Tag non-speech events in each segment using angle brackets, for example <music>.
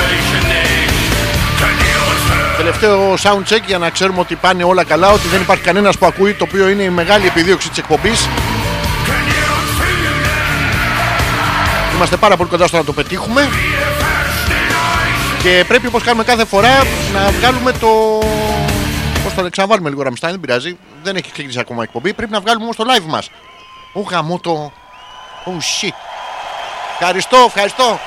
euch nicht. Könnt ihr uns hören? Τελευταίο sound check για να ξέρουμε ότι πάνε όλα καλά, ότι δεν υπάρχει κανένας που ακούει, το οποίο είναι η μεγάλη επιδίωξη της εκπομπής. Könnt ihr uns fühlen? Είμαστε πάρα πολύ κοντά στο να το πετύχουμε. Wir verstehen euch. Και πρέπει όπως κάνουμε κάθε φορά να βγάλουμε το. Πώ θα ξαναβάλουμε λίγο Ραμστάιν, δεν πειράζει. Δεν έχει ξεκινήσει ακόμα η εκπομπή. Πρέπει να βγάλουμε όμως το live μας. Ω γαμό το. Oh shit. Ευχαριστώ, ευχαριστώ.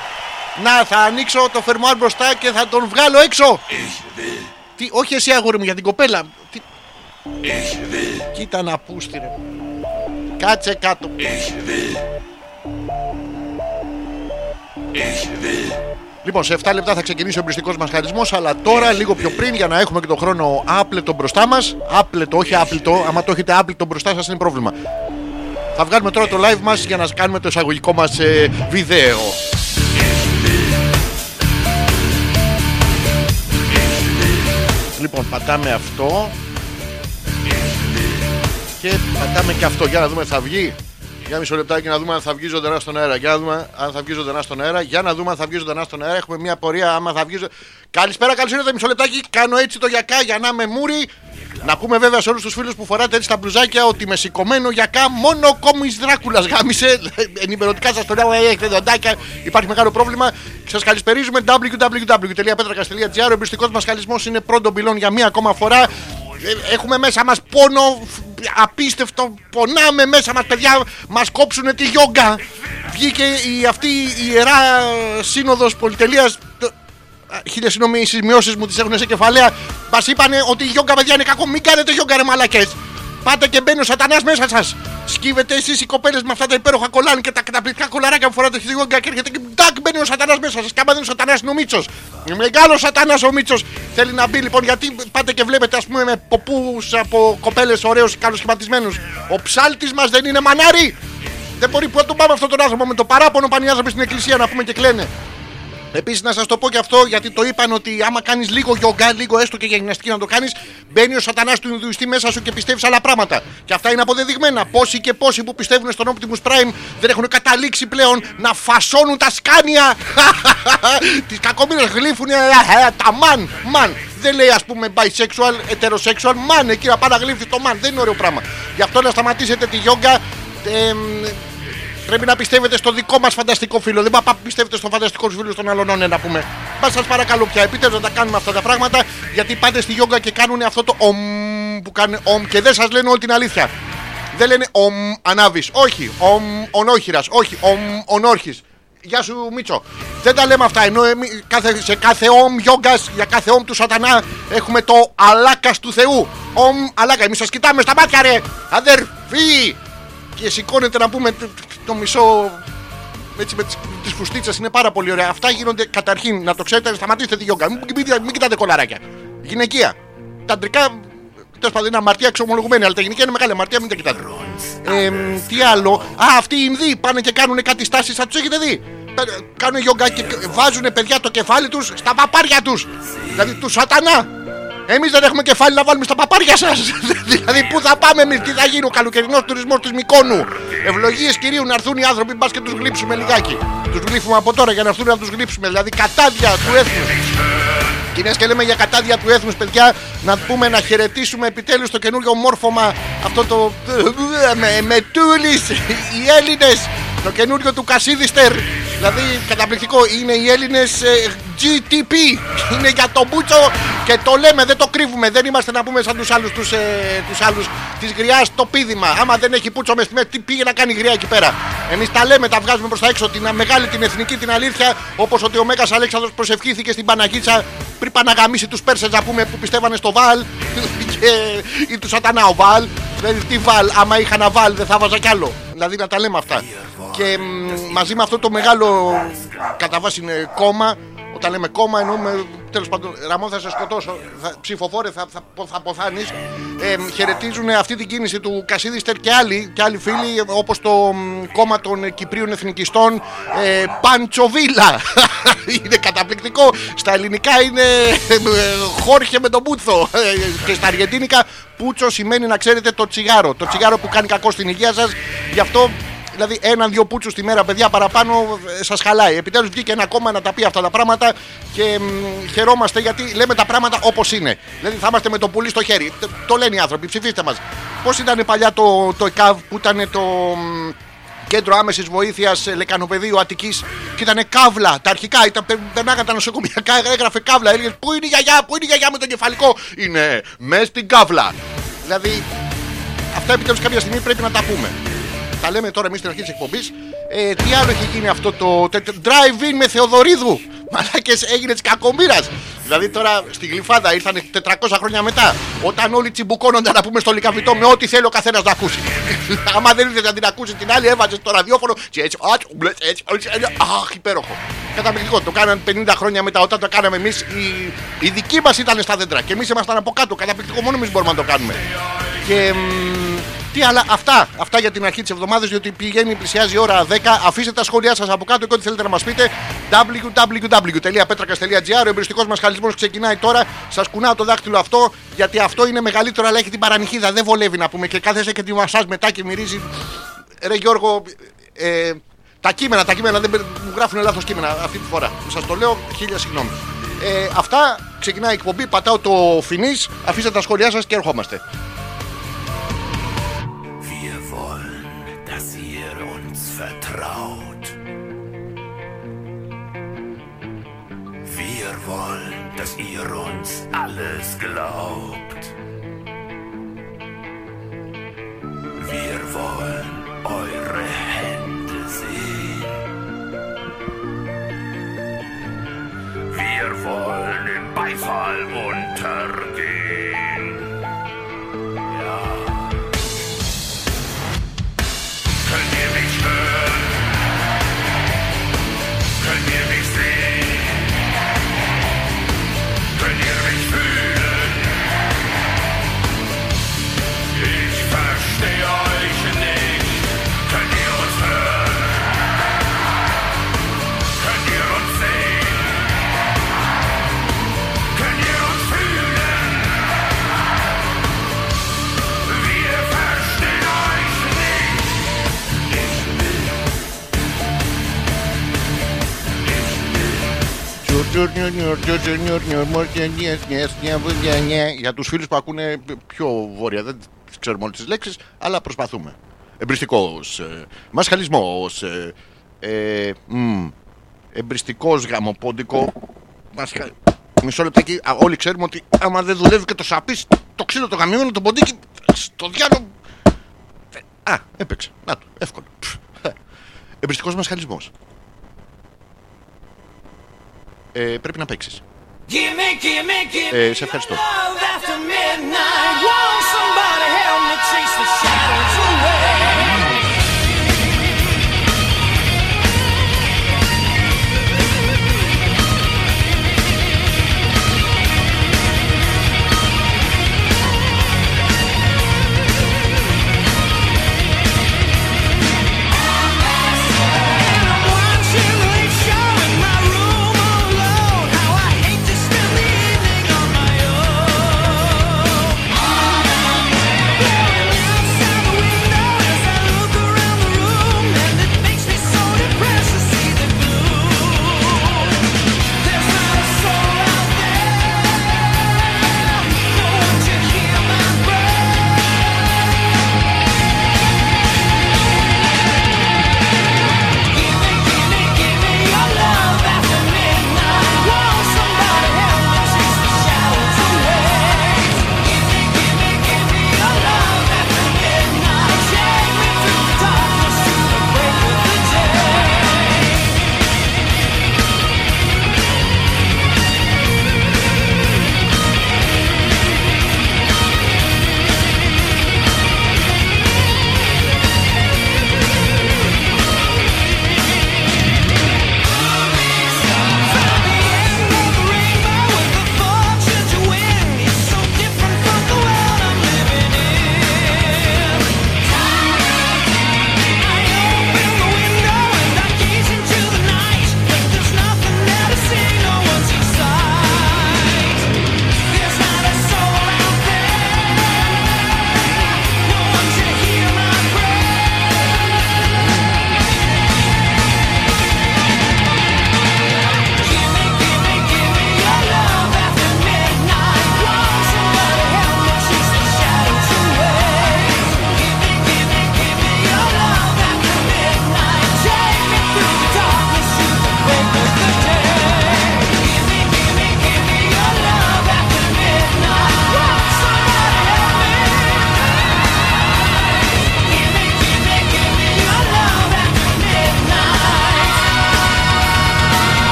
Να, θα ανοίξω το φερμουάρ μπροστά και θα τον βγάλω έξω. Ich will, Τι, όχι εσύ αγόρι μου για την κοπέλα. Τι, ich will, κοίτα να πούστη ρε. Κάτσε κάτω. ich will. Ich will. Λοιπόν, σε 7 λεπτά θα ξεκινήσει ο εμπριστικός μας χαρισμός, αλλά τώρα λίγο πιο πριν για να έχουμε και τον χρόνο άπλετο μπροστά μας. Άπλετο, όχι άπλετο. Άμα το έχετε άπλετο μπροστά σας είναι πρόβλημα. Θα βγάλουμε τώρα το live μας για να κάνουμε το εισαγωγικό μας βίντεο. Λοιπόν, πατάμε αυτό. Και πατάμε και αυτό. Για να δούμε, θα βγει. Για μισό λεπτάκι να δούμε αν θα βγει ζωντανά στον αέρα. Για να δούμε αν θα βγει ζωντανά στον αέρα. Για να δούμε αν θα βγει ζωντανά στον αέρα. Έχουμε μια πορεία άμα θα βγει. ζω- Καλησπέρα, καλώς ήρθατε. Μισό λεπτάκι. Κάνω έτσι το γιακά για να είμαι μούρι. Να πούμε βέβαια σε όλους τους φίλους που φοράτε έτσι τα μπλουζάκια ότι με σηκωμένο γιακά μόνο κόμις Δράκουλας γάμισε. <laughs> Ενημερωτικά σας το λέω, ε, έχετε δοντάκια. Υπάρχει μεγάλο πρόβλημα. Σας καλησπερίζουμε www.petrakas.gr. Ο εμπιστικό μας χαλισμό είναι πρώτο πυλόν για μία ακόμα φορά. Ε, Έχουμε μέσα μας πόνο φ- απίστευτο, πονάμε μέσα μας παιδιά, μας κόψουν τη γιόγκα. Βγήκε η, αυτή η ιερά σύνοδος πολυτελείας, το- Α, Χίλια συγγνώμη, οι σημειώσεις μου τις έχουν σε κεφαλαία. Μας είπανε ότι η γιόγκα, παιδιά, είναι κακό. Μην κάνετε γιόγκα, ρε μαλακές. Πάτε και μπαίνει ο σατανάς μέσα σας. Σκύβετε εσείς οι κοπέλες με αυτά τα υπέροχα κολάνι και τα καταπληκτικά κολαράκια που φοράτε στη γιόγκα και έρχεται και τάκ μπαίνει ο σατανάς μέσα σας. Και άμα δεν είναι ο σατανάς, είναι ο Μίτσος. Μεγάλος σατανάς ο Μίτσος. Θέλει να μπει λοιπόν γιατί πάτε και βλέπετε, ας πούμε, με ποπούς από κοπέλες ωραίους καλοσχηματισμένους. Ο ψάλτης μας δεν είναι μανάρι. Δεν μπορεί που να τον πάμε αυτόν τον άνθρωπο με το παράπονο πάνε οι άνθρωποι στην εκκλησία να πούμε και κλαίνε. Επίσης, να σας το πω και αυτό γιατί το είπαν ότι άμα κάνεις λίγο γιογκα, λίγο έστω και για γυμναστική να το κάνεις, μπαίνει ο σατανάς του Ινδουιστή μέσα σου και πιστεύεις άλλα πράγματα. Και αυτά είναι αποδεδειγμένα. Πόσοι και πόσοι που πιστεύουν στον Optimus Prime δεν έχουν καταλήξει πλέον να φασώνουν τα σκάνια. <laughs> Τις κακομοίρες γλύφουν ε, ε, τα man. Man. Δεν λέει ας πούμε bisexual, heterosexual, man. Εκεί να πάει να γλύφει το man. Δεν είναι ωραίο πράγμα. Γι' αυτό να σταματήσετε τη γιόγκα. Ε, Πρέπει να πιστεύετε στο δικό μας φανταστικό φίλο. Δεν πα πιστεύετε στο φανταστικό φίλο των άλλων, ναι, να πούμε. Μα σας παρακαλώ πια, επιτέλου να τα κάνουμε αυτά τα πράγματα. Γιατί πάτε στη γιόγκα και κάνουν αυτό το ομ που κάνουν ομ και δεν σας λένε όλη την αλήθεια. Δεν λένε ομ ανάβει. Όχι. Ομ ονόχειρας. Όχι. Ομ ονόρχης. Γεια σου Μίτσο. Δεν τα λέμε αυτά. Ενώ εμεί, κάθε, σε κάθε ομ γιόγκας, για κάθε ομ του σατανά, έχουμε το αλάκας του Θεού. Ομ αλάκα. Εμείς σας κοιτάμε στα μάτια, ρε. Αδερφοί και σηκώνεται να πούμε το, το μισό έτσι με τις, τις φουστίτσες είναι πάρα πολύ ωραία. Αυτά γίνονται καταρχήν, να το ξέρετε, σταματήστε τη γιόγκα. Μην, μην, μην, μην κοιτάτε κολαράκια. Γυναικεία. Τα αντρικά, τέλος πάντων είναι αμαρτία εξομολογουμένη, αλλά τα γυναικεία είναι μεγάλη αμαρτία, μην τα κοιτάτε. Ε, τι άλλο; Α, αυτοί οι Ινδοί πάνε και κάνουν κάτι στάσεις, θα τους έχετε δει. Τα- Κάνουν γιόγκα και βάζουν παιδιά το κεφάλι τους στα παπάρια τους. Δηλαδή του σατανά. Εμείς δεν έχουμε κεφάλι να βάλουμε στα παπάρια σας. <laughs> δηλαδή, πού θα πάμε εμείς, τι θα γίνει ο καλοκαιρινός τουρισμός της Μικόνου. Ευλογίες κυρίου να έρθουν οι άνθρωποι, μπας και τους γλύψουμε λιγάκι. Τους γλύφουμε από τώρα για να έρθουν να τους γλύψουμε. Δηλαδή, κατάδια του έθνους. Και μιας και λέμε για κατάδια του έθνους παιδιά Να πούμε να χαιρετήσουμε επιτέλους το καινούριο μόρφωμα Αυτό το <laughs> με, Μετούλης Οι Έλληνες Το καινούριο του Κασίδιστερ. Δηλαδή καταπληκτικό. Είναι οι Έλληνες ε, GTP Είναι για το μπούτσο Και το λέμε δεν το κρύβουμε. Δεν είμαστε να πούμε σαν τους άλλους τους, ε, τους άλλους Της γριάς το πίδημα. Άμα δεν έχει πούτσο μες στιγμές Τι πήγε να κάνει η γριά εκεί πέρα. Εμείς τα λέμε τα βγάζουμε προς τα έξω. Την μεγάλη την εθνική την αλήθεια Όπως ότι ο Μέγας Αλέξανδρος προσευχήθηκε στην Παναγίτσα πριν παναγαμίσει τους Πέρσες να πούμε που πιστεύανε στο Βάλ. <laughs> Και, ή του Σατανά ο Βάλ. Δηλαδή τι βάλ, άμα είχα να βάλ δεν θα βάζα κι άλλο. Δηλαδή να τα λέμε αυτά. Και μ, μαζί με αυτό το μεγάλο κατά βάση είναι κόμμα. Όταν λέμε κόμμα εννοούμε τέλος πάντων Ραμόν θα σε σκοτώσω, θα, ψηφοφόρε θα, θα, θα αποθάνεις. Ε, χαιρετίζουν αυτή την κίνηση του Κασίδιστερ και άλλοι, και άλλοι φίλοι όπως το μ, κόμμα των Κυπρίων Εθνικιστών ε, Παντσοβίλα. <laughs> είναι καταπληκτικό. Στα ελληνικά είναι ε, Χόρχε με τον Μπούτσο. Ε, και στα αργεντίνικα Πούτσο σημαίνει να ξέρετε το τσιγάρο. Το τσιγάρο που κάνει κακό στην υγεία σας. Γι' αυτό Δηλαδή, έναν-δύο πούτσους τη μέρα, παιδιά, παραπάνω σας χαλάει. Επιτέλους βγήκε ένα κόμμα να τα πει αυτά τα πράγματα και μ, χαιρόμαστε γιατί λέμε τα πράγματα όπως είναι. Δηλαδή, θα είμαστε με το πουλί στο χέρι. Το, το λένε οι άνθρωποι, ψηφίστε μας. Πώς ήταν παλιά το, το ΕΚΑΒ που ήταν το. μ, Κέντρο άμεσης βοήθειας Λεκανοπεδίου Αττικής και ήταν καύλα. Τα αρχικά ήταν, πε- περνάγαν τα νοσοκομιακά, έγραφε καύλα. Έλεγε Πού είναι η γιαγιά, πού είναι η γιαγιά με τον κεφαλικό; Είναι μέσα στην καύλα. Δηλαδή, αυτά επιτέλους κάποια στιγμή πρέπει να τα πούμε. Τα λέμε τώρα εμείς στην αρχή της εκπομπής. Ε, τι άλλο έχει γίνει αυτό το τε- τε- drive-in με Θεοδωρίδου; <laughs> Μαλάκες έγινε της κακομήρα. Δηλαδή τώρα στη γλυφάδα ήρθαν 400 χρόνια μετά. Όταν όλοι τσιμπουκώνονταν να πούμε στο λικαβιτό με ό,τι θέλει ο καθένας να ακούσει. <laughs> Άμα δεν ήθελε να την ακούσει την άλλη, έβαζε στο ραδιόφωνο και έτσι. άτσου, μπλες, έτσι, έτσι, έτσι, Αχ, υπέροχο. Καταπληκτικό. Το κάναν 50 χρόνια μετά όταν το κάναμε εμείς. Οι, οι δικοί μας ήταν στα δέντρα και εμείς ήμασταν από κάτω. Καταπληκτικό. Μόνο εμείς μπορούμε να το κάνουμε. Και μ, τι άλλα, αυτά, αυτά για την αρχή της εβδομάδας, διότι πηγαίνει, πλησιάζει η ώρα 10. Αφήστε τα σχόλιά σας από κάτω και ό,τι θέλετε να μας πείτε. www.petrakas.gr Ο εμπριστικός μας χαλισμό ξεκινάει τώρα. Σας κουνάω το δάχτυλο αυτό, γιατί αυτό είναι μεγαλύτερο, αλλά έχει την παρανυχίδα. Δεν βολεύει να πούμε. Και κάθεσαι και τη μασά μετά και μυρίζει. Ρε Γιώργο, ε, τα κείμενα, τα κείμενα δεν μπε- μου γράφουν λάθος κείμενα αυτή τη φορά. Σας το λέω, χίλια συγγνώμη. Ε, αυτά ξεκινάει η εκπομπή. Πατάω το φινί, αφήστε τα σχόλιά σας και ερχόμαστε. Wollen, dass ihr uns alles glaubt. Wir wollen eure Hände sehen. Wir wollen im Beifall untergehen. Για τους φίλους που ακούνε πιο βόρεια, δεν ξέρουμε όλες τις λέξεις, αλλά προσπαθούμε. Εμπριστικός, ε, μασχαλισμός, ε, ε, μ, εμπριστικός γαμοπόντικο, μασχα... Μισό λεπτάκι, α, όλοι ξέρουμε ότι άμα δεν δουλεύει και το σαπίς, το ξύλο το γαμιμένο, το ποντίκι, στο διάλογο... Α, έπαιξε. Να το, εύκολο. Ε, Εμπριστικός μασχαλισμός. Ε, πρέπει να παίξεις. Give me, give me, give Ε, me σε ευχαριστώ.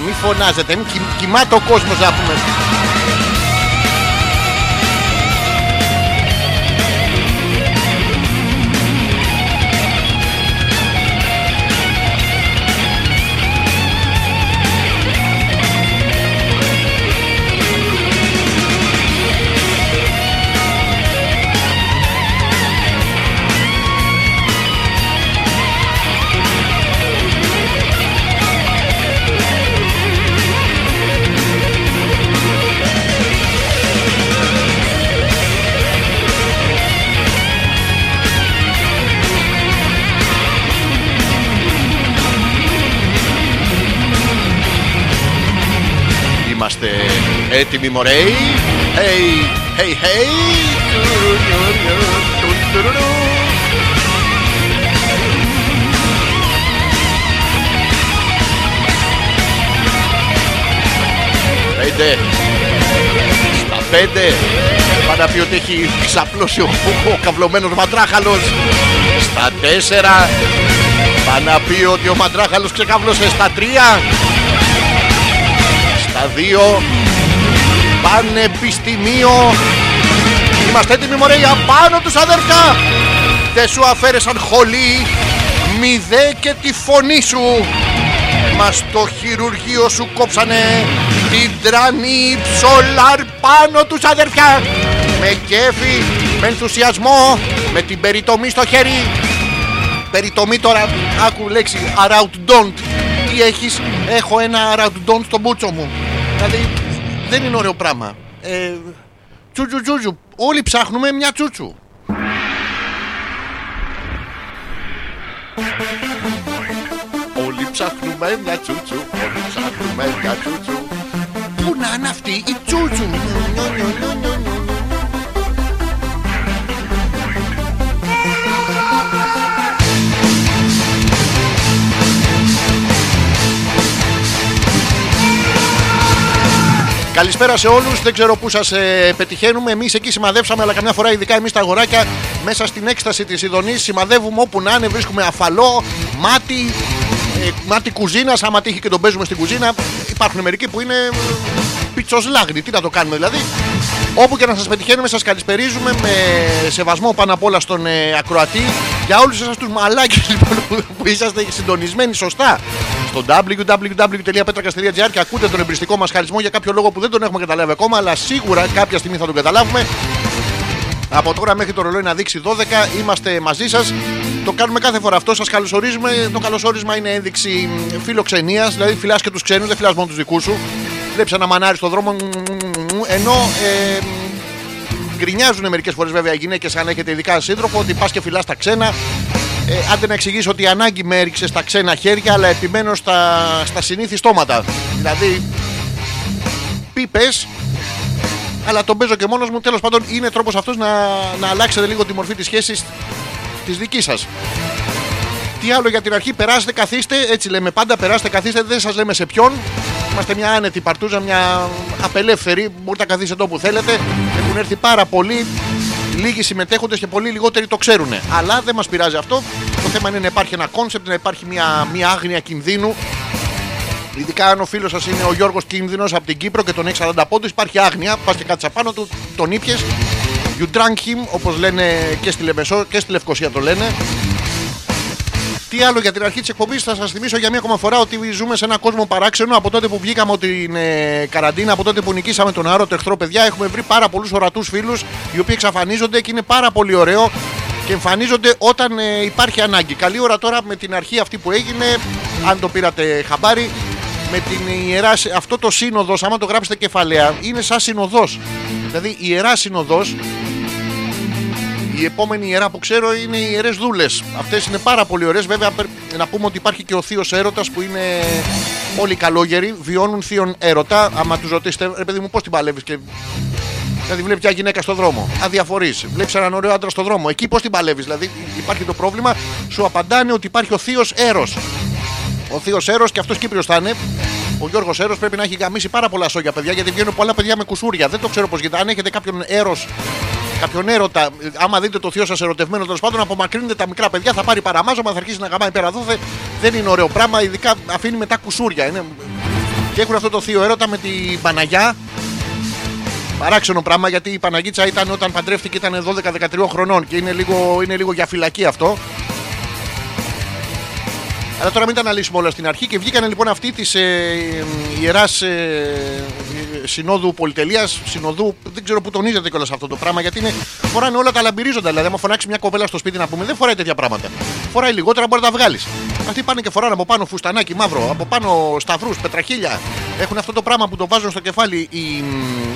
Μην φωνάζετε, μην κοι- κοιμάται ο κόσμος να πούμε. Έτοιμοι μωρέοι. Hey, hey, hey. Τουρουρου. Πέντε. Στα πέντε. Πάει να πει ότι έχει ξαπλώσει ο, ο καυλωμένος μαντράχαλος. Στα τέσσερα. Πάει να πει ότι ο μαντράχαλος ξεκάβλωσε στα τρία. Στα δύο. Πανεπιστημίο. Είμαστε έτοιμοι μωρέ για πάνω τους αδερφιά. Δεν σου αφαίρεσαν χολή. Μηδέ και τη φωνή σου. Μας στο χειρουργείο σου κόψανε την τρανή ψολάρ πάνω τους αδερφιά. Με κέφι, με ενθουσιασμό, με την περιτομή στο χέρι. Περιτομή τώρα, άκου λέξη around don't. Τι έχεις, έχω ένα around don't στο μπούτσο μου. Δηλαδή δεν είναι ωραίο πράγμα. Ε, τσούτσου τσούτσου, όλοι ψάχνουμε μια τσούτσου. Όλοι ψάχνουμε μια τσούτσου, όλοι ψάχνουμε μια τσούτσου. Πού να είναι αυτή η τσούτσου. Καλησπέρα σε όλους. Δεν ξέρω πού σας πετυχαίνουμε. Εμείς εκεί σημαδεύσαμε, αλλά καμιά φορά, ειδικά εμείς τα αγοράκια, μέσα στην έκσταση της Ιδονή, σημαδεύουμε όπου να είναι. Βρίσκουμε αφαλό, μάτι, ε, μάτι κουζίνας. Άμα τύχει και τον παίζουμε στην κουζίνα. Υπάρχουν μερικοί που είναι πιτσοσλάγνοι. Τι να το κάνουμε δηλαδή. Όπου και να σας πετυχαίνουμε, σας καλησπερίζουμε με σεβασμό πάνω απ' όλα στον ε, ακροατή. Για όλους εσάς τους μαλάκες λοιπόν, που, που είσαστε συντονισμένοι σωστά στο www.petrakas.gr και ακούτε τον εμπριστικό μας χαρισμό για κάποιο λόγο που δεν τον έχουμε καταλάβει ακόμα, αλλά σίγουρα κάποια στιγμή θα τον καταλάβουμε. Από τώρα μέχρι το ρολόι να δείξει 12 είμαστε μαζί σας. Το κάνουμε κάθε φορά αυτό. Σας καλωσορίζουμε. Το καλωσόρισμα είναι ένδειξη φιλοξενίας. Δηλαδή φυλάς και τους ξένους, δεν φυλάς μόνο τους δικούς σου. Βλέπεις ένα μανάρι στον δρόμο. Ενώ ε, γκρινιάζουν μερικές φορές βέβαια οι γυναίκες, αν έχετε ειδικά σύντροφο, ότι πας και φυλάς τα ξένα. Ε, άντε να εξηγήσω ότι η ανάγκη με έριξε στα ξένα χέρια, αλλά επιμένω στα, στα συνήθι στόματα. Δηλαδή, πίπε, αλλά τον παίζω και μόνος μου. Τέλος πάντων, είναι τρόπος αυτός να, να αλλάξετε λίγο τη μορφή της σχέσης της δικής σας. Τι άλλο για την αρχή, περάστε, καθίστε. Έτσι λέμε πάντα, περάστε, καθίστε. Δεν σας λέμε σε ποιον. Είμαστε μια άνετη παρτούζα, μια απελεύθερη. Μπορείτε να καθίσετε όπου θέλετε. Έχουν έρθει πάρα πολλοί. Λίγοι συμμετέχοντες και πολλοί λιγότεροι το ξέρουν. Αλλά δεν μας πειράζει αυτό. Το θέμα είναι να υπάρχει ένα concept, να υπάρχει μια, μια άγνοια κινδύνου. Ειδικά αν ο φίλος σας είναι ο Γιώργος Κίνδυνος από την Κύπρο και τον έχει 40 πόντους, υπάρχει άγνοια. Πας και κάτσε απάνω του, τον ήπιες. You drank him, όπως λένε και στη Λεμεσό και στη Λευκοσία το λένε. Τι άλλο για την αρχή της εκπομπής, θα σας θυμίσω για μία ακόμα φορά ότι ζούμε σε έναν κόσμο παράξενο από τότε που βγήκαμε από την ε, καραντίνα, από τότε που νικήσαμε τον αόρατο εχθρό, παιδιά. Έχουμε βρει πάρα πολλούς ορατούς φίλους οι οποίοι εξαφανίζονται και είναι πάρα πολύ ωραίο και εμφανίζονται όταν ε, υπάρχει ανάγκη. Καλή ώρα τώρα με την αρχή αυτή που έγινε, αν το πήρατε χαμπάρι, με την ιερά, αυτό το σύνοδος, άμα το γράψετε κεφαλαία, είναι σαν συνοδός. Δηλαδή η ιερά συνοδός η επόμενη ιερά που ξέρω είναι οι ιερές δούλες. Αυτές είναι πάρα πολύ ωραίες. Βέβαια, πρέ- να πούμε ότι υπάρχει και ο θείος έρωτας που είναι όλοι καλόγεροι, βιώνουν θείον έρωτα. Άμα τους ρωτήσετε, ρε παιδί μου, πώς την παλεύεις και. Δηλαδή, βλέπει μια γυναίκα στο δρόμο. Αδιαφορείς. Βλέπεις έναν ωραίο άντρα στο δρόμο. Εκεί πώς την παλεύεις; Δηλαδή, υπάρχει το πρόβλημα. Σου απαντάνε ότι υπάρχει ο θείος έρος. Ο θείος έρος και αυτός Κύπριος θα είναι. Ο Γιώργος Έρος πρέπει να έχει γαμίσει πάρα πολλά σόγια παιδιά γιατί βγαίνουν πολλά παιδιά με κουσούρια. Δεν το ξέρω πώς γίνεται. Αν έχετε κάποιον έρος κάποιον έρωτα. ε, Άμα δείτε το θείο σας ερωτευμένο τέλος πάντων, απομακρύνετε τα μικρά παιδιά, θα πάρει παραμάζωμα, θα αρχίσει να γαμάει πέρα δόθε. Δεν είναι ωραίο πράγμα, ειδικά αφήνει μετά κουσούρια. Είναι... Και έχουν αυτό το θείο έρωτα με την Παναγιά. Παράξενο πράγμα γιατί η Παναγίτσα ήταν όταν παντρεύτηκε ήταν 12-13 χρονών και είναι λίγο, είναι λίγο για φυλακή αυτό. Αλλά τώρα μην τα αναλύσουμε όλα στην αρχή και βγήκαν λοιπόν αυτοί της ε, ιεράς ε, συνόδου πολυτελείας, συνοδού. Δεν ξέρω πού τονίζεται κιόλας αυτό το πράγμα γιατί είναι, φοράνε όλα τα λαμπυρίζοντα. Δηλαδή, άμα φωνάξει μια κοπέλα στο σπίτι να πούμε, δεν φοράει τέτοια πράγματα. Φοράει λιγότερα, μπορεί να τα βγάλεις. Αυτοί πάνε και φοράνε από πάνω φουστανάκι μαύρο, από πάνω σταυρούς, πετραχίλια. Έχουν αυτό το πράγμα που το βάζουν στο κεφάλι οι,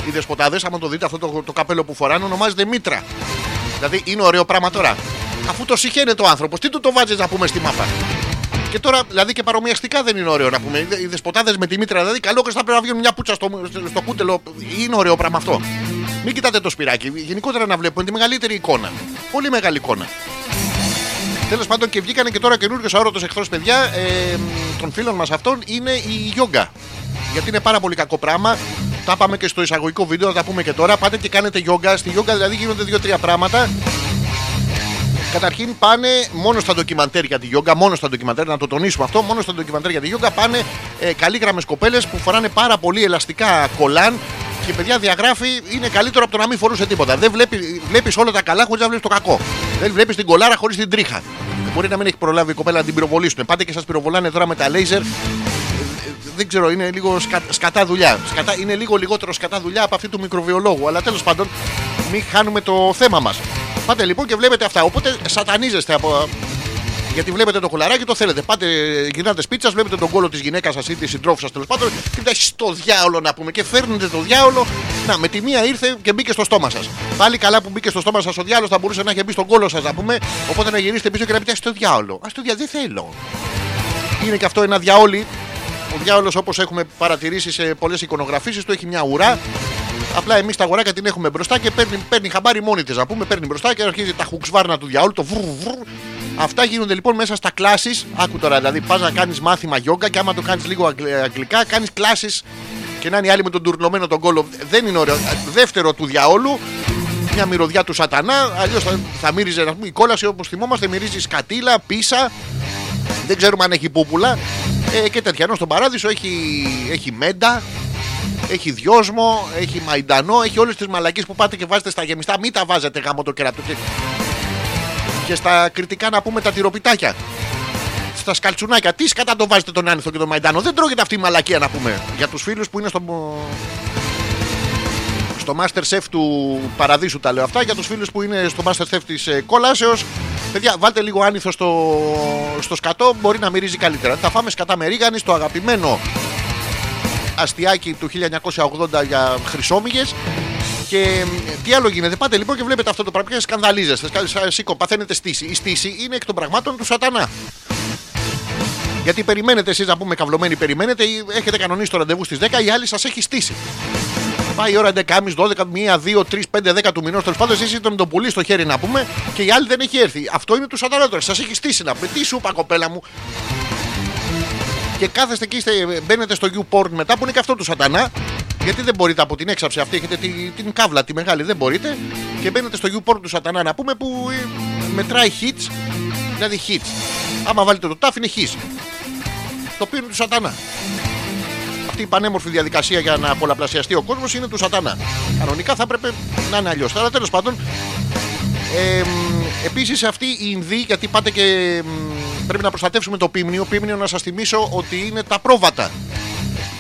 οι δεσποτάδες. Άμα το δείτε αυτό το, το καπέλο που φοράνε, ονομάζεται μήτρα. Δηλαδή είναι ωραίο πράγμα τώρα. Αφού το συχαίνεται ο άνθρωπος, τι του το βάζεις να πούμε στη μάπα; Και τώρα, δηλαδή και παρομοιαστικά δεν είναι ωραίο να πούμε. Οι δεσποτάδε με τη μήτρα, δηλαδή καλό και θα πρέπει να βγουν μια πουτσα στο, στο κούτελο. Είναι ωραίο πράγμα αυτό. Μην κοιτάτε το σπυράκι. Γενικότερα να βλέπουμε τη μεγαλύτερη εικόνα. Πολύ μεγάλη εικόνα. Τέλος πάντων και βγήκανε και τώρα καινούριο αόρατο εχθρός, παιδιά, ε, των φίλων μας αυτών είναι η γιόγκα. Γιατί είναι πάρα πολύ κακό πράγμα. Τα πάμε και στο εισαγωγικό βίντεο, θα τα πούμε και τώρα. Πάτε και κάνετε γιόγκα. Στη γιόγκα δηλαδή γίνονται δύο-τρία πράγματα. Καταρχήν πάνε μόνο στα ντοκιμαντέρ για τη γιόγκα, μόνο στα ντοκιμαντέρ, να το τονίσουμε αυτό, μόνο στα ντοκιμαντέρ για τη γιόγκα πάνε ε, καλή κοπέλες που φοράνε πάρα πολύ ελαστικά κολάν και παιδιά διαγράφει είναι καλύτερο από το να μην φορούσε τίποτα. Δεν βλέπει βλέπεις όλα τα καλά χωρίς να βλέπεις το κακό. Δεν βλέπεις την κολάρα χωρίς την τρίχα. Μπορεί να μην έχει προλάβει η κοπέλα να την πυροβολήσουν. Πάτε και σας πυροβολάνε τώρα με τα λέιζερ. Ε, Δεν ξέρω, είναι λίγο σκα, σκατά δουλειά. Σκατά, είναι λίγο λιγότερο σκατά δουλειά από αυτή του μικροβιολόγου. Αλλά τέλος πάντων, μην χάνουμε το θέμα μας. Πάτε λοιπόν και βλέπετε αυτά. Οπότε σατανίζεστε από. Γιατί βλέπετε το κολαράκι, το θέλετε. Πάτε, γυρνάτε σπίτσα, βλέπετε τον κόλο της γυναίκας σας ή της συντρόφου σας τέλος πάντων και μετά στο διάολο να πούμε. Και φέρνετε το διάολο. Να, με τη μία ήρθε και μπήκε στο στόμα σας. Πάλι καλά που μπήκε στο στόμα σας ο διάολος θα μπορούσε να έχει μπει στον κόλο σας να πούμε. Οπότε να γυρίσετε πίσω και να πείτε στο διάολο. Α το διάολο, δεν θέλω. Είναι και αυτό ένα διαόλι. Ο διάολος όπως έχουμε παρατηρήσει σε πολλές εικονογραφήσεις του έχει μια ουρά. Απλά εμείς τα αγοράκια την έχουμε μπροστά και παίρνει, παίρνει χαμπάρι μόνη της. Να πούμε, παίρνει μπροστά και αρχίζει τα χουξβάρνα του διαόλου, το βρου, βρου. Αυτά γίνονται λοιπόν μέσα στα κλάσεις. Άκου τώρα, δηλαδή πας να κάνεις μάθημα γιόγκα και άμα το κάνεις λίγο αγγλ- αγγλικά, κάνεις κλάσεις και να είναι οι άλλοι με τον τουρλωμένο τον κόλο. Δεν είναι ωραίο. Δεύτερο του διαόλου, μια μυρωδιά του σατανά. Αλλιώς θα, θα μύριζε, να πούμε, η κόλαση όπως θυμόμαστε, μυρίζει σκατήλα, πίσα. Δεν ξέρουμε αν έχει πούπουλα. Ε, και τέτοια. Ενώ στον παράδεισο έχει, έχει μέντα, έχει δυόσμο, έχει μαϊντανό, έχει όλες τις μαλακίες που πάτε και βάζετε στα γεμιστά. Μην τα βάζετε γάμο το κερατό. Και, και στα κριτικά να πούμε τα τυροπιτάκια. Στα σκαλτσουνάκια. Τι κατά το βάζετε τον άνηθο και τον μαϊντανό. Δεν τρώγεται αυτή η μαλακία να πούμε. Για τους φίλους που είναι στο. Στο Master Chef του Παραδείσου τα λέω αυτά. Για τους φίλους που είναι στο Master Chef της ε, Κολάσεω. Παιδιά, βάλτε λίγο άνηθο στο, στο σκατό. Μπορεί να μυρίζει καλύτερα. Θα φάμε σκατά με ρίγανη στο αγαπημένο αστιάκι του 1980 για χρυσόμυγες και μ, τι άλλο γίνεται, πάτε λοιπόν και βλέπετε αυτό το πράγμα και σκανδαλίζεστε. Σκα- σα- Σήκω, παθαίνετε στήση. Η στήση είναι εκ των πραγμάτων του σατανά. Γιατί περιμένετε εσείς να πούμε καυλωμένοι, περιμένετε ή έχετε κανονίσει το ραντεβού στις 10, η άλλη σας έχει στήσει. Πάει η ώρα 11.30, 12, 1, 2, 3, 5, 10 του μηνός. Τέλος πάντων, εσείς είστε με τον πουλί στο χέρι να πούμε και η άλλη δεν έχει έρθει. Αυτό είναι του σατανά τώρα. Σας έχει στήσει να πούμε. Τι σου είπα, κοπέλα μου, και κάθεστε εκεί, είστε, μπαίνετε στο YouPorn μετά που είναι και αυτό του σατανά. Γιατί δεν μπορείτε από την έξαψη αυτή, έχετε τη- την κάβλα τη μεγάλη, δεν μπορείτε. Και μπαίνετε στο YouPorn του σατανά να πούμε που ε, μετράει hits, δηλαδή hits. Άμα βάλετε το τάφ είναι hits. Το οποίο είναι του σατανά. Αυτή η πανέμορφη διαδικασία για να πολλαπλασιαστεί ο κόσμος είναι του σατανά. Κανονικά θα έπρεπε να είναι αλλιώς. Αλλά τέλος πάντων, ε, Επίσης αυτή η Ινδοί, γιατί πάτε και μ, πρέπει να προστατεύσουμε το πίμνιο. Πίμνιο να σας θυμίσω ότι είναι τα πρόβατα.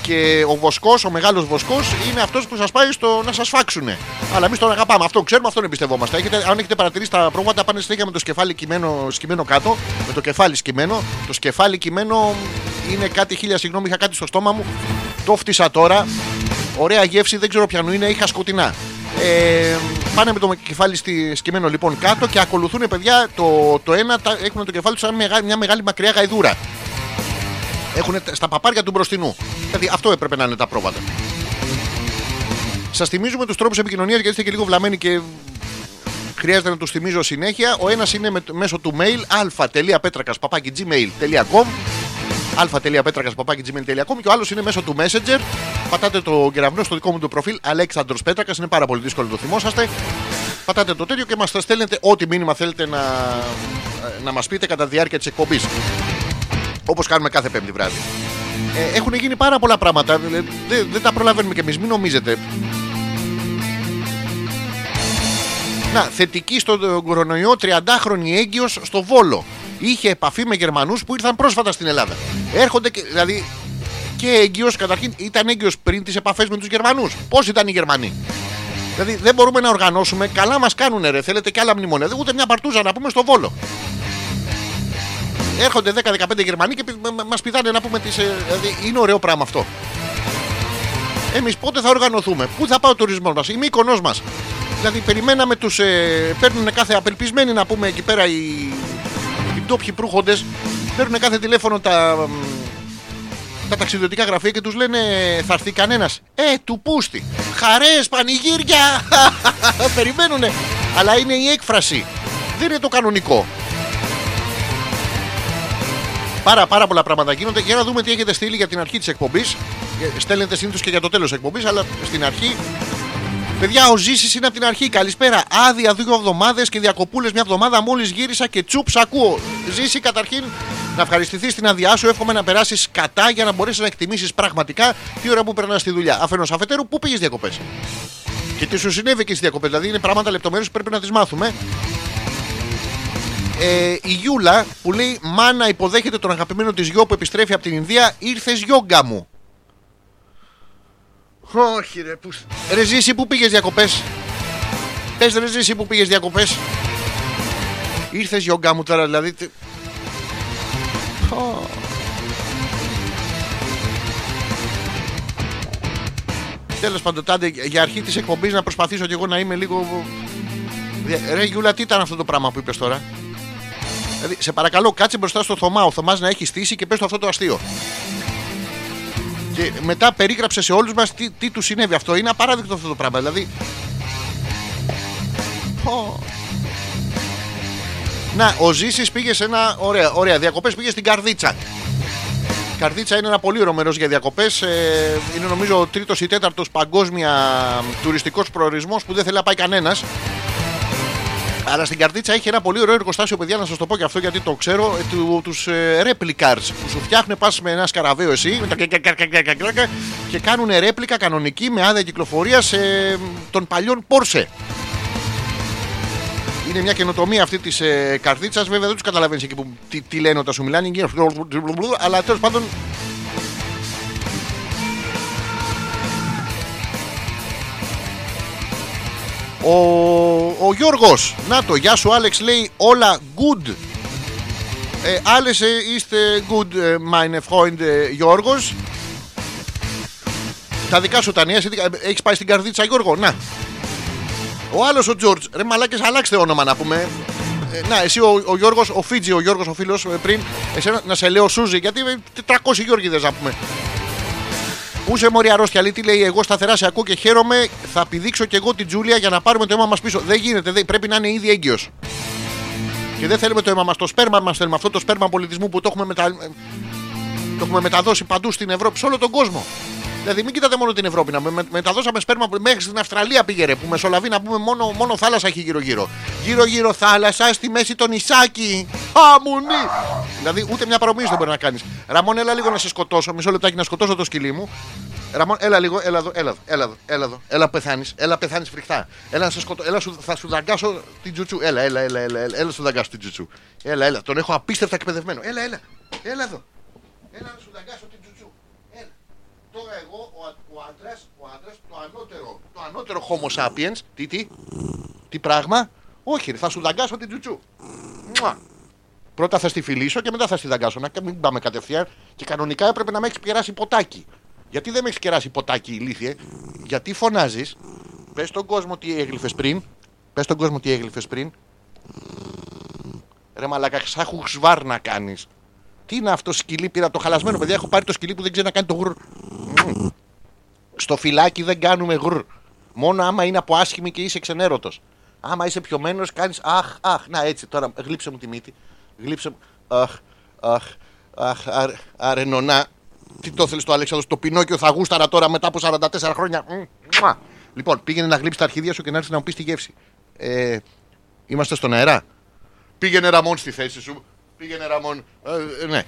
Και ο βοσκός, ο μεγάλος βοσκός, είναι αυτός που σας πάει στο να σας φάξουνε. Αλλά εμείς τον αγαπάμε. Αυτό ξέρουμε, αυτόν εμπιστευόμαστε. Έχετε, αν έχετε παρατηρήσει τα πρόβατα, πάνε συνέχεια με το σκεφάλι κειμένο, σκυμμένο κάτω. Με το κεφάλι σκυμμένο. Το σκεφάλι κειμένο είναι κάτι χίλια συγγνώμη, είχα κάτι στο στόμα μου. Το φτύσα τώρα. Ωραία γεύση, δεν ξέρω ποιανού είναι, είχα σκοτεινά. Ε, πάνε με το κεφάλι στη, σκυμμένο λοιπόν κάτω και ακολουθούν παιδιά το, το ένα, τα, έχουν το κεφάλι τους σαν μεγα- μια μεγάλη μακριά γαϊδούρα. Έχουν στα παπάρια του μπροστινού. Δηλαδή αυτό έπρεπε να είναι τα πρόβατα. Σας θυμίζουμε τους τρόπους επικοινωνίας γιατί είστε και λίγο βλαμμένοι και χρειάζεται να τους θυμίζω συνέχεια. Ο ένας είναι με, μέσω του mail alpha.petrakas.gmail.com alpha.petrakas.gmail.com και ο άλλος είναι μέσω του Messenger. Πατάτε το κεραυνό στο δικό μου το προφίλ Αλέξανδρος Πέτρακας. Είναι πάρα πολύ δύσκολο να το θυμόσαστε. πατάτε το τέτοιο και μας στέλνετε ό,τι μήνυμα θέλετε να, να μας πείτε κατά τη διάρκεια της εκπομπής. Όπως κάνουμε κάθε Πέμπτη βράδυ. Ε, έχουν γίνει πάρα πολλά πράγματα. Ε, Δεν, δεν τα προλαβαίνουμε κι εμείς, μην νομίζετε. Να, θετική στον κορονοϊό 30χρονη έγκυος στο Βόλο. Είχε επαφή με Γερμανούς που ήρθαν πρόσφατα στην Ελλάδα. Έρχονται και, δηλαδή και έγκυος καταρχήν ήταν έγκυος πριν τις επαφές με τους Γερμανούς. Πώς ήταν οι Γερμανοί; Δηλαδή δεν μπορούμε να οργανώσουμε. Καλά μας κάνουν ρε. Θέλετε και άλλα μνημόνια. Δεν- Ούτε μια παρτούζα να πούμε στο Βόλο. Έρχονται 10-15 Γερμανοί και μα πηδάνε να πούμε τις. Δηλαδή είναι ωραίο πράγμα αυτό. Εμείς πότε θα οργανωθούμε, πού θα πάει ο τουρισμός μας, η μήκονό μας. Δηλαδή περιμέναμε τους. Ε, παίρνουν κάθε απελπισμένοι να πούμε εκεί πέρα οι, οι ντόπιοι προύχοντες. Παίρνουν κάθε τηλέφωνο τα, μ, τα ταξιδιωτικά γραφεία και τους λένε θα έρθει κανένας. Ε, του πούστη. Χαρές, πανηγύρια. <laughs> Περιμένουνε. Αλλά είναι η έκφραση. Δεν είναι το κανονικό. Πάρα, πάρα πολλά πράγματα γίνονται. Για να δούμε τι έχετε στείλει για την αρχή της εκπομπής. Στέλνετε συνήθως και για το τέλος της εκπομπής, αλλά στην αρχή. Παιδιά, ο Ζήσης είναι από την αρχή. Καλησπέρα. Άδεια δύο εβδομάδες και διακοπούλες μια εβδομάδα. Μόλις γύρισα και τσουπς σ' ακούω. Ζήση, καταρχήν να ευχαριστηθείς στην άδειά σου. Εύχομαι να περάσεις κατά για να μπορέσεις να εκτιμήσεις πραγματικά τι ώρα που περνάς στη δουλειά. Αφενός αφετέρου, πού πήγες διακοπές; Και τι σου συνέβη και στις διακοπές; Δηλαδή είναι πράγματα λεπτομέρειες που πρέπει να τις μάθουμε. Ε, η Γιούλα που λέει Μάνα υποδέχεται τον αγαπημένο της γιο που επιστρέφει από την Ινδία. Ήρθες γιόγκα μου. Όχι ρε που... Ρε Ζήση που πήγες διακοπές Πες ρε Ζήση που πήγες διακοπές Ήρθες γιόγκα μου τώρα δηλαδή τι- Ω. Τέλος πάντων τάντε για αρχή της εκπομπής να προσπαθήσω κι εγώ να είμαι λίγο Ρε Γιούλα τι ήταν αυτό το πράγμα που είπες τώρα; Δηλαδή, σε παρακαλώ, κάτσε μπροστά στο Θωμά. Ο Θωμάς να έχει στήσει και πες του αυτό το αστείο. Και μετά περίγραψε σε όλους μας τι, τι του συνέβη. Αυτό είναι απαράδεκτο αυτό το πράγμα. Δηλαδή. Ω. Να, ο Ζήσης πήγε σε ένα. Ωραία, ωραία διακοπές πήγε στην Καρδίτσα. Καρδίτσα είναι ένα πολύ ωραίο μέρος για διακοπές. είναι νομίζω ο τρίτος ή τέταρτος παγκόσμια τουριστικός προορισμός που δεν θέλει να πάει κανένας. Αλλά στην καρδίτσα έχει ένα πολύ ωραίο εργοστάσιο, παιδιά, να σας το πω και αυτό γιατί το ξέρω. Ε, του τους, ε, replicars που σου φτιάχνουν, πας με ένα σκαραβέο εσύ και κάνουν ρέπλικα κανονική με άδεια κυκλοφορίας ε, των παλιών Πόρσε. Είναι μια καινοτομία αυτή της ε, καρδίτσας. Βέβαια δεν τους καταλαβαίνεις εκεί που τι, τι λένε όταν σου μιλάνε. Αλλά τέλος πάντων Ο, ο Γιώργος, να το, γεια σου Άλεξ λέει όλα good. Ε, alles ε, είστε good, ε, meine Freund ε, Γιώργος. Τα δικά σου τα νέα, εσύ τι- ε, έχεις πάει στην καρδίτσα Γιώργο, να. Ο άλλος ο Τζόρτζ, ρε μαλάκες αλλάξτε όνομα να πούμε. Ε, να, εσύ ο, ο Γιώργος, ο Φίτζι, ο Γιώργος ο φίλος ε, πριν, εσένα να σε λέω Σούζη, γιατί ε, 400 Γιώργιδες να πούμε. Πού σε μωρή αρρώστια, λέει, τι λέει, εγώ σταθερά σε ακούω και χαίρομαι. Θα πηδήξω κι εγώ την Τζούλια για να πάρουμε το αίμα μας πίσω. Δεν γίνεται, δεν, πρέπει να είναι ήδη έγκυος. Και δεν θέλουμε το αίμα μας, το σπέρμα μας θέλουμε. Αυτό το σπέρμα πολιτισμού που το έχουμε, μετα... το έχουμε μεταδώσει παντού στην Ευρώπη, σε όλο τον κόσμο. Δηλαδή, μην κοιτάτε μόνο την Ευρώπη. Να με, με- μεταδώσαμε σπέρμα που- μέχρι στην Αυστραλία πήγε ρε, που μεσολαβεί να πούμε μόνο, μόνο θάλασσα έχει γύρω-γύρω. Γύρω-γύρω θάλασσα, στη μέση το νησάκι. Αμουνί! Δηλαδή, ούτε μια παρομοίωση δεν μπορεί να κάνεις. Ραμόν, έλα λίγο να σε σκοτώσω. Μισό λεπτάκι να σκοτώσω το σκυλί μου. Ραμόν, έλα λίγο, έλα εδώ, έλα εδώ, έλα εδώ, έλα εδώ. Έλα πεθάνεις, έλα πεθάνεις φρικτά. Έλα να σε σκοτώ, έλα σου, θα σου δαγκάσω την τζουτσού. Έλα, έλα, έλα, έλα, έλα, έλα σου δαγκάσω την τζουτσού. Έλα, έλα, τον έχω απίστευτα εκπαιδευμένο. Έλα, έλα, έλα εδώ. Έλα να σου δαγκάσω την τζουτσού. Έλα. Τώρα εγώ, ο, α- ο άντρας, ο άντρας, το ανώτερο, το ανώτερο homo sapiens, τι, τι, τι πράγμα, όχι ρε, θα σου δαγκάσω την τζουτσού. Μουα. Πρώτα θα στη φιλήσω και μετά θα στη δαγκάσω. Να μην πάμε κατευθείαν. Και κανονικά έπρεπε να με έχεις κεράσει ποτάκι. Γιατί δεν με έχεις κεράσει ποτάκι, ηλίθιε. Γιατί φωνάζεις. Πες στον κόσμο τι έγλυφες πριν. Πες στον κόσμο τι έγλυφες πριν. Ρε μαλάκα, σαν χουξβάρ να κάνεις. Τι είναι αυτό σκυλί, πήρα το χαλασμένο παιδιά. Έχω πάρει το σκυλί που δεν ξέρει να κάνει το γουρ. Μμμ. Στο φυλάκι δεν κάνουμε γουρ. Μόνο άμα είναι από άσχημη και είσαι ξενέρωτος. Άμα είσαι πιωμένος, κάνεις αχ, αχ. Να έτσι τώρα, γλύψε μου τη μύτη. Γλύψε μου. Αχ, αχ, αχ, αρ, αρενονά. Τι το θέλεις το Αλέξανδρος, το Πινόκιο θα γούσταρα τώρα μετά από 44 χρόνια. Μμ, μουα. Λοιπόν, πήγαινε να γλύψει τα αρχίδια σου και να έρθει να μου πεις τη γεύση. Ε, είμαστε στον αέρα. Πήγαινε Ραμόν στη θέση σου. Πήγαινε Ραμόν. Ε, ε, ναι.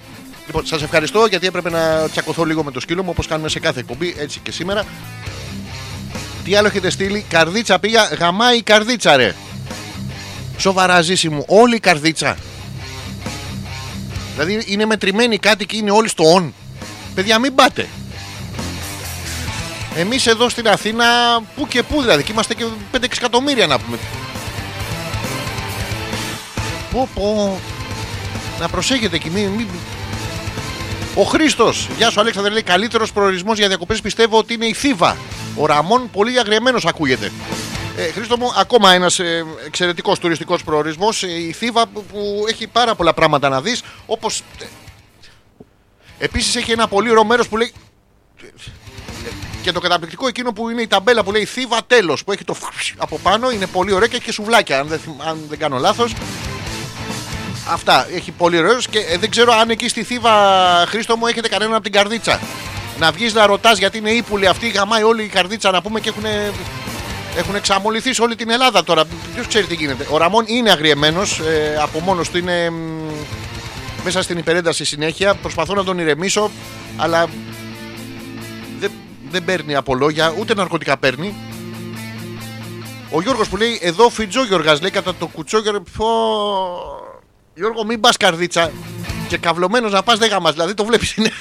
Λοιπόν, σας ευχαριστώ γιατί έπρεπε να τσακωθώ λίγο με το σκύλο μου όπως κάνουμε σε κάθε εκπομπή, έτσι και σήμερα. Τι άλλο έχετε στείλει, καρδίτσα πήγα, γαμάει η καρδίτσα ρε. Σοβαρά ζήση μου, όλη η καρδίτσα. Δηλαδή είναι μετρημένοι κάτι και είναι όλοι στο on. Παιδιά, μην πάτε. Εμείς εδώ στην Αθήνα, που και που δηλαδή, και είμαστε και 5-6 εκατομμύρια να πούμε. Πω, πω. Να προσέχετε εκεί, μην. μην- Ο Χρήστος, γεια σου Αλέξανδρε, λέει καλύτερος προορισμός για διακοπές πιστεύω ότι είναι η Θήβα. Ο Ραμόν πολύ αγριεμένος ακούγεται. Ε, Χρήστο μου, ακόμα ένας ε, εξαιρετικός τουριστικός προορισμός. η Θήβα που, που έχει πάρα πολλά πράγματα να δεις. Όπως. Επίσης έχει ένα πολύ ωραίο μέρος που λέει. Και το καταπληκτικό εκείνο που είναι η ταμπέλα που λέει Θήβα τέλος. Που έχει το φρυσ από πάνω. Είναι πολύ ωραίο και έχει και σουβλάκια. Αν δεν, θυμ- αν δεν κάνω λάθος. Αυτά. Έχει πολύ ωραίος και ε, δεν ξέρω αν εκεί στη Θήβα Χρήστο μου έχετε κανέναν από την καρδίτσα. Να βγεις να ρωτάς γιατί είναι ύπουλοι αυτοί. Γαμάει όλη η καρδίτσα να πούμε και έχουν. Έχουν εξαμολυθεί σε όλη την Ελλάδα τώρα. Ποιος ξέρει τι γίνεται. Ο Ραμόν είναι αγριεμένος. Ε, από μόνος του είναι μ, μέσα στην υπερένταση συνέχεια. Προσπαθώ να τον ηρεμήσω, αλλά δεν, δεν παίρνει από λόγια, ούτε ναρκωτικά παίρνει. Ο Γιώργος που λέει εδώ φιτζό Γιώργας λέει κατά το κουτσό Γιώργο, πω... Γιώργο μην πας καρδίτσα και καυλωμένος να πας δεν γαμάς δηλαδή το βλέπεις είναι...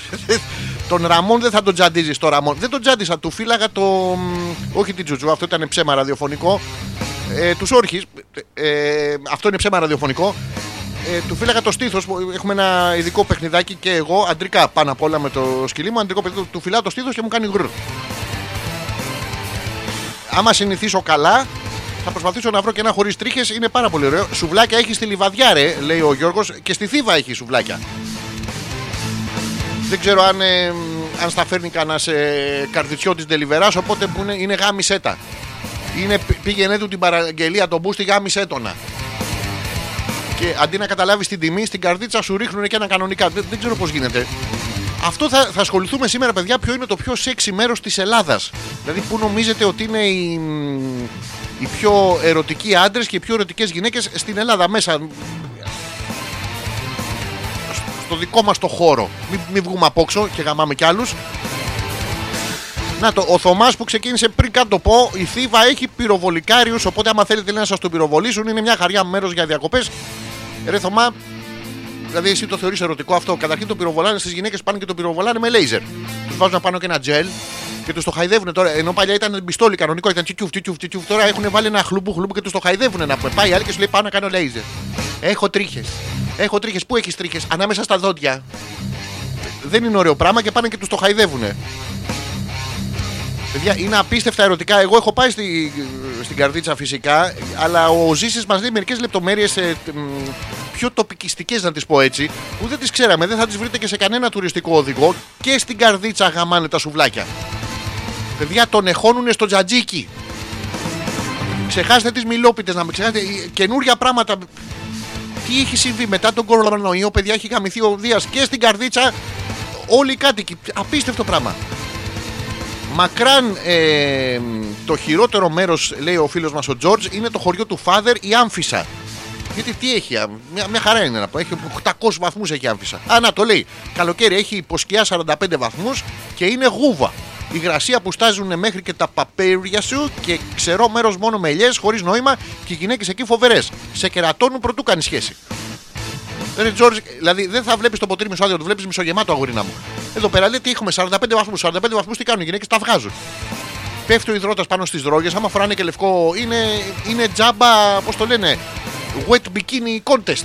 τον Ραμόν δεν θα τον τζαντίζεις το Ραμόν δεν τον τζάντισα του φύλαγα το μ, όχι την Τζουτζού αυτό ήταν ψέμα ραδιοφωνικό ε, τους όρχης ε, αυτό είναι ψέμα ραδιοφωνικό ε, του φύλαγα το στήθος. Έχουμε ένα ειδικό παιχνιδάκι και εγώ, αντρικά πάνω απ' όλα με το σκυλί μου. Αντρικό παιχνίδι, του φυλάω το στήθος και μου κάνει γκρ. Άμα συνηθίσω καλά, θα προσπαθήσω να βρω και ένα χωρίς τρίχες. Είναι πάρα πολύ ωραίο. Σουβλάκια έχει στη λιβαδιά, ρε, λέει ο Γιώργος, και στη θύβα έχει σουβλάκια. Δεν ξέρω αν, ε, αν στα φέρνει κανένας ε, καρδιτσιό της Ντελιβεράς, οπότε που είναι, είναι γάμισέτα. Είναι, πήγαινε του την παραγγελία τον μπούστι γάμισέτονα. Και αντί να καταλάβεις την τιμή, στην καρδίτσα σου ρίχνουν και ένα κανονικά. Δεν, δεν ξέρω πώς γίνεται. Αυτό θα, θα ασχοληθούμε σήμερα, παιδιά, ποιο είναι το πιο σεξι μέρος της Ελλάδας. Δηλαδή, πού νομίζετε ότι είναι οι, μ, οι πιο ερωτικοί άντρες και οι πιο ερωτικές γυναίκες στην Ελλάδα μέσα; Στο δικό μας το χώρο. Μην, μην βγούμε απόξω και γαμάμε κι άλλους. Να το, ο Θωμάς που ξεκίνησε πριν καν το πω, η Θήβα έχει πυροβολικάριους. Οπότε, άμα θέλετε να σας τον πυροβολήσουν, είναι μια χαριά μέρος για διακοπές. Ρε Θωμά, δηλαδή εσύ το θεωρείς ερωτικό αυτό. Καταρχήν το πυροβολάνε στις γυναίκες πάνε και το πυροβολάνε με λέιζερ. Τους βάζουν πάνω και ένα τζελ και τους το χαϊδεύουν τώρα. Ενώ παλιά ήταν πιστόλι κανονικό, ήταν τσιτσιουφ, τσιτσιουφ, τσιτσιουφ. Τώρα έχουν βάλει ένα χλούμπου χλούμπου και τους το χαϊδεύουν να πούμε. Πάει η άλλη και σου λέει πάω να κάνω λέιζερ. Έχω τρίχες. Έχω τρίχες. Πού έχεις τρίχες, ανάμεσα στα δόντια. Δεν είναι ωραίο πράγμα και πάνε και τους το χαϊδεύουν. Παιδιά, είναι απίστευτα ερωτικά. Εγώ έχω πάει στη, στην καρδίτσα φυσικά, αλλά ο Ζήσης μας λέει μερικές λεπτομέρειες πιο τοπικιστικές, να τις πω έτσι, που δεν τις ξέραμε. Δεν θα τις βρείτε και σε κανένα τουριστικό οδηγό. Και στην καρδίτσα γαμάνε τα σουβλάκια. Παιδιά, τον εχώνουν στο τζατζίκι. Ξεχάστε τις μιλόπιτες να με ξεχάσετε. ε, Καινούρια πράγματα. Τι έχει συμβεί μετά τον κορονοϊό, παιδιά, έχει γαμηθεί ο Δίας και στην καρδίτσα. Όλοι οι κάτοικοι. Απίστευτο πράγμα. Μακράν ε, το χειρότερο μέρος, λέει ο φίλος μας ο Τζορτζ, είναι το χωριό του Φάδερ, η Άμφισα. Γιατί τι έχει, α, μια, μια χαρά είναι να πω. Έχει 800 βαθμούς έχει η Άμφισα. Α, να το λέει. Καλοκαίρι έχει υποσκιά 45 βαθμούς και είναι γούβα. Υγρασία που στάζουν μέχρι και τα παπέρια σου και ξερό μέρος μόνο με ελιές, χωρίς νόημα και οι γυναίκες εκεί φοβερές. Σε κερατώνουν πρωτού κάνεις σχέση. Ρε Τζόρτζ, δηλαδή δεν θα βλέπεις το ποτήρι μισοάδιο, το βλέπεις μισογεμάτο αγορίνα μου. Εδώ πέρα λέει τι έχουμε 45 βαθμούς. 45 βαθμούς τι κάνουν οι γυναίκες, τα βγάζουν. Πέφτει ο υδρότας πάνω στις δρόγε. Άμα φοράνε και λευκό, είναι, είναι τζάμπα, πώς το λένε, wet bikini contest.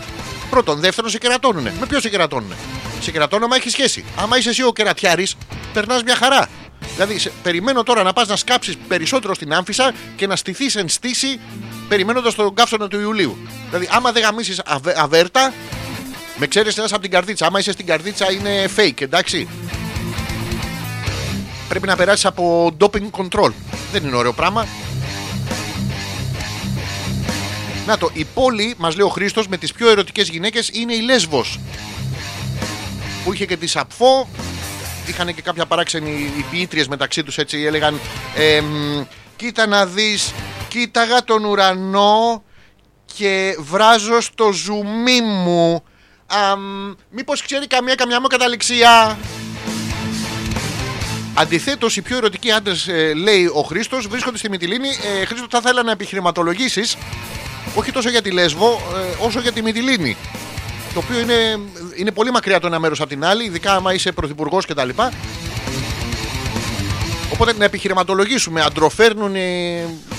Πρώτον, δεύτερον, σε κερατώνουν. Με ποιο σε κερατώνουν. Σε κερατώνουν άμα έχεις σχέση. Άμα είσαι εσύ ο κερατιάρης, περνάς μια χαρά. Δηλαδή, σε, περιμένω τώρα να πας να σκάψεις περισσότερο στην άμφισα και να στηθείς εν στήση περιμένοντας τον καύσωνα του Ιουλίου. Δηλαδή, άμα δεν γαμίσεις αβέρτα, με ξέρεις ένας από την καρδίτσα. Άμα είσαι στην καρδίτσα είναι fake, εντάξει. Πρέπει να περάσεις από doping control. Δεν είναι ωραίο πράγμα. Να το, η πόλη, μας λέει ο Χρήστος, με τις πιο ερωτικές γυναίκες είναι η Λέσβος. Που είχε και τη Σαπφό. Είχαν και κάποια παράξενοι οι ποιήτριες μεταξύ τους έτσι. Έλεγαν εμ, Κοίτα να δεις, Κοίταγα τον ουρανό και βράζω στο ζουμί μου. Αμ, μήπως ξέρει καμία καμιά μου καταληξία; Αντιθέτως, οι πιο ερωτικοί άντρες, λέει ο Χρήστος, βρίσκονται στη Μυτιλίνη. Ε, Χρήστο, θα ήθελα να επιχειρηματολογήσεις όχι τόσο για τη Λέσβο, ε, όσο για τη Μυτιλίνη. Το οποίο είναι, είναι πολύ μακριά το ένα μέρος από την άλλη, ειδικά άμα είσαι πρωθυπουργός κτλ. Οπότε να επιχειρηματολογήσουμε. Αντροφέρνουν ε,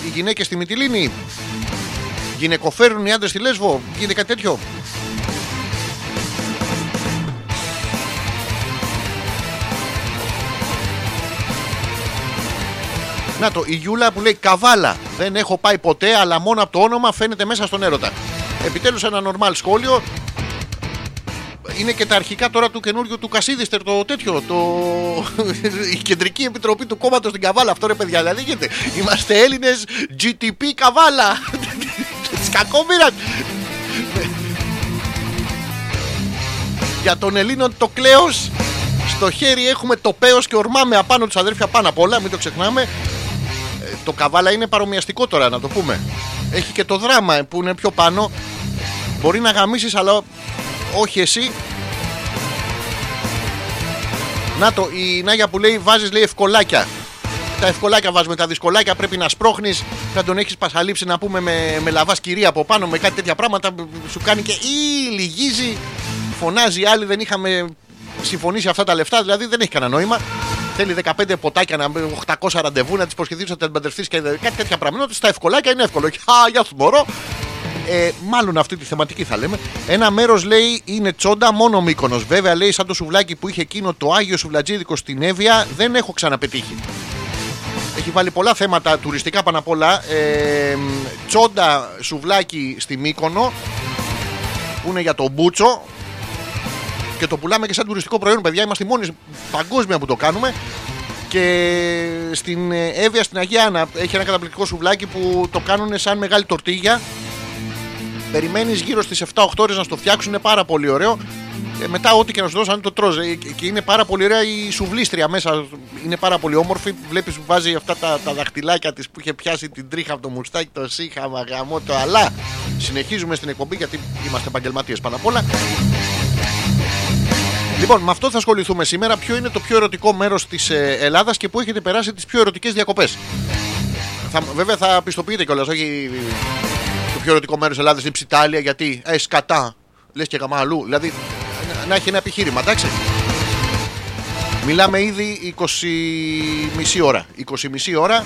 οι γυναίκες στη Μυτιλίνη, γυναικοφέρνουν οι άντρες στη Λέσβο, γίνεται κάτι τέτοιο; Να το, η Γιούλα που λέει Καβάλα. Δεν έχω πάει ποτέ, αλλά μόνο από το όνομα φαίνεται μέσα στον έρωτα. Επιτέλους ένα νορμάλ σχόλιο. Είναι και τα αρχικά τώρα του καινούριου του Κασίδιστερ το τέτοιο. Το... <laughs> η κεντρική επιτροπή του κόμματος στην Καβάλα. Αυτό ρε παιδιά, δηλαδή γίνεται. Είμαστε Έλληνες GTP Καβάλα. <laughs> Τη κακόμοιρα. Για τον Ελλήνων το κλέος στο χέρι έχουμε το πέος και ορμάμε απάνω τους αδέρφια πάνω απ' όλα, μην το ξεχνάμε. Ε, το καβάλα είναι παρομοιαστικό τώρα να το πούμε. Έχει και το δράμα που είναι πιο πάνω. Μπορεί να γαμίσεις αλλά όχι εσύ. Να το, η Νάγια που λέει βάζεις λέει ευκολάκια. Τα ευκολάκια βάζουμε, τα δυσκολάκια πρέπει να σπρώχνεις Να τον έχεις πασαλείψει να πούμε με, με λαβάς κυρία από πάνω, με κάτι τέτοια πράγματα. Σου κάνει και ή λυγίζει. Φωνάζει η άλλη, δεν είχαμε συμφωνήσει αυτά τα λεφτά, δηλαδή δεν έχει κανένα νόημα. Θέλει 15 ποτάκια, να 800 ραντεβού, να τη προσχεθεί ότι θα την παντρευτεί και κάτι τέτοια πράγματα. Στα ευκολάκια είναι εύκολο. Και, Α, γεια σου, μωρό. Ε, μάλλον αυτή τη θεματική θα λέμε. Ένα μέρος λέει είναι τσόντα, μόνο μήκονο. Βέβαια λέει σαν το σουβλάκι που είχε εκείνο το Άγιο Σουβλατζίδικο στην Εύβοια, δεν έχω ξαναπετύχει. Έχει βάλει πολλά θέματα τουριστικά πάνω απ' όλα. Ε, τσόντα σουβλάκι στη Μύκονο που είναι για τον Μπούτσο και το πουλάμε και σαν τουριστικό προϊόν, παιδιά. Είμαστε οι μόνοι παγκόσμια που το κάνουμε. Και στην ε, Εύβοια στην Αγία Άννα έχει ένα καταπληκτικό σουβλάκι που το κάνουν σαν μεγάλη τορτίγια. Περιμένεις γύρω στις 7-8 ώρες να στο φτιάξουν, είναι πάρα πολύ ωραίο. Ε, μετά, ό,τι και να σου δώσουν, το τρως. Ε, και είναι πάρα πολύ ωραία η σουβλίστρια μέσα. Είναι πάρα πολύ όμορφη. Βλέπεις που βάζει αυτά τα, τα δαχτυλάκια της που είχε πιάσει την τρίχα από το μουστάκι, το σύχα, μαγαμό, το αλλά. Συνεχίζουμε στην εκπομπή γιατί είμαστε επαγγελματίες πάνω απ' όλα. Λοιπόν, με αυτό θα ασχοληθούμε σήμερα. Ποιο είναι το πιο ερωτικό μέρος της Ελλάδας και πού έχετε περάσει τις πιο ερωτικές διακοπές; Θα, βέβαια θα πιστοποιείτε κιόλας, όχι το πιο ερωτικό μέρος της Ελλάδας είναι η Ψιτάλια γιατί ε, σκατά. Λες και γαμά αλλού. Δηλαδή να, να έχει ένα επιχείρημα, εντάξει. Μιλάμε ήδη 20 μισή ώρα. 20 μισή ώρα.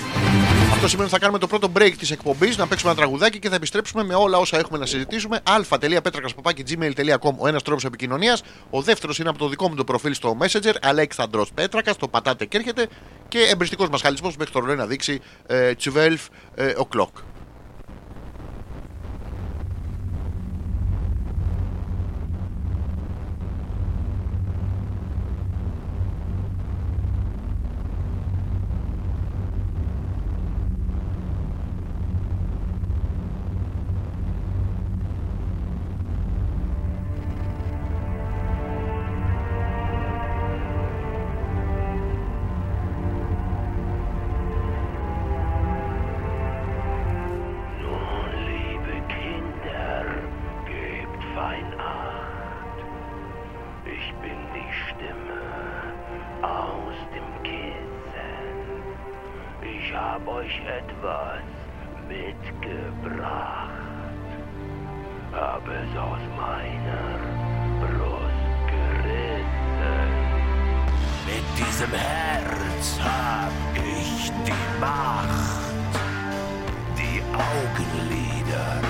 Αυτό σημαίνει ότι θα κάνουμε το πρώτο break της εκπομπής, να παίξουμε ένα τραγουδάκι και θα επιστρέψουμε με όλα όσα έχουμε να συζητήσουμε. α.πέτρακα.gmail.com ο ένας τρόπος επικοινωνίας. Ο δεύτερος είναι από το δικό μου το προφίλ στο Messenger, Αλέξανδρος Πέτρακας. Το πατάτε και έρχεται. Και εμπριστικός μας χαλισμός μέχρι το ρολόι να δείξει ε, 12 ε, o'clock. Hab euch etwas mitgebracht. Hab es aus meiner Brust gerissen. Mit diesem Herz hab ich die Macht die Augenlider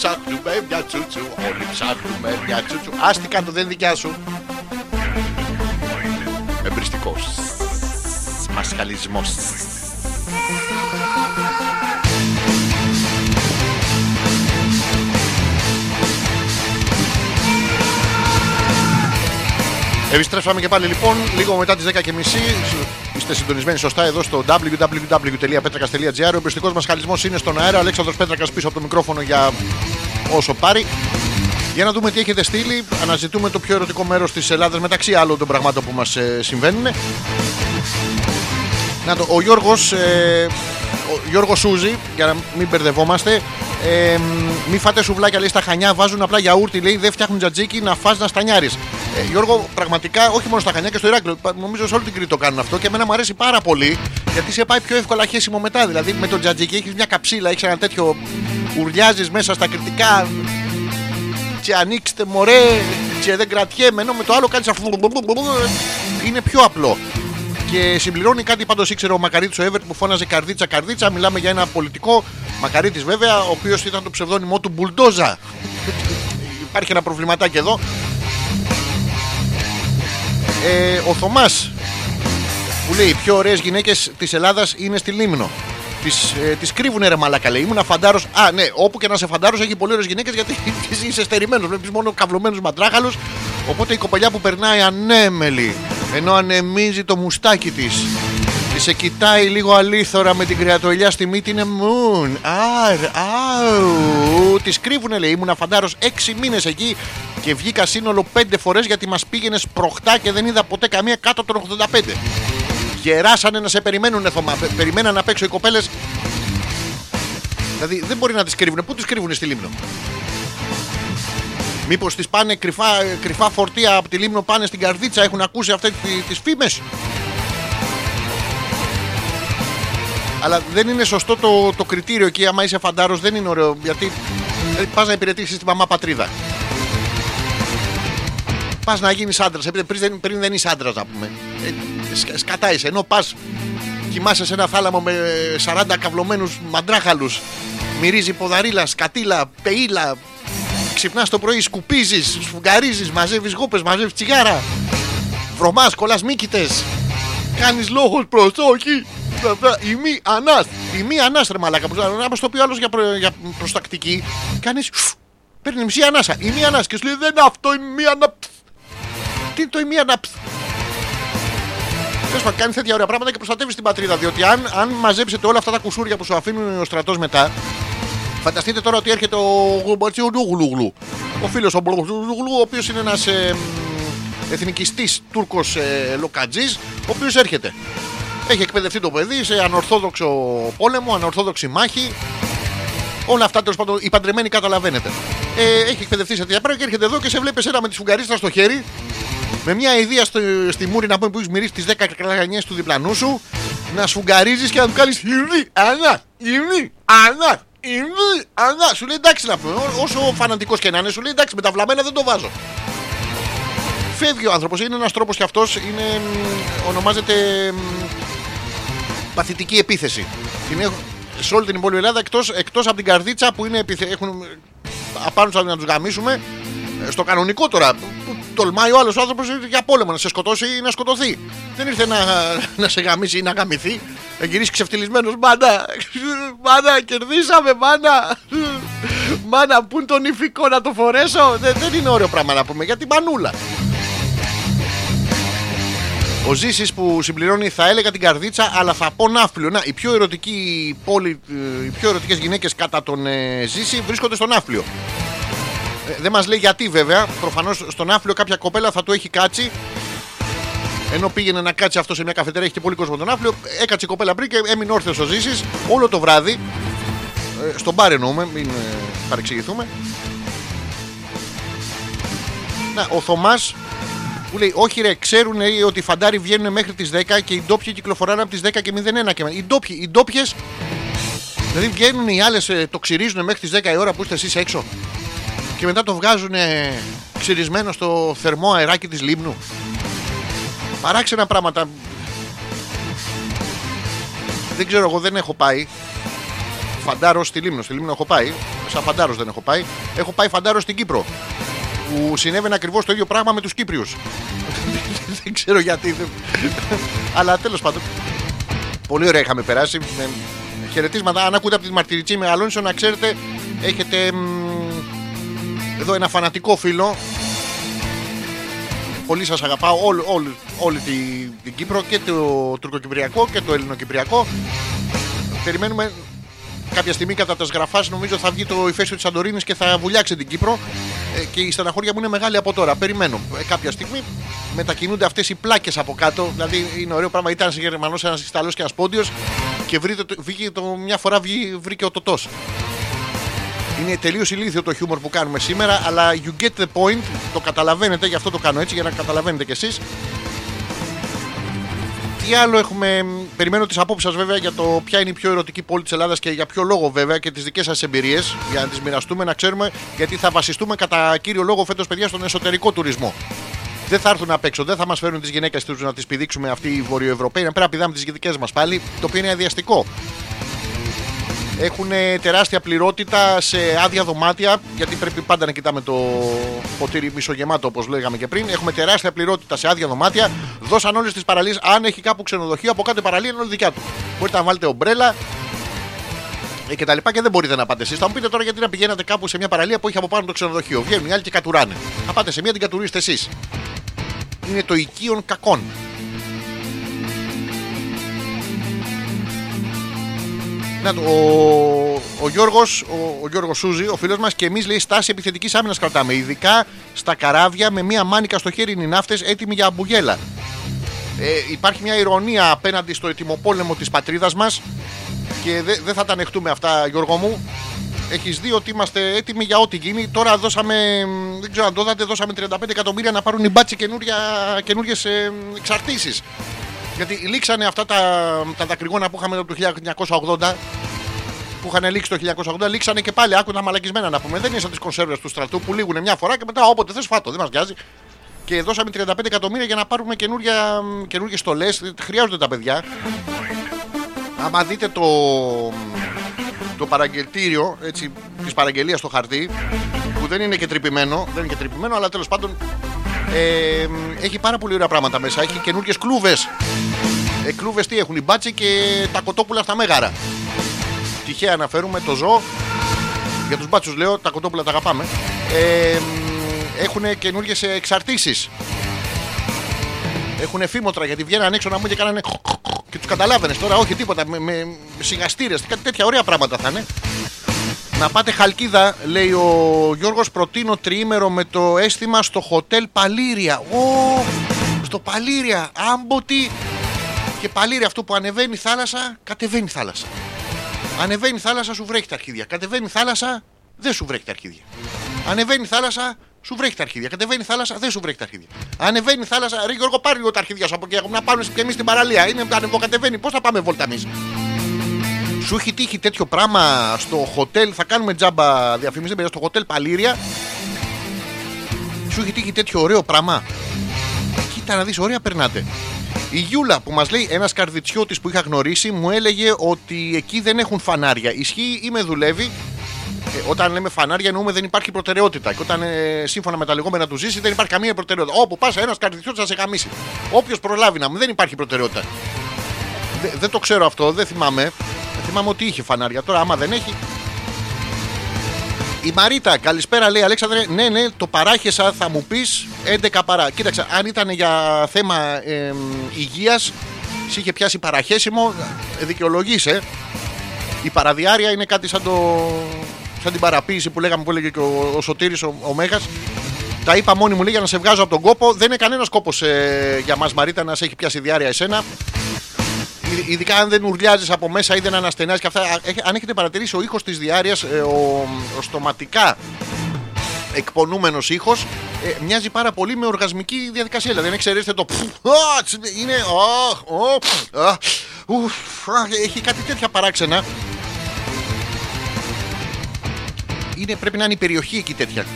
ψάχνουμε μια τσούτσου. Όλοι ψάχνουμε μια τσούτσου. Άστικα το δεν είναι δικιά σου. Εμπριστικός. Μασχαλισμός. Επιστρέψαμε και πάλι λοιπόν λίγο μετά τις 10.30 Είστε συντονισμένοι σωστά εδώ στο www.petrakas.gr Ο εμπιστικός μας χαλισμός είναι στον αέρα Αλέξανδρος Πέτρακας πίσω από το μικρόφωνο για όσο πάρει για να δούμε τι έχετε στείλει. Αναζητούμε το πιο ερωτικό μέρος της Ελλάδας μεταξύ άλλων των πραγμάτων που μας συμβαίνουν. Να το, ο Γιώργος. Ε, ο Γιώργος Σούζη, για να μην μπερδευόμαστε. Ε, μη φάτε σουβλάκια λέει στα χανιά, βάζουν απλά γιαούρτι λέει, δεν φτιάχνουν τζατζίκι να φας να στανιάρεις. Ε, Γιώργο, πραγματικά όχι μόνο στα χανιά και στο Ηράκλειο. πα- Νομίζω σε όλη την Κρήτη το κάνουν αυτό και εμένα μου αρέσει πάρα πολύ γιατί σε πάει πιο εύκολα χέσιμο μετά. Δηλαδή με το τζατζίκι έχεις μια καψίλα, έχεις ένα τέτοιο. Ουρλιάζεις μέσα στα κριτικά, και ανοίξτε μωρέ και δεν κρατιέμαι ενώ με το άλλο κάνεις αφού είναι πιο απλό. Και συμπληρώνει κάτι πάντως ήξερε ο Μακαρίτης ο Εύερτ που φώναζε καρδίτσα καρδίτσα. Μιλάμε για ένα πολιτικό Μακαρίτης βέβαια ο οποίος ήταν το ψευδόνυμό του Μπουλντόζα. Υπάρχει ένα προβληματάκι εδώ. Ε, ο Θωμάς που λέει οι πιο ωραίες γυναίκες της Ελλάδας είναι στη Λίμνο Τις, ε, τις κρύβουνε ρε μαλάκα λέει. Ήμουν φαντάρος. Α, ναι, όπου και να σε φαντάρος έχει πολύ ωραίες γυναίκες γιατί <laughs> είσαι στερημένος. Βλέπεις μόνο καυλωμένους μαντράχαλους. Οπότε η κοπελιά που περνάει ανέμελη ενώ ανεμίζει το μουστάκι της. Της σε κοιτάει λίγο αλήθωρα με την κρεατοελιά στη μύτη είναι μουν. Αρ, αου. Τη κρύβουνε λέει. Ήμουν φαντάρος 6 μήνες εκεί και βγήκα σύνολο 5 φορές γιατί μας πήγαινε προχτά και δεν είδα ποτέ καμία κάτω των 85. Γεράσανε να σε περιμένουν Θωμά. Πε- Περιμέναν απ' έξω οι κοπέλες. Δηλαδή δεν μπορεί να τις κρύβουν. Πού τις κρύβουν στη Λίμνο; Μήπως τις πάνε κρυφά, κρυφά φορτία από τη Λίμνο, πάνε στην καρδίτσα, έχουν ακούσει αυτές τις φήμες; Αλλά δεν είναι σωστό το, το κριτήριο εκεί. Άμα είσαι φαντάρος, δεν είναι ωραίο. Γιατί πας να υπηρετήσεις τη μαμά πατρίδα. Πας να γίνεις άντρας. Πριν, δεν- πριν δεν είσαι άντρας, να πούμε. Ε, σκα- σκατά είσαι. Ενώ πας κοιμάσαι σε ένα θάλαμο με 40 καυλωμένους μαντράχαλους. Μυρίζει ποδαρίλα, σκατήλα, πεΐλα. Ξυπνάς το πρωί, σκουπίζεις, σφουγγαρίζεις, μαζεύεις γόπες, μαζεύεις τσιγάρα. Βρωμάς, κολλάς μύκητες. Κάνεις λόγο προσοχή. Η μη ανά. Η μη ανάς, ρε μαλάκα. Να το πει ο άλλος για, προ, για προστακτική. Κάνεις. Παίρνει μισή ανάσα. Η μη ανάς. Και σου λέει δεν είναι αυτό, η μη ανά. Τι είναι το η μη ανά. Τέλος πάντων, κάνει τέτοια ωραία πράγματα και προστατεύεις την πατρίδα. Διότι αν, αν μαζέψετε όλα αυτά τα κουσούρια που σου αφήνουν ο στρατός μετά, φανταστείτε τώρα ότι έρχεται ο Γουλουτζιουγλου. Ο φίλος ο Γουλουτζιουγλου, ο οποίος είναι ένας ε, εθνικιστής Τούρκος ε, λοκατζής, ο οποίος έρχεται. Έχει εκπαιδευτεί το παιδί σε ανορθόδοξο πόλεμο, ανορθόδοξη μάχη. Όλα αυτά τέλος πάντων, οι παντρεμένοι καταλαβαίνετε. Ε, έχει εκπαιδευτεί σε τέτοια πράγματα και έρχεται εδώ και σε βλέπεις ένα με τη σφουγγαρίστρα στο χέρι, με μια ιδέα στο, στη μούρη να πούμε που έχεις μυρίσει τις 10 κλαγανιέ του διπλανού σου, να σφουγγαρίζεις και να του κάνεις Ιρή, Ανά, Ιρή, Ανά, Ιρή, Ανά. Σου λέει εντάξει να πούμε, ό- όσο φανατικός και να είναι, σου λέει εντάξει με τα βλαμμένα δεν το βάζω. Φεύγει ο άνθρωπος, είναι ένας τρόπος κι αυτός, είναι, μ, ονομάζεται μ, παθητική επίθεση. Την έχω σε όλη την υπόλοιπη Ελλάδα εκτός, εκτός από την καρδίτσα που είναι επιθε... έχουν απάνω να τους γαμίσουμε. Ε, στο κανονικό τώρα που τολμάει ο άλλος άνθρωπος για πόλεμο να σε σκοτώσει ή να σκοτωθεί. Δεν ήρθε να, να σε γαμίσει ή να γαμηθεί. Να γυρίσει ξεφτυλισμένος μάνα μάνα κερδίσαμε μάνα μάνα πού είναι το νηφικό να το φορέσω; Δεν, δεν είναι ωραίο πράγμα να πούμε για την μανούλα Ο Ζήσης που συμπληρώνει, θα έλεγα την καρδίτσα, αλλά θα πω Ναύπλιο. Να, οι πιο ερωτικοί πόλη, ε, οι πιο ερωτικές γυναίκες κατά τον ε, Ζήση βρίσκονται στο Ναύπλιο. Ε, δεν μας λέει γιατί βέβαια. Προφανώς στο Ναύπλιο κάποια κοπέλα θα του έχει κάτσει. Ενώ πήγαινε να κάτσει αυτό σε μια καφετέρια, έχει και πολύ κόσμο τον Ναύπλιο. Έκατσε η κοπέλα πριν και έμεινε όρθιος ο Ζήσης όλο το βράδυ. Ε, στον μπαρ εννοούμε, μην ε, παρεξηγηθούμε. Να, ο Θωμάς που λέει: Όχι, ρε, ξέρουν λέει, ότι οι φαντάροι βγαίνουν μέχρι τις 10 και οι ντόπιοι κυκλοφοράνε από τις 10 και 01 και μετά. Οι ντόπιοι, οι ντόπιες. Δηλαδή βγαίνουν οι άλλες, το ξυρίζουν μέχρι τις 10 η ώρα που είστε εσείς έξω. Και μετά το βγάζουν ξυρισμένο στο θερμό αεράκι της λίμνου. Παράξενα πράγματα. Δεν ξέρω, εγώ δεν έχω πάει. Φαντάρο στη Λίμνο. Στη Λίμνο έχω πάει. Σαν φαντάρος δεν έχω πάει. Έχω πάει φαντάρο στην Κύπρο. Που συνέβαινε ακριβώς το ίδιο πράγμα με τους Κύπριους. <laughs> δεν ξέρω γιατί. δεν- Αλλά τέλος πάντων. Πολύ ωραία είχαμε περάσει. Με χαιρετίσματα. Αν ακούτε από τη Μαρτυριτσή Μεγαλόνισο, να ξέρετε, έχετε μ, εδώ ένα φανατικό φίλο. Πολύ σας αγαπάω όλη, όλη, όλη τη- την Κύπρο και το τουρκοκυπριακό και το ελληνοκυπριακό. Περιμένουμε κάποια στιγμή κατά τα σγραφάς νομίζω θα βγει το ηφαίστειο της Σαντορίνης και θα βουλιάξει την Κύπρο Ε, και η στεναχώρια μου είναι μεγάλη από τώρα. Περιμένω. Ε, κάποια στιγμή μετακινούνται αυτές οι πλάκες από κάτω. Δηλαδή είναι ωραίο πράγμα. Ήταν ένας Γερμανός, ένας Ιταλός και ένας Πόντιος και βρήκε το, βγήκε το, μια φορά βγή- βρήκε ο Τωτός. Είναι τελείως ηλίθιο το χιούμορ που κάνουμε σήμερα, αλλά you get the point, το καταλαβαίνετε, γι' αυτό το κάνω έτσι, για να καταλαβαίνετε κι εσείς. Τι άλλο έχουμε. Μ, Περιμένω τις απόψεις σας βέβαια για το ποια είναι η πιο ερωτική πόλη της Ελλάδας και για ποιο λόγο βέβαια και τις δικές σας εμπειρίες για να τις μοιραστούμε, να ξέρουμε γιατί θα βασιστούμε κατά κύριο λόγο φέτος παιδιά στον εσωτερικό τουρισμό. Δεν θα έρθουν απ' έξω, δεν θα μας φέρουν τις γυναίκες τους να τις πηδήξουμε αυτοί οι Βορειοευρωπαίοι, να πρέπει να πηδάμε τις δικέ μας πάλι, το οποίο είναι αδιαστικό. Έχουν τεράστια πληρότητα σε άδεια δωμάτια, γιατί πρέπει πάντα να κοιτάμε το ποτήρι μισογεμάτο, όπως λέγαμε και πριν. Έχουμε τεράστια πληρότητα σε άδεια δωμάτια. Δώσαν όλες τις παραλίες. Αν έχει κάπου ξενοδοχείο, από κάτω η παραλία είναι όλη δικιά του. Μπορείτε να βάλετε ομπρέλα ε, και τα λοιπά και δεν μπορείτε να πάτε εσείς. Θα μου πείτε τώρα γιατί να πηγαίνατε κάπου σε μια παραλία που έχει από πάνω το ξενοδοχείο. Βγαίνουν οι άλλοι και κατουράνε. Θα πάτε σε μια την κατουρίστε εσείς. Είναι το οικείον κακών. Να, το- ο, ο Γιώργος, ο, ο Γιώργος Σούζη, ο φίλος μας και εμείς λέει στάση επιθετικής άμυνας κρατάμε. Ειδικά στα καράβια με μία μάνικα στο χέρι είναι οι ναύτες έτοιμοι για αμπουγέλα. Ε, υπάρχει μια ηρωνία απέναντι στο ετοιμοπόλεμο της πατρίδας μας και δεν δεν θα τα ανεχτούμε αυτά Γιώργο μου. Έχεις δει ότι είμαστε έτοιμοι για ό,τι γίνει. Τώρα δώσαμε, μ, δεν ξέρω αν το είδατε, δώσαμε 35 εκατομμύρια να πάρουν οι μπάτσι καινούριες εξαρτήσεις. Γιατί λήξανε αυτά τα, τα δακρυγόνα που είχαμε από το 1980 που είχαν λήξει το 1980, λήξανε και πάλι. Άκου τα μαλακισμένα να πούμε. Δεν είναι σαν τις κονσέρβες του στρατού που λήγουν μια φορά και μετά όποτε θες φάτο. Δεν μας νοιάζει. Και δώσαμε 35 εκατομμύρια για να πάρουμε καινούργιες στολές. Χρειάζονται τα παιδιά. Άμα δείτε το, το παραγγελτήριο έτσι, της παραγγελίας στο χαρτί που δεν είναι και τρυπημένο, δεν είναι και τρυπημένο αλλά τέλος πάντων ε, έχει πάρα πολύ ωραία πράγματα μέσα. Έχει καινούργιες κλούβες. Ε, κλούβες τι έχουν, οι μπάτσι και τα κοτόπουλα στα μέγαρα. Τυχαία αναφέρουμε το ζώο. Για τους μπάτσους λέω, τα κοτόπουλα τα αγαπάμε. Ε, έχουν καινούργιες εξαρτήσεις. Έχουν φήμοτρα γιατί βγαίναν έξω να μου και κάνανε και τους καταλάβαινες τώρα, όχι τίποτα, με, με, με σιγαστήρες, κάτι τέτοια ωραία πράγματα θα είναι. Να πάτε χαλκίδα, λέει ο Γιώργος, προτείνω τριήμερο με το αίσθημα στο χοτέλ Παλήρια. Ω, στο Παλήρια, άμποτη και Παλήρια, αυτό που ανεβαίνει η θάλασσα, κατεβαίνει η θάλασσα. Ανεβαίνει η θάλασσα, σου βρέχει τα αρχίδια. Κατεβαίνει η θάλασσα, δεν σου βρέχει τα αρχίδια. Ανεβαίνει η θάλασσα, σου βρέχει τα αρχίδια. Κατεβαίνει η θάλασσα, δεν σου βρέχει τα αρχίδια. Ανεβαίνει η θάλασσα, ρε Γιώργο, πάρει λίγο τα αρχίδια σου από εκεί. Να πάμε και εμείς στην παραλία. Είναι ανεβοκατεβαίνει. Πώς θα πάμε βόλτα εμείς; Σου έχει τύχει τέτοιο πράγμα στο χοτέλ; Θα κάνουμε τζάμπα διαφήμιση. Δεν στο χοτέλ Παλήρια. Σου έχει τύχει τέτοιο ωραίο πράγμα; Κοίτα να δεις, ωραία περνάτε. Η Γιούλα που μας λέει ένας καρδιτσιώτης που είχα γνωρίσει μου έλεγε ότι εκεί δεν έχουν φανάρια. Ισχύει ή με δουλεύει. Ε, όταν λέμε φανάρια εννοούμε δεν υπάρχει προτεραιότητα. Και όταν ε, σύμφωνα με τα λεγόμενα του ζήσει δεν υπάρχει καμία προτεραιότητα. Όπου πας, ένας καρδιτσιώτης θα σε γαμίσει. Όποιος προλάβει να μου δεν υπάρχει προτεραιότητα. Δε- δεν το ξέρω αυτό, δεν θυμάμαι. Δεν θυμάμαι ότι είχε φανάρια. Τώρα, άμα δεν έχει. Η Μαρίτα, καλησπέρα λέει Αλέξανδρε. Ναι, ναι, το παράχεσα θα μου πεις 11 παρά. Κοίταξε, αν ήταν για θέμα ε, υγείας, σε είχε πιάσει παραχέσιμο, ε, δικαιολογείσαι. Η παραδιάρεια είναι κάτι σαν, το, σαν την παραποίηση που λέγαμε που έλεγε και ο, ο Σωτήρης ο, ο Μέγας. Τα είπα μόνη μου λέει για να σε βγάζω από τον κόπο. Δεν είναι κανένας κόπος για μας, Μαρίτα, να σε έχει πιάσει διάρκεια εσένα. Ει- Ειδικά αν δεν ουρλιάζεις από μέσα ή δεν αναστενάζεις και αυτά. Α, έχ- Αν έχετε παρατηρήσει, ο ήχος της διάρκειας, ο, ο στοματικά εκπονούμενος ήχος ε, μοιάζει πάρα πολύ με οργασμική διαδικασία. Δηλαδή, αν εξαιρέσετε το. πφ, α, τς, Είναι. αχ, ω, πφ, α, ουφ, α, Έχει κάτι τέτοια παράξενα. Είναι, πρέπει να είναι η περιοχή εκεί τέτοια.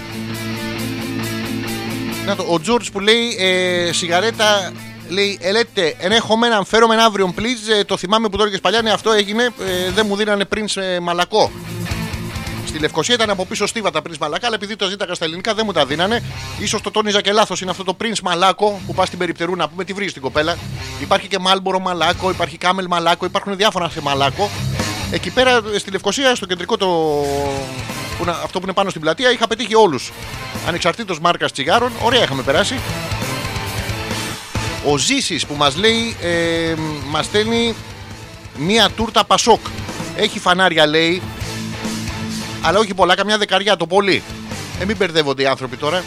Να το, ο Τζόρτζ που λέει ε, σιγαρέτα λέει ελέτε ενέχομαι να φέρομαι αύριο please ε, το θυμάμαι που το έλεγες παλιά ναι αυτό έγινε ε, δεν μου δίνανε πριν σε μαλακό Στη Λευκοσία ήταν από πίσω στίβατα πριν μαλακά, αλλά επειδή το ζήταγα στα ελληνικά δεν μου τα δίνανε. σω το τόνιζα και λάθος. Είναι αυτό το Prince Μαλάκο που πας στην περιπτερού να πούμε τι βρεις την κοπέλα. Υπάρχει και Μάλμπορο Μαλάκο, υπάρχει Κάμελ Μαλάκο, υπάρχουν διάφορα σε Μαλάκο. Εκεί πέρα στη Λευκοσία, στο κεντρικό το. Που είναι, αυτό που είναι πάνω στην πλατεία, είχα πετύχει όλους. Ανεξαρτήτως μάρκας τσιγάρων, ωραία είχαμε περάσει. Ο Ζήσης που μας λέει, ε, μας στέλνει μία τούρτα Πασόκ. Έχει φανάρια λέει, αλλά όχι πολλά, καμιά δεκαριά το πολύ. Ε, μην μπερδεύονται οι άνθρωποι τώρα.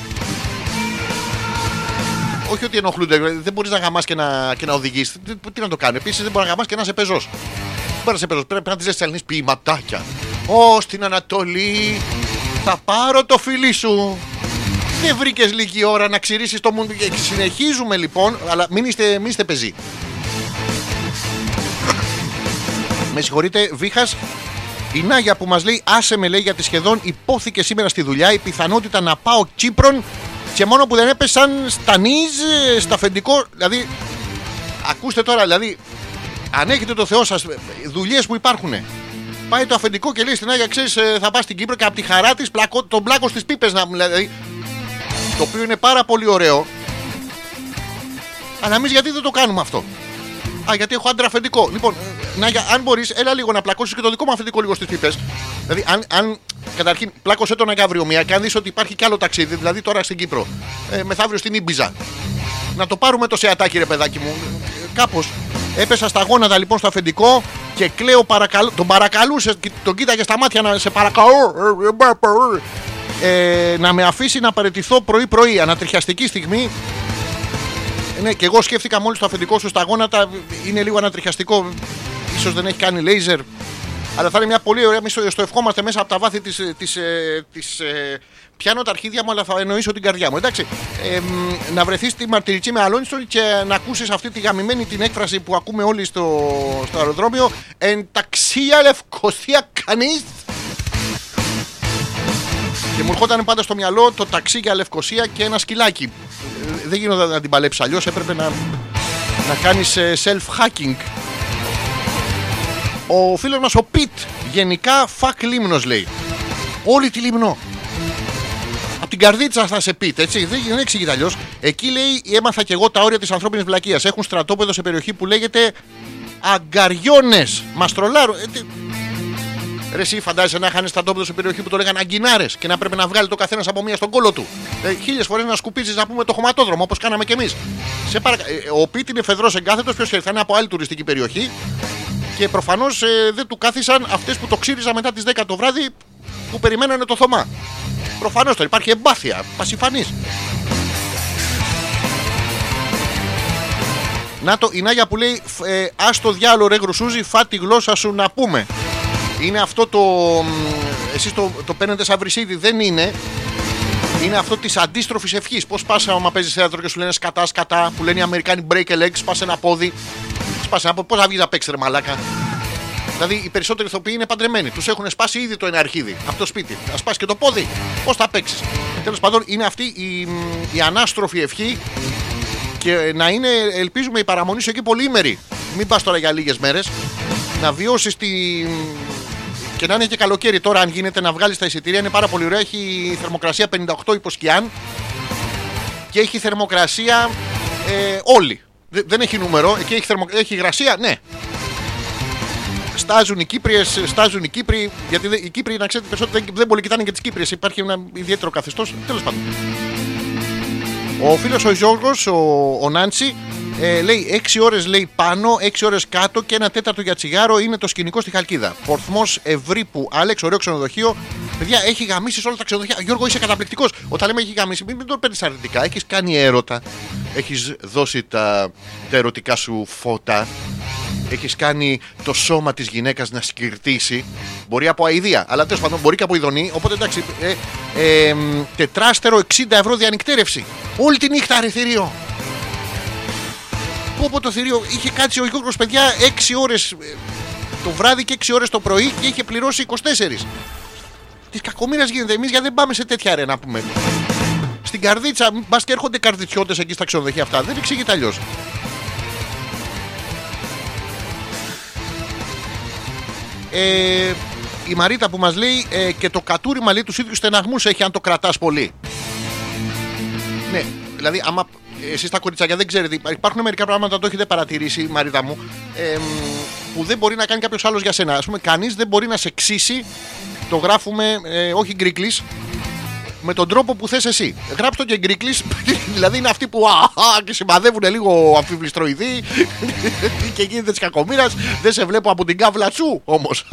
Όχι ότι ενοχλούνται, δεν μπορείς να γαμάς και να, και να οδηγήσει. Τι, τι να το κάνει. Επίσης δεν μπορεί να γαμάς και να είσαι πεζός. Δεν μπορεί να είσαι πεζός. Πρέπει να τη ζήσει Ελληνή ποιηματάκια. Ω στην Ανατολή θα πάρω το φιλί σου. Δεν βρήκες λίγη ώρα να ξηρίσει το μουντ. Και Συνεχίζουμε λοιπόν, αλλά μην είστε, μην είστε πεζοί. Με συγχωρείτε, Βίχας. Η Νάγια που μας λέει, άσε με λέει γιατί σχεδόν υπόθηκε σήμερα στη δουλειά η πιθανότητα να πάω Κύπρον και μόνο που δεν έπεσαν στα νίζ, στα αφεντικό. Δηλαδή, ακούστε τώρα, δηλαδή, αν έχετε το Θεό σας, δουλειές που υπάρχουν. Πάει το αφεντικό και λέει στην Άγια, ξέρεις, θα πας στην Κύπρο και από τη χαρά της τον πλάκο στις πίπες να μου δηλαδή. Το οποίο είναι πάρα πολύ ωραίο. Αλλά εμεί γιατί δεν το κάνουμε αυτό. Α, γιατί έχω άντρα αφεντικό. Λοιπόν, να, για- αν μπορεί, έλα λίγο να πλακώσει και το δικό μου αφεντικό λίγο στι πίπε. Δηλαδή, αν, αν καταρχήν πλάκωσε τον αύριο μία και αν δει ότι υπάρχει κι άλλο ταξίδι, δηλαδή τώρα στην Κύπρο, ε, μεθαύριο στην Ήμπιζα. Να το πάρουμε το σεατάκι, ρε παιδάκι μου. Κάπω. Έπεσα στα γόνατα λοιπόν στο αφεντικό και κλαίω παρακαλώ. Τον παρακαλούσε, κοι- τον κοίταγε στα μάτια να σε παρακαλώ. Ε, ε, μπα, πα, ε, ε, να με αφήσει να παραιτηθώ πρωί-πρωί. Ανατριχιαστική στιγμή ναι, και εγώ σκέφτηκα μόλις το αφεντικό σου στα γόνατα. Είναι λίγο ανατριχιαστικό. σω δεν έχει κάνει λέιζερ. Αλλά θα είναι μια πολύ ωραία. Εμείς στο ευχόμαστε μέσα από τα βάθη της. Της, ε, της, ε, πιάνω τα αρχίδια μου, αλλά θα εννοήσω την καρδιά μου. Εντάξει. Ε, μ, να βρεθείς στη Μαρτυρική με Αλόνιστον και να ακούσεις αυτή τη γαμημένη την έκφραση που ακούμε όλοι στο, στο αεροδρόμιο. Εν ταξία λευκοσία κανείς. Και μου ερχόταν πάντα στο μυαλό το ταξί για Λευκοσία και ένα σκυλάκι. Ε, Δεν γίνονταν να την παλέψει αλλιώς. Έπρεπε να, να κάνεις self-hacking. Ο φίλος μας ο Πιτ γενικά φακ λίμνος λέει. Όλη τη λίμνο. Από την καρδίτσα θα σε πείτε, έτσι. Δεν, δεν εξηγείται αλλιώς. Εκεί λέει, έμαθα και εγώ τα όρια της ανθρώπινης βλακείας. Έχουν στρατόπεδο σε περιοχή που λέγεται Αγκαριώνες. Μα τρολάρουν. Ε, τι- Ρε, εσύ φαντάζεσαι να είχαν στρατόπεδο σε περιοχή που το λέγανε Αγκινάρες και να πρέπει να βγάλει το καθένας από μία στον κόλο του. Ε, Χίλιες φορές να σκουπίζεις να πούμε το χωματόδρομο όπως κάναμε κι εμείς. Ο Πίτ είναι φεδρός εγκάθετος, ποιος ξέρει, θα είναι από άλλη τουριστική περιοχή και προφανώς δεν του κάθισαν αυτές που το ξύριζαν μετά τις 10 το βράδυ που περιμένανε το Θωμά. Προφανώς τώρα υπάρχει εμπάθεια, πασιφανής. Να το, η Νάγια που λέει ε, Α το διάλογο ρε γρουσούζι, φά τη γλώσσα σου να πούμε. Είναι αυτό το. Εσείς το, το παίρνετε σαν βρυσίδι, δεν είναι. Είναι αυτό της αντίστροφης ευχής. Πώς πας άμα παίζεις θέατρο και σου λένε σκατά, σκατά, που λένε οι Αμερικάνοι break a leg, σπάσε ένα πόδι. Σπάσε ένα πόδι. Πώς θα βγεις να παίξεις ρε μαλάκα; Δηλαδή οι περισσότεροι ηθοποιοί είναι παντρεμένοι. Τους έχουν σπάσει ήδη το ένα αρχίδι από το σπίτι. Να σπάσει και το πόδι. Πώς θα παίξεις; Τέλος πάντων είναι αυτή η, η ανάστροφη ευχή και να είναι, ελπίζουμε, η παραμονή σου εκεί πολύμερη. Μην πας τώρα για λίγες μέρες. Να βιώσεις τη. Και να είναι και καλοκαίρι τώρα, αν γίνεται να βγάλεις τα εισιτήρια, είναι πάρα πολύ ωραίο. Έχει θερμοκρασία 58 υποσκιάν και έχει θερμοκρασία ε, όλη. Δε- δεν έχει νούμερο, εκεί έχει, θερμο... έχει υγρασία, ναι. στάζουν οι Κύπριες, στάζουν οι Κύπροι. Γιατί δεν- οι Κύπροι, να ξέρετε, περισσότερο δεν, δεν πολύ κοιτάνε και τις Κύπριες. Υπάρχει ένα ιδιαίτερο καθεστώς. Τέλος πάντων. Ο φίλος ο Γιώργος, ο, ο Νάντσι, ε, λέει 6 ώρες λέει πάνω, 6 ώρες κάτω και ένα τέταρτο για τσιγάρο είναι το σκηνικό στη Χαλκίδα. Πορθμός Ευρύπου, Άλεξ, ωραίο ξενοδοχείο. Παιδιά, έχει γαμίσει σε όλα τα ξενοδοχεία. Γιώργο, είσαι καταπληκτικός. Όταν λέμε έχει γαμίσει, μην, μην το παίρνεις αρνητικά. Έχεις κάνει έρωτα. Έχεις δώσει τα, τα ερωτικά σου φώτα. Έχεις κάνει το σώμα της γυναίκας να σκυρτήσει. Μπορεί από αηδία, αλλά τέλος πάντων μπορεί και από ειδονή. Οπότε εντάξει. Ε, ε, μ, τετράστερο 60 ευρώ διανυκτέρευση. Όλη τη νύχτα ρε θηρίο. Πού από το θηρίο είχε κάτσει ο Γιώργος παιδιά 6 ώρες ε, το βράδυ και 6 ώρες το πρωί και είχε πληρώσει 24. Της κακομοίρας γίνεται εμείς γιατί δεν πάμε σε τέτοια ρε να πούμε. Στην καρδίτσα, μπας και έρχονται καρδιτσιώτες εκεί στα ξενοδοχεία αυτά. Δεν εξηγείται αλλιώς. Ε, η Μαρίτα που μας λέει ε, και το κατούριμα λέει τους ίδιους στεναγμούς έχει αν το κρατάς πολύ. Ναι, δηλαδή άμα εσείς τα κοριτσάκια δεν ξέρετε, υπά- υπάρχουν μερικά πράγματα το έχετε παρατηρήσει Μαρίτα μου ε, μ, που δεν μπορεί να κάνει κάποιος άλλος για σένα. Ας πούμε κανείς δεν μπορεί να σε ξύσει, το γράφουμε ε, όχι γκρίκλις, με τον τρόπο που θες εσύ. Γράψτε το και γκρίκλις, <laughs> δηλαδή είναι αυτοί που α, α, και σημαδεύουν λίγο αμφιβληστροειδή <laughs> και γίνεται τη κακομοίρας. Δεν σε βλέπω από την κάβλα σου όμως.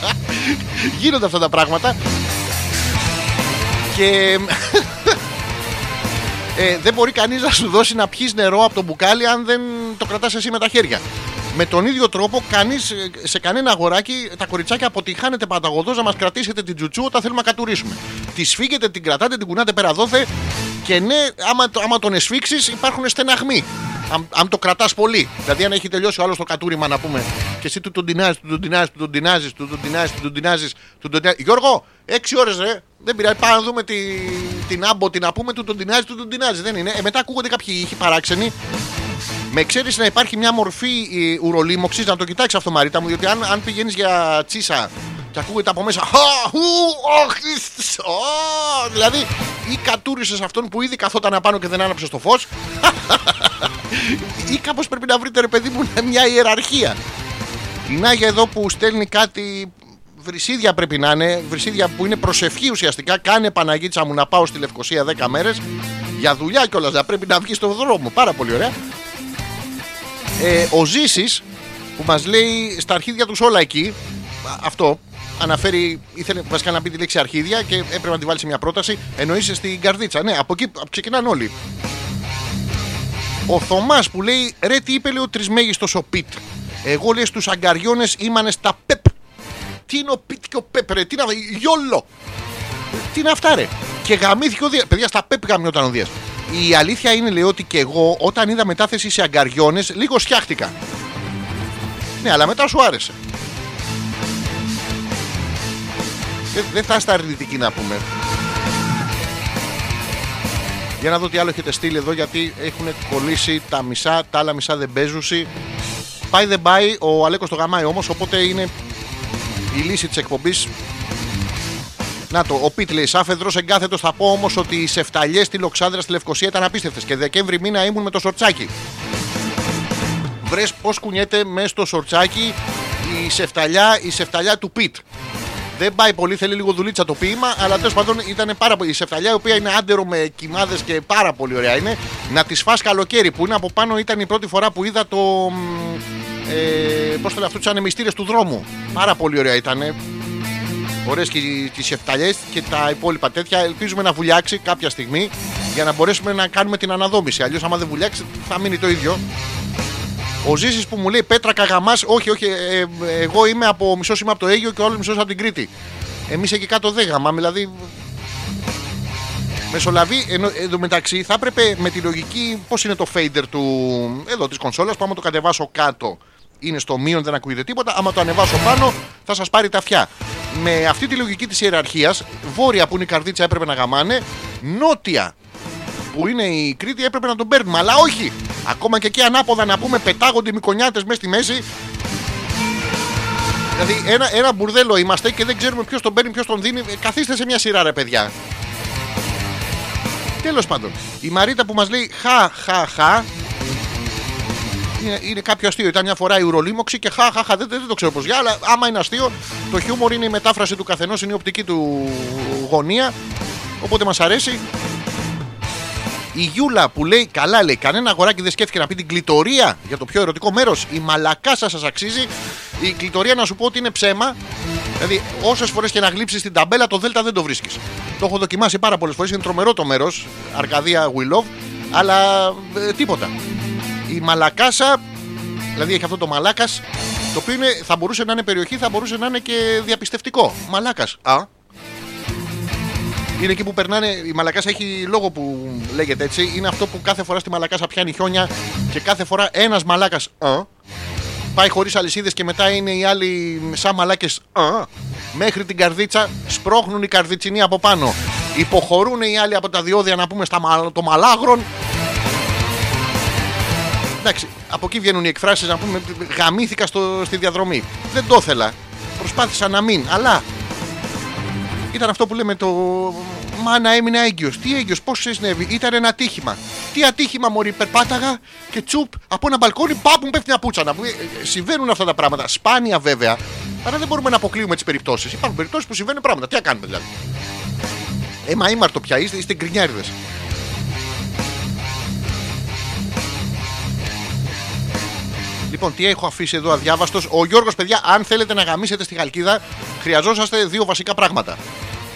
<laughs> Γίνονται αυτά τα πράγματα. Και ε, δεν μπορεί κανείς να σου δώσει να πιεις νερό από το μπουκάλι αν δεν το κρατάς εσύ με τα χέρια. Με τον ίδιο τρόπο, κανείς σε κανένα αγοράκι, τα κοριτσάκια αποτυχάνετε πανταγωδός να μας κρατήσετε την τζουτσού όταν θέλουμε να κατουρίσουμε. Τη σφίγγετε, την κρατάτε, την κουνάτε πέρα δόθε και ναι, άμα, το- άμα τον εσφίξεις, υπάρχουν στεναγμοί. Αν, αν το κρατάς πολύ. Δηλαδή, αν έχει τελειώσει ο άλλος το κατούριμα, να πούμε, και εσύ του τον τεινάζεις, του τον τεινάζεις, του τον τεινάζεις, του τον τεινάζεις, του τον τεινάζει, του τον τεινάζει. Γιώργο, έξι ώρες ρε, δεν πειράζει. Πάμε να δούμε τη, την άμποτη να πούμε, του τον τεινάζει, του τον τεινάζει. Δεν είναι. Ε, μετά ακούγονται κάποιοι ήχοι παράξενοι. Με εξαίρεση να υπάρχει μια μορφή ε, ουρολίμωξης, να το κοιτάξεις αυτό, Μαρίτα μου, διότι αν, αν πηγαίνεις για τσίσα και ακούγεται από μέσα. «Χα, χου, οχ, ις, ω», Δηλαδή, ή κατούρισες αυτόν που ήδη καθόταν απάνω και δεν άναψε το φως, ή κάπως πρέπει να βρείτε, ρε παιδί μου, μια ιεραρχία. Η Νάγια εδώ που στέλνει κάτι βρυσίδια πρέπει να είναι, βρυσίδια που είναι προσευχή ουσιαστικά. Κάνε Παναγίτσα μου να πάω στη Λευκοσία 10 μέρες για δουλειά κιόλας. Να πρέπει να βγεις στον δρόμο. Πάρα πολύ ωραία. Ε, ο Ζήσης που μας λέει στα αρχίδια του όλα εκεί. α, Αυτό αναφέρει, ήθελε βασικά να πει τη λέξη αρχίδια και έπρεπε να τη βάλει σε μια πρόταση. Εννοείσαι στην καρδίτσα. Ναι, από εκεί ξεκινάνε όλοι. Ο Θωμάς που λέει ρε τι είπε λέει ο τρισμέγιστος ο Πιτ. Εγώ λέει στους αγκαριώνες ήμανε στα πεπ. Τι είναι ο Πιτ και ο πεπ, ρε, τι είναι αυτά, γιόλο. Τι είναι αυτά, ρε. Και γαμήθηκε ο Δίας. Παιδιά, στα πεπ γαμιόταν ο Δίας. Η αλήθεια είναι, λέει, ότι και εγώ όταν είδα μετάθεση σε αγκαριώνες, λίγο σκιάχτηκα. Ναι, αλλά μετά σου άρεσε. Δεν, δεν θα είστε αρνητικοί να πούμε. Για να δω τι άλλο έχετε στείλει εδώ γιατί έχουν κολλήσει τα μισά, τα άλλα μισά δεν παίζουσι. Πάει δεν πάει, ο Αλέκος το γαμάει όμως, οπότε είναι η λύση της εκπομπής. Να το, ο Πιτ λέει, Σάφεδρος εγκάθετος θα πω όμως ότι οι σεφταλιές στη Λοξάνδρα στη Λευκοσία ήταν απίστευτες και Δεκέμβρη μήνα ήμουν με το σορτσάκι. Βρες πώς κουνιέται μέσα στο σορτσάκι η σεφταλιά, η σεφταλιά του Πιτ. Δεν πάει πολύ, θέλει λίγο δουλίτσα το ποίημα, αλλά τέλος πάντων ήταν πάρα πολύ. Η σεφταλιά, η οποία είναι άντερο με κοιμάδες και πάρα πολύ ωραία είναι, να της φας καλοκαίρι που είναι από πάνω ήταν η πρώτη φορά που είδα το. Μ, Ε, Πώς το λέω αυτό, του ανεμιστήρε του δρόμου. Πάρα πολύ ωραία ήταν. Ωραίες και τις σεφταλιέ και τα υπόλοιπα τέτοια. Ελπίζουμε να βουλιάξει κάποια στιγμή για να μπορέσουμε να κάνουμε την αναδόμηση. Αλλιώς, άμα δεν βουλιάξει, θα μείνει το ίδιο. Ο Ζήσης που μου λέει Πέτρα Καγαμάς, όχι, όχι, ε, ε, εγώ είμαι από μισός είμαι από το Αίγιο και ο άλλος μισός από την Κρήτη. Εμείς εκεί κάτω δεν γαμάμε, δηλαδή. Μεσολαβεί, ενώ εδώ μεταξύ θα έπρεπε με τη λογική πώς είναι το fader του εδώ της κονσόλας. Που άμα το κατεβάσω κάτω είναι στο μείον, δεν ακούγεται τίποτα. Άμα το ανεβάσω πάνω θα σας πάρει τα αυτιά. Με αυτή τη λογική της ιεραρχίας, βόρεια που είναι η καρδίτσα έπρεπε να γαμάνε, νότια που είναι η Κρήτη έπρεπε να τον παίρνουμε. Αλλά όχι! Ακόμα και εκεί ανάποδα να πούμε πετάγονται οι μικονιάτες μέσα στη μέση. Δηλαδή ένα, ένα μπουρδέλο είμαστε και δεν ξέρουμε ποιος τον παίρνει, ποιος τον δίνει. Ε, Καθίστε σε μια σειρά, ρε παιδιά. Τέλος πάντων, η Μαρίτα που μας λέει χα, χα, χα. Είναι, είναι κάποιο αστείο. Ήταν μια φορά η ουρολίμωξη και χαχαχα. Δεν, δεν το ξέρω πώς για, αλλά άμα είναι αστείο, το χιούμορ είναι η μετάφραση του καθενός, είναι η οπτική του γωνία. Οπότε μας αρέσει. Η Γιούλα που λέει, καλά λέει, κανένα αγοράκι δεν σκέφτηκε να πει την κλητορία για το πιο ερωτικό μέρος. Η μαλακά σα σας αξίζει. Η κλητορία να σου πω ότι είναι ψέμα. Δηλαδή, όσες φορές και να γλύψεις την ταμπέλα, το Δέλτα δεν το βρίσκεις. Το έχω δοκιμάσει πάρα πολλές φορές. Είναι τρομερό το μέρος. Αρκαδία We Love. Αλλά ε, τίποτα. Η μαλακάσα, δηλαδή έχει αυτό το μαλάκας, το οποίο είναι, θα μπορούσε να είναι περιοχή, θα μπορούσε να είναι και διαπιστευτικό. Μαλάκας. Α, είναι εκεί που περνάνε. Η Μαλακάσα έχει λόγο που λέγεται έτσι. Είναι αυτό που κάθε φορά στη Μαλακάσα πιάνει χιόνια και κάθε φορά ένας μαλάκας. Πάει χωρίς αλυσίδες και μετά είναι οι άλλοι σαν μαλάκες. Μέχρι την καρδίτσα σπρώχνουν οι καρδιτσινοί από πάνω. Υποχωρούν οι άλλοι από τα διόδια να πούμε στα, μα- το μαλάγρον. Εντάξει, από εκεί βγαίνουν οι εκφράσεις να πούμε γαμήθηκα στο, στη διαδρομή. Δεν το ήθελα. Προσπάθησα να μην, αλλά ήταν αυτό που λέμε το. Μάνα έμεινε έγκυος. Τι έγκυος, πώς συνέβη, ήταν ένα ατύχημα. Τι ατύχημα, Μωρή, περπάταγα και τσουπ από ένα μπαλκόνι, πάπου μου πέφτει μια πούτσα. Να πούμε, ε, συμβαίνουν αυτά τα πράγματα. Σπάνια βέβαια, αλλά δεν μπορούμε να αποκλείουμε τις περιπτώσεις. Υπάρχουν περιπτώσεις που συμβαίνουν πράγματα. Τι να κάνουμε δηλαδή. Ε, μα ήμαρτο πια, είστε, είστε γκρινιάριδες. Λοιπόν, τι έχω αφήσει εδώ αδιάβαστος. Ο Γιώργος, παιδιά, αν θέλετε να γαμίσετε στη Χαλκίδα, χρειαζόσαστε δύο βασικά πράγματα.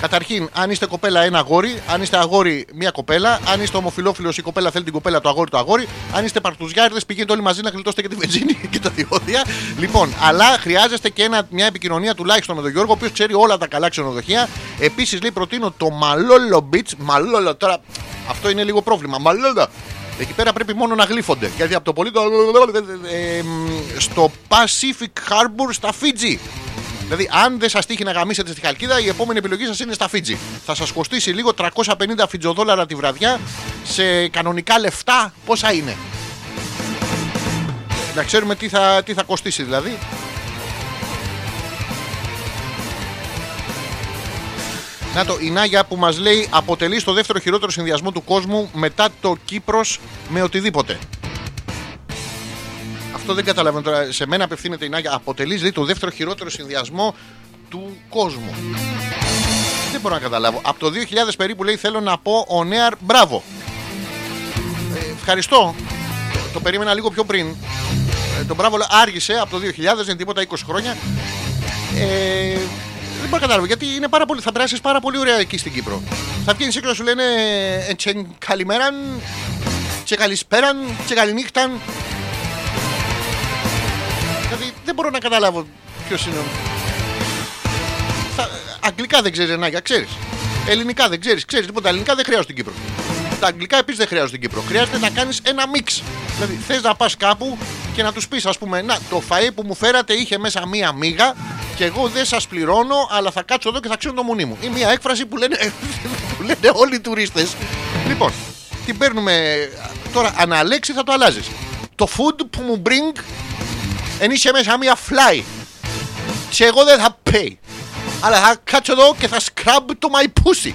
Καταρχήν, αν είστε κοπέλα, ένα αγόρι. Αν είστε αγόρι, μία κοπέλα. Αν είστε ομοφυλόφιλος, η κοπέλα θέλει την κοπέλα, το αγόρι, το αγόρι. Αν είστε παρτουζιάριδες, πηγαίνετε όλοι μαζί να γλιτώσετε και τη βενζίνη <laughs> και τα διόδια. Λοιπόν, αλλά χρειάζεστε και ένα, μια επικοινωνία τουλάχιστον με τον Γιώργο, ο οποίος ξέρει όλα τα καλά ξενοδοχεία. Επίσης, λέει, προτείνω το Μαλόλο Beach. Μαλόλο, τώρα αυτό είναι λίγο πρόβλημα. Μαλόλο. Εκεί πέρα πρέπει μόνο να γλύφονται. Γιατί από το πολύ το. ε, μ, στο Pacific Harbor στα Φίτζι. Δηλαδή, αν δεν σας τύχει να γαμίσετε στη Χαλκίδα, η επόμενη επιλογή σας είναι στα Φίτζι. Θα σας κοστίσει λίγο 350 φιτζοδόλαρα τη βραδιά σε κανονικά λεφτά. Πόσα είναι; Να ξέρουμε τι θα, τι θα κοστίσει δηλαδή. Να το, η Νάγια που μας λέει αποτελεί στο δεύτερο χειρότερο συνδυασμό του κόσμου μετά το Κύπρος με οτιδήποτε. Αυτό δεν καταλαβαίνω τώρα. Σε μένα απευθύνεται η Νάγια. Αποτελείς λέει, το δεύτερο χειρότερο συνδυασμό του κόσμου. Δεν μπορώ να καταλάβω. Από το 2000 περίπου λέει θέλω να πω ο Νέαρ μπράβο. Ε, ευχαριστώ. Το, το περίμενα λίγο πιο πριν. Ε, το μπράβο λέει, άργησε από το 2000, δεν είναι τίποτα 20 χρόνια. Ε, δεν μπορώ να καταλάβω γιατί είναι πάρα πολύ, θα περάσεις πάρα πολύ ωραία εκεί στην Κύπρο. Θα βγαίνεις και να σου λένε ε, «Τσεν καλημέραν, και καλησπέραν, και καληνύχταν. Δηλαδή δεν μπορώ να καταλάβω ποιος είναι. ο- Θα, αγγλικά δεν ξέρεις Νάγια, ξέρεις. Ελληνικά δεν ξέρεις, ξέρεις τίποτα. Ελληνικά δεν χρειάζεται στην Κύπρο. Τα αγγλικά επίσης δεν χρειάζονται στην Κύπρο. Χρειάζεται να κάνεις ένα μίξ. Δηλαδή θες να πας κάπου και να τους πεις, ας πούμε, Να, το φαΐ που μου φέρατε είχε μέσα μία μίγα και εγώ δεν σας πληρώνω, αλλά θα κάτσω εδώ και θα ξέρω το μουνί μου. Είναι μία έκφραση που λένε, <laughs> που λένε όλοι οι τουρίστες. Λοιπόν, την παίρνουμε τώρα αναλέξει θα το αλλάζεις. Το food που μου bring εν είσαι μέσα μία fly. Και εγώ δεν θα pay. Αλλά θα κάτσω εδώ και θα scrub το my pussy.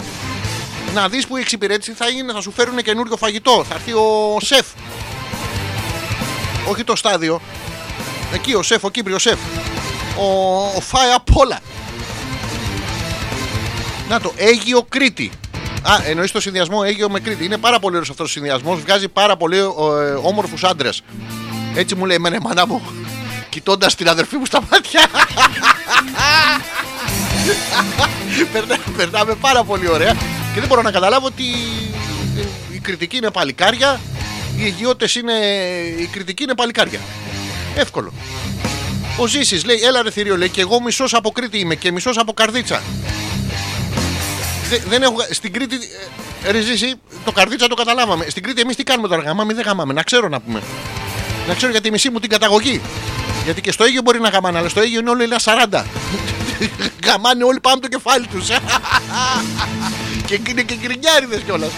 Να δεις που η εξυπηρέτηση θα είναι, θα σου φέρουν καινούριο φαγητό. Θα έρθει ο σεφ. Όχι το στάδιο. Εκεί ο σεφ, ο Κύπριο σεφ. Ο, ο φάει απ' όλα. Να το, Αίγιο Κρήτη. Α, εννοείς το συνδυασμό Αίγιο με Κρήτη. Είναι πάρα πολύ ωραίος αυτός ο συνδυασμός. Βγάζει πάρα πολύ ε, όμορφους άντρες. Έτσι μου λέει εμένα η μάνα μου, κοιτώντας την αδερφή μου στα μάτια. Περνά- Περνάμε πάρα πολύ ωραία και δεν μπορώ να καταλάβω ότι η κριτική είναι παλικάρια, οι αιγιώτε είναι. Η κριτική είναι παλικάρια. Εύκολο. Ο Ζήσης λέει: Έλα ρε θηρίο, λέει και εγώ μισός από Κρήτη είμαι και μισός από Καρδίτσα. Δε- δεν έχω, στην Κρήτη, ε, ρε Ζήση, το Καρδίτσα το καταλάβαμε. Στην Κρήτη εμείς τι κάνουμε τώρα, γαμάμε ή δεν γαμάμε. Να ξέρω να πούμε. Να ξέρω για τη μισή μου την καταγωγή. Γιατί και στο Αίγιο μπορεί να γαμάνε, αλλά στο Αίγιο είναι όλοι ένα 40. <laughs> Γαμάνε όλοι πάνω από το κεφάλι τους. <laughs> και είναι και γκρινιάριδες κιόλας.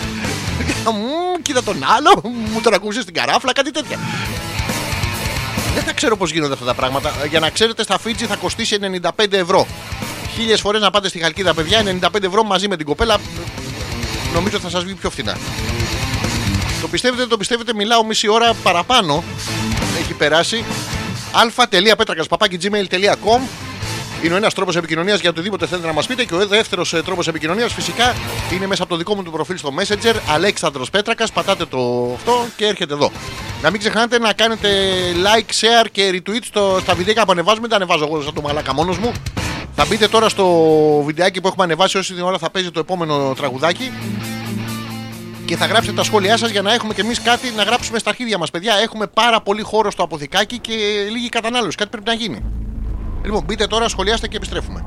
<laughs> Κοίτα τον άλλο, μου τον ακούσε στην καράφλα, κάτι τέτοια. Δεν τα ξέρω πώς γίνονται αυτά τα πράγματα. Για να ξέρετε, στα Φίτζι θα κοστίσει 95 ευρώ. Χίλιες φορές να πάτε στη Χαλκίδα, παιδιά, 95 ευρώ μαζί με την κοπέλα. Νομίζω θα σας βγει πιο φθηνά. Το πιστεύετε, δεν το πιστεύετε, μιλάω μισή ώρα παραπάνω. έχει περάσει. αλφα.πέτρακα.gmail.com είναι ο ένας τρόπος επικοινωνίας για οτιδήποτε θέλετε να μας πείτε. Και ο δεύτερος τρόπος επικοινωνίας φυσικά είναι μέσα από το δικό μου του προφίλ στο Messenger. Αλέξανδρος Πέτρακας. Πατάτε το αυτό και έρχεται εδώ. Να μην ξεχνάτε να κάνετε like, share και retweet στο, στα βιντεάκια που ανεβάζουμε. Δεν τα ανεβάζω εγώ σαν το μαλάκα μόνος μου. Θα μπείτε τώρα στο βιντεάκι που έχουμε ανεβάσει όση την ώρα θα παίζει το επόμενο τραγουδάκι. Και θα γράψετε τα σχόλιά σας για να έχουμε και εμείς κάτι να γράψουμε στα αρχίδια μας. Παιδιά, έχουμε πάρα πολύ χώρο στο αποθηκάκι και λίγη κατανάλωση. Κάτι πρέπει να γίνει. Λοιπόν, μπείτε τώρα, σχολιάστε και επιστρέφουμε.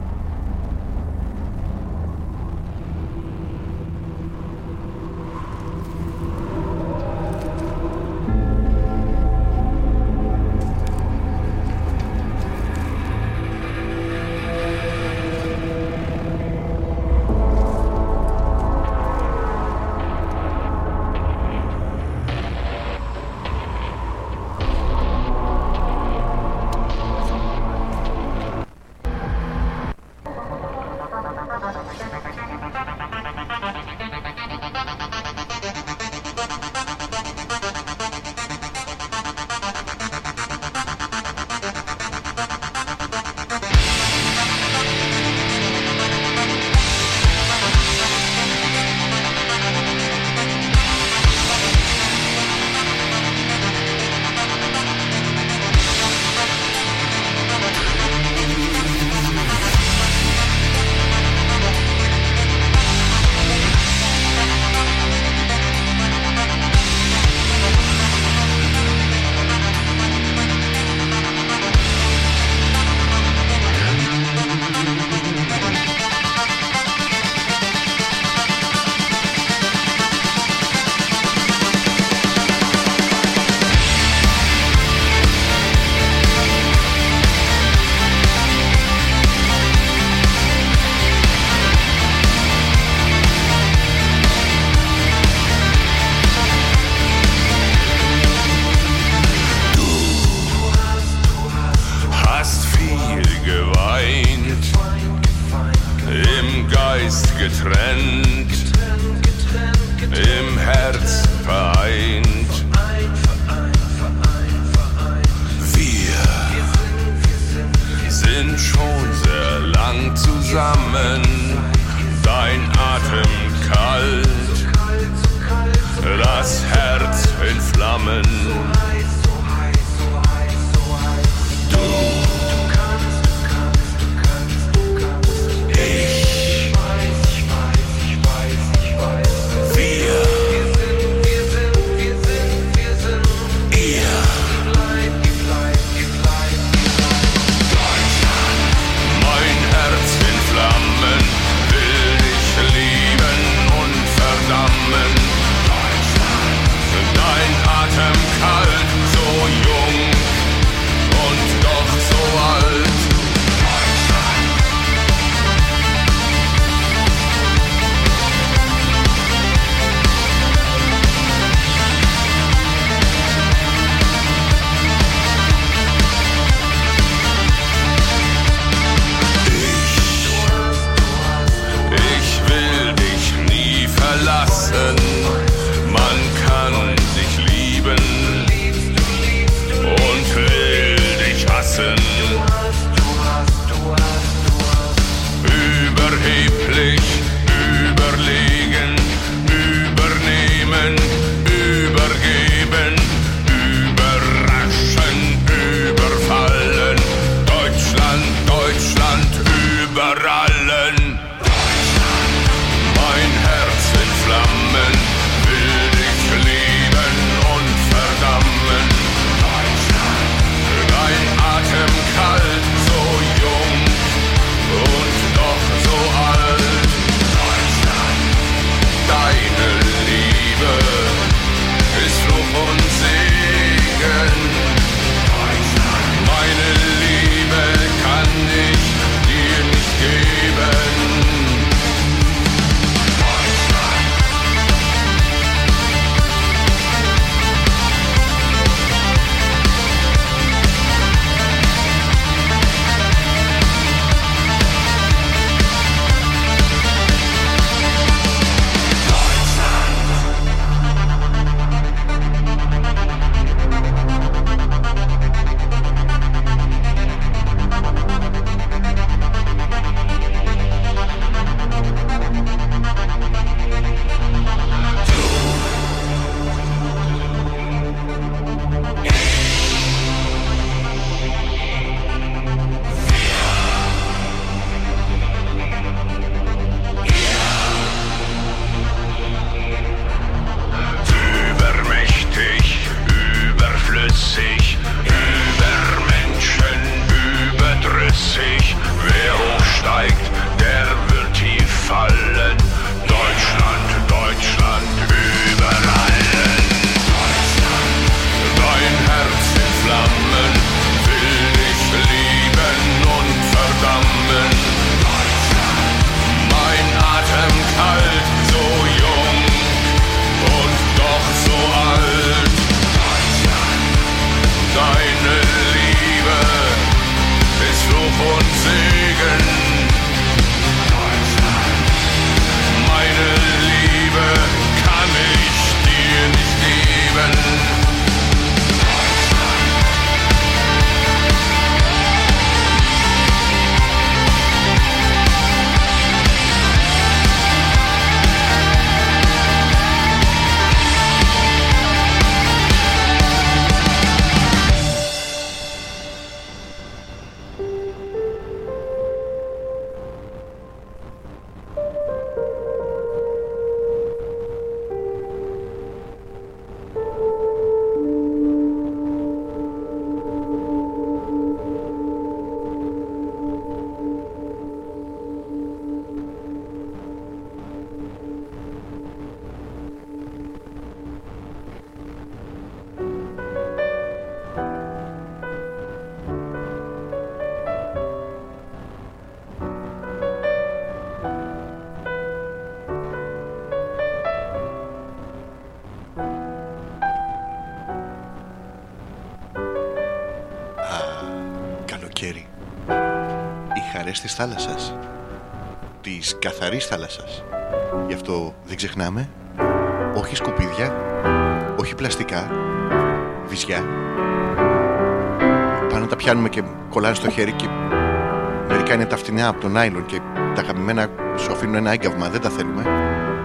Είναι τα φτηνά από το νάιλον και τα χαμημένα σου αφήνουν ένα έγκαυμα. Δεν τα θέλουμε.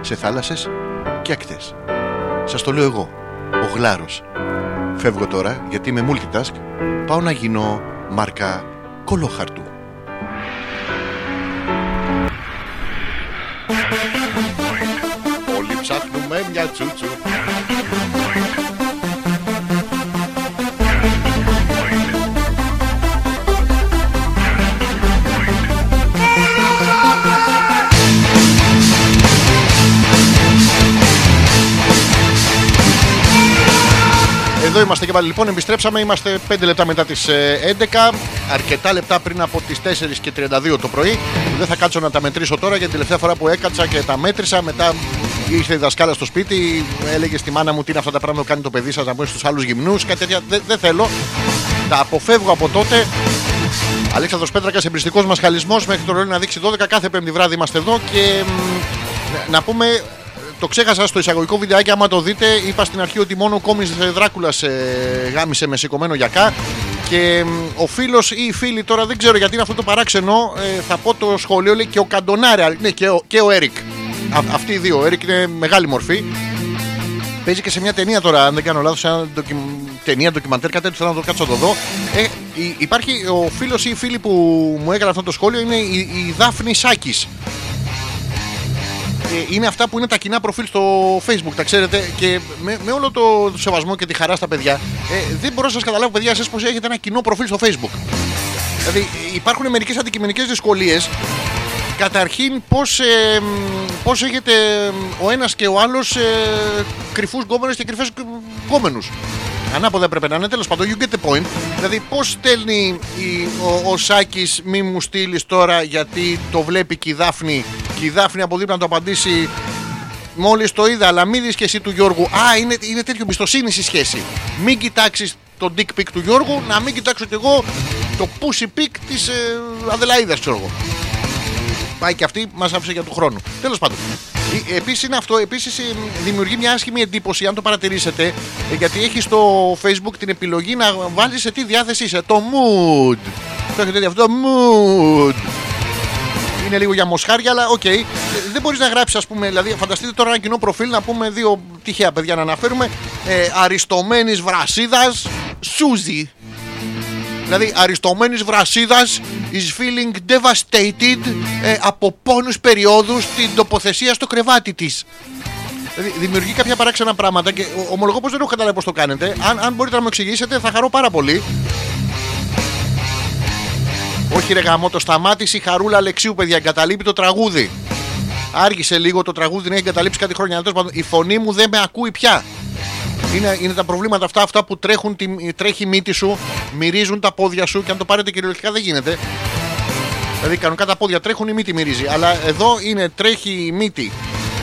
Σε θάλασσες και ακτές. Σας το λέω εγώ, ο Γλάρος. Φεύγω τώρα γιατί είμαι multitask. Πάω να γίνω μάρκα κολόχαρτου. Όλοι ψάχνουμε μια τσούτσου. Είμαστε και πάλι λοιπόν, επιστρέψαμε. Είμαστε 5 λεπτά μετά τις 11. Αρκετά λεπτά πριν από τις 4 και 32 το πρωί. Δεν θα κάτσω να τα μετρήσω τώρα γιατί την τελευταία φορά που έκατσα και τα μέτρησα, μετά ήρθε η δασκάλα στο σπίτι, έλεγε στη μάνα μου τι είναι αυτά τα πράγματα που κάνει το παιδί σας να μπει στους άλλους γυμνούς. Κάτι τέτοια. Δεν δεν θέλω. Τα αποφεύγω από τότε. Αλέξανδρος Πέτρακας, εμπριστικός μας χαλισμός μέχρι το ρολόι να δείξει 12 κάθε πέμπτη βράδυ είμαστε εδώ και μ, να πούμε το ξέχασα στο εισαγωγικό βιντεάκι. Άμα το δείτε, είπα στην αρχή ότι μόνο ο κόμις Δράκουλας ε, γάμισε με σηκωμένο γιακά. Και μ, ο φίλος ή η φίλη, τώρα δεν ξέρω γιατί είναι αυτό το παράξενο, ε, θα πω το σχόλιο, λέει και ο Καντονάρε, ναι, και ο, και ο Έρικ. Α, αυτοί οι δύο. Ο Έρικ είναι μεγάλη μορφή. Παίζει και σε μια ταινία τώρα, αν δεν κάνω λάθος, σε ένα ντοκιμ... ταινία ντοκιμαντέρ, κάτι τέτοιο θέλω να το κάτσω να το δω. Ε, υ- υπάρχει ο φίλος ή η φίλη που μου έκανε αυτό το σχόλιο είναι η, η Δάφνη Σάκης. Ε, είναι αυτά που είναι τα κοινά προφίλ στο facebook, τα ξέρετε. Και με, με όλο το σεβασμό και τη χαρά στα παιδιά, ε, δεν μπορώ να σας καταλάβω, παιδιά, εσείς πώς έχετε ένα κοινό προφίλ στο facebook. Δηλαδή, υπάρχουν μερικές αντικειμενικές δυσκολίες. Καταρχήν, πώς, ε, μ, πώς έχετε μ, ο ένας και ο άλλος ε, κρυφούς γκόμενες και κρυφές γκόμενους. Ανάποδα έπρεπε να είναι, τέλος πάντων, you get the point. Δηλαδή, πώς στέλνει η, ο, ο Σάκης μη μου στείλεις τώρα γιατί το βλέπει και η Δάφνη και η Δάφνη από δίπλα να το απαντήσει Μόλις το είδα, αλλά μην δεις και εσύ του Γιώργου. Α, είναι, είναι τέτοιο εμπιστοσύνη η σχέση. Μην κοιτάξεις το dick pic του Γιώργου, να μην κοιτάξω κι εγώ το pussy pic της ε, Αδελαίδας, ξέρω εγώ. Πάει και αυτή, μας άφησε για του χρόνου. Τέλος πάντων. Επίσης είναι αυτό, επίσης δημιουργεί μια άσχημη εντύπωση, αν το παρατηρήσετε, ε, γιατί έχει στο facebook την επιλογή να βάλει σε τι διάθεση είσαι. Το mood. Το έχετε δει αυτό, mood. Είναι λίγο για μοσχάρια, αλλά οκ. Ε, Δεν μπορείς να γράψεις, ας πούμε, δηλαδή, φανταστείτε τώρα ένα κοινό προφίλ να πούμε δύο τυχαία παιδιά να αναφέρουμε. Ε, Αριστομένης Βρασίδας, Σούζι. Δηλαδή, Αριστομένης Βρασίδας is feeling devastated ε, από πόνους περιόδους στην τοποθεσία στο κρεβάτι της. Δηλαδή, δημιουργεί κάποια παράξενα πράγματα και ο- ομολογώ πως δεν έχω καταλάβει πώς το κάνετε. Αν, αν μπορείτε να μου εξηγήσετε, θα χαρώ πάρα πολύ. Όχι ρε γαμό, το σταμάτησε η Χαρούλα Αλεξίου, παιδιά, εγκαταλείπει το τραγούδι. Άργησε λίγο το τραγούδι να έχει εγκαταλείψει κάτι χρόνια. αλλά τέλος πάντων, Η φωνή μου δεν με ακούει πια. Είναι, είναι τα προβλήματα αυτά, αυτά που τρέχουν, τη, τρέχει η μύτη σου, μυρίζουν τα πόδια σου και αν το πάρετε κυριολεκτικά δεν γίνεται. Δηλαδή κανονικά τα πόδια τρέχουν, η μύτη μυρίζει. Αλλά εδώ είναι τρέχει η μύτη,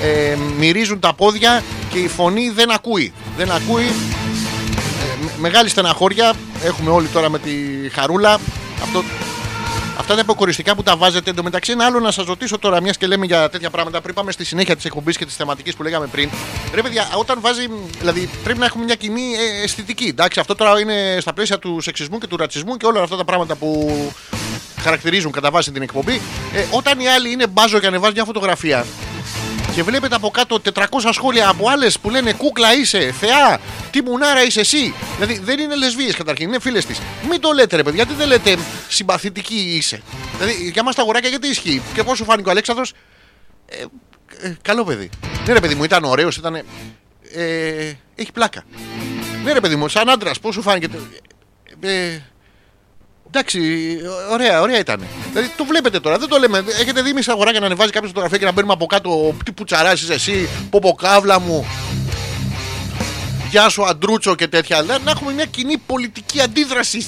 ε, μυρίζουν τα πόδια και η φωνή δεν ακούει. Δεν ακούει. Ε, με- μεγάλη στεναχώρια έχουμε όλοι τώρα με τη χαρούλα. Αυτό Αυτά τα υποκοριστικά που τα βάζετε εντωμεταξύ είναι άλλο να σας ρωτήσω τώρα, μιας και λέμε για τέτοια πράγματα πριν πάμε στη συνέχεια της εκπομπής και της θεματικής που λέγαμε πριν. Ρε παιδιά, όταν βάζει. Δηλαδή πρέπει να έχουμε μια κοινή ε, αισθητική. Εντάξει, αυτό τώρα είναι στα πλαίσια του σεξισμού και του ρατσισμού και όλα αυτά τα πράγματα που χαρακτηρίζουν κατά βάση την εκπομπή. Ε, όταν οι άλλοι είναι μπάζο και ανεβάζουν μια φωτογραφία και βλέπετε από κάτω 400 σχόλια από άλλες που λένε Κούκλα είσαι, Θεά, τι μουνάρα είσαι εσύ. Δηλαδή δεν είναι λεσβείες καταρχήν, είναι φίλες της. Μην το λέτε ρε παιδιά, γιατί δεν λέτε συμπαθητική είσαι. Δηλαδή για μας τα αγοράκια γιατί ισχύει; Και πώς σου φάνηκε ο Αλέξανδρος; Ε, ε, καλό παιδί. Ναι, ρε παιδί μου, ήταν ωραίος, ήταν. Ε, έχει πλάκα. Ναι, ρε παιδί μου, σαν άντρας, πώς σου φάνηκε. Ε, Εντάξει, ωραία, ωραία ήταν. Δηλαδή το βλέπετε τώρα, δεν το λέμε. Έχετε δει μισά αγοράκια να ανεβάζει κάποιος φωτογραφία και να μπαίνουμε από κάτω. Τι πουτσαράζει εσύ, ποποκάβλα μου. Γεια σου, Αντρούτσο και τέτοια. Δηλαδή, να έχουμε μια κοινή πολιτική αντίδραση.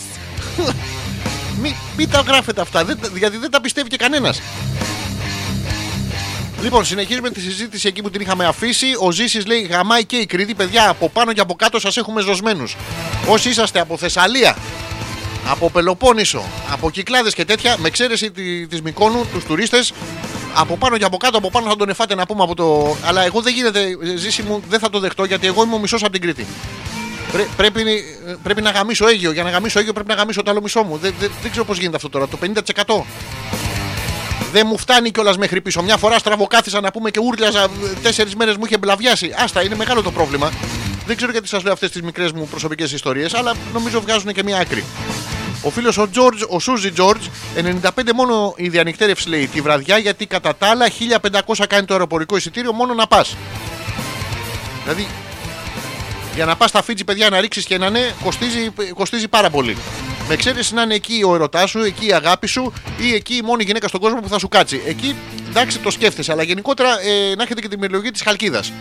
μην, μην τα γράφετε αυτά, δεν, γιατί δεν τα πιστεύει και κανένας. Λοιπόν, συνεχίζουμε τη συζήτηση εκεί που την είχαμε αφήσει. Ο Ζήσης λέει: Γαμάει και η Κρήτη, παιδιά, από πάνω και από κάτω σας έχουμε ζωσμένους. Όσοι είσαστε από Θεσσαλία, από Πελοπόννησο, από Κυκλάδες και τέτοια, με εξαίρεση τη, της Μικόνου, τους τουρίστες, από πάνω και από κάτω, από πάνω θα τον εφάτε να πούμε από το. Αλλά εγώ δεν γίνεται, ε, ζήση μου, δεν θα το δεχτώ γιατί εγώ είμαι ο μισός από την Κρήτη. Πρέ- πρέπει, ε, πρέπει να γαμίσω Αίγιο. Για να γαμίσω Αίγιο πρέπει να γαμίσω το άλλο μισό μου. Δεν, δεν, δεν ξέρω πώς γίνεται αυτό τώρα. Το 50%. Δεν μου φτάνει κιόλας μέχρι πίσω. Μια φορά στραβοκάθισα να πούμε και ούρλιαζα. Τέσσερις μέρες μου είχε μπλαβιάσει. Άστα, είναι μεγάλο το πρόβλημα. Δεν ξέρω γιατί σας λέω αυτές τις μικρές μου προσωπικές ιστορίες, αλλά νομίζω βγάζουν και μια άκρη. Ο φίλος ο George, ο Σούζι George, 95 μόνο η διανυκτέρευση λέει τη βραδιά γιατί κατά τα άλλα 1500 κάνει το αεροπορικό εισιτήριο μόνο να πας. Δηλαδή για να πας στα Φίτζι, παιδιά, να ρίξεις και να είναι, κοστίζει, κοστίζει πάρα πολύ. Με εξαίρεση να είναι εκεί ο ερωτάς σου, εκεί η αγάπη σου ή εκεί η μόνη γυναίκα στον κόσμο που θα σου κάτσει. Εκεί εντάξει το σκέφτεσαι, αλλά γενικότερα ε, να έχετε και τη μελογία της Χαλκίδας.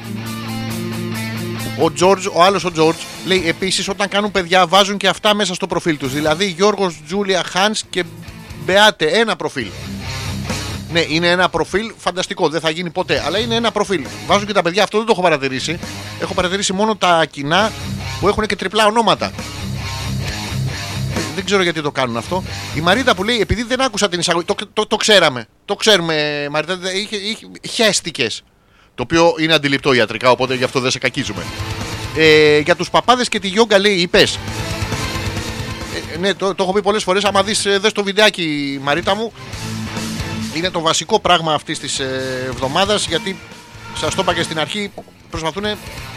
Ο George, ο άλλος ο George, λέει επίσης όταν κάνουν παιδιά βάζουν και αυτά μέσα στο προφίλ τους. Δηλαδή Γιώργος, Τζούλια, Χάνς και Μπεάτε. Ένα προφίλ. Ναι, είναι ένα προφίλ φανταστικό. Δεν θα γίνει ποτέ. Αλλά είναι ένα προφίλ. Βάζουν και τα παιδιά, αυτό δεν το έχω παρατηρήσει. Έχω παρατηρήσει μόνο τα κοινά που έχουν και τριπλά ονόματα. Δεν ξέρω γιατί το κάνουν αυτό. Η Μαρίτα που λέει, επειδή δεν άκουσα την εισαγωγή. Το, το, το ξέραμε. Το ξέρουμε, Μαρίτα. δεν- Είχε, είχε, χέστηκες. Το οποίο είναι αντιληπτό ιατρικά, οπότε γι' αυτό δεν σε κακίζουμε. Ε, για τους παπάδες και τη γιόγκα λέει, είπε. Ε, ναι, το, το έχω πει πολλές φορές. Άμα δεις δες το βιντεάκι, Μαρίτα μου, είναι το βασικό πράγμα αυτής της εβδομάδας γιατί σας το είπα και στην αρχή. Προσπαθούν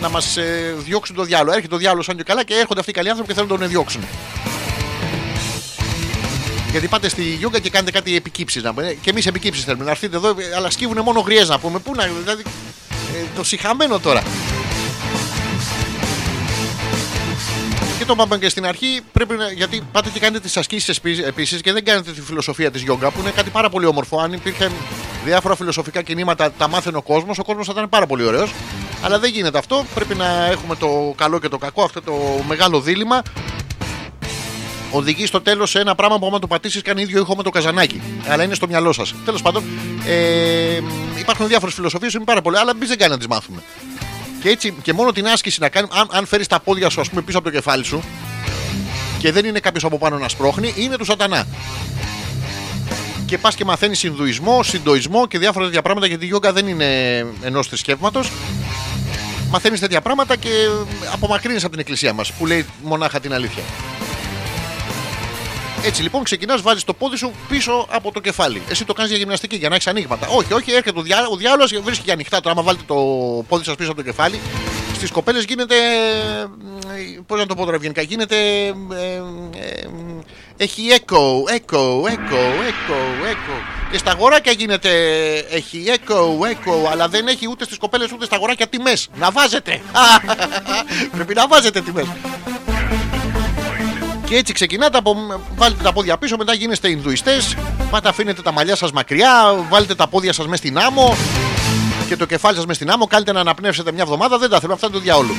να μας διώξουν το διάλογο. Έρχεται το διάλογο σαν και καλά και έρχονται αυτοί οι καλοί άνθρωποι και θέλουν να τον διώξουν. Γιατί πάτε στη γιόγκα και κάνετε κάτι επικύψεις να πούμε. Και εμείς επικύψεις θέλουμε να έρθετε εδώ, ε, αλλά σκύβουν μόνο γριές να πούμε. Πού να. Δηλαδή, ε, το συχαμένο τώρα. Και το είπαμε και στην αρχή, πρέπει να, γιατί πάτε και κάνετε τις ασκήσεις επίσης και δεν κάνετε τη φιλοσοφία της γιόγκα που είναι κάτι πάρα πολύ όμορφο. Αν υπήρχε διάφορα φιλοσοφικά κινήματα, τα μάθαινε ο κόσμος, ο κόσμος θα ήταν πάρα πολύ ωραίος. Αλλά δεν γίνεται αυτό. Πρέπει να έχουμε το καλό και το κακό, αυτό το μεγάλο δίλημα. Οδηγεί στο τέλος σε ένα πράγμα που άμα το πατήσεις κάνει ίδιο ήχο με το καζανάκι. Αλλά είναι στο μυαλό σας. Τέλος πάντων, ε, υπάρχουν διάφορες φιλοσοφίες, είναι πάρα πολλές, αλλά εμείς δεν κάνει να τις μάθουμε. Και έτσι και μόνο την άσκηση να κάνει, αν, αν φέρεις τα πόδια σου ας πούμε, πίσω από το κεφάλι σου και δεν είναι κάποιος από πάνω να σπρώχνει, είναι του σατανά. Και πας και μαθαίνεις Ινδουισμό, Συντοισμό και διάφορα τέτοια πράγματα γιατί η γιόγκα δεν είναι ενός θρησκεύματος. Μαθαίνεις τέτοια πράγματα και απομακρύνεις από την εκκλησία μας που λέει μονάχα την αλήθεια. Έτσι λοιπόν ξεκινάς, βάζεις το πόδι σου πίσω από το κεφάλι. Εσύ το κάνεις για γυμναστική, για να έχεις ανοίγματα. Όχι, όχι, έρχεται ο, διά, ο διάλογος και βρίσκει για ανοιχτά. Τώρα, άμα βάλετε το πόδι σας πίσω από το κεφάλι, στις κοπέλες γίνεται. Πώς να το πω τώρα ευγενικά, γίνεται. ε, ε, έχει echo, echo, echo, echo, echo. Και στα αγοράκια γίνεται. Έχει echo, echo, αλλά δεν έχει ούτε στις κοπέλες ούτε στα αγοράκια τιμές. Να βάζετε! <laughs> Πρέπει να βάζετε τιμές. Και έτσι ξεκινάτε από. Βάλετε τα πόδια πίσω, μετά γίνεστε Ινδουιστές. Πάτε αφήνετε τα μαλλιά σας μακριά, βάλετε τα πόδια σας μέσα στην άμμο και το κεφάλι σας μέσα στην άμμο. Κάνετε να αναπνεύσετε μια εβδομάδα. Δεν τα θέλω, αυτά είναι το διάολο.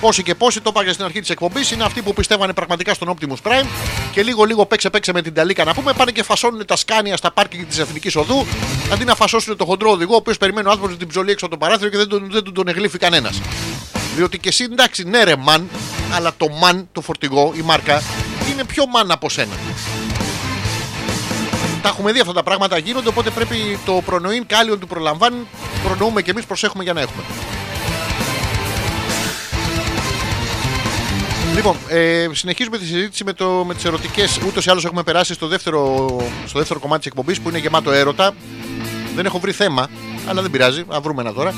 Πόσοι και πόσοι, το είπα και στην αρχή της εκπομπής, είναι αυτοί που πιστεύανε πραγματικά στον Optimus Prime και λίγο λίγο παίξε παίξε με την ταλίκα να πούμε. Πάνε και φασώνουν τα σκάνια στα πάρκινγκ της Εθνικής Οδού αντί να φασώσουν το χοντρό οδηγό, ο οποίος περιμένει ο άνθρωπος την ψωλή έξω από το παράθυρο και δεν τον, δεν τον, τον εγλήφει κανένας. Διότι και εσύ εντάξει, ναι, ρε man, αλλά το man, το φορτηγό, η μάρκα, είναι πιο man από σένα. Τα έχουμε δει αυτά τα πράγματα γίνονται, οπότε πρέπει το προνοήν κάλιον του προλαμβάνει. Προνοούμε και εμείς, προσέχουμε για να έχουμε. Λοιπόν, ε, συνεχίζουμε τη συζήτηση με, το, με τις ερωτικές. Ούτως ή άλλως έχουμε περάσει στο δεύτερο, στο δεύτερο κομμάτι της εκπομπής που είναι γεμάτο έρωτα. Δεν έχω βρει θέμα, αλλά δεν πειράζει. Α βρούμε ένα τώρα.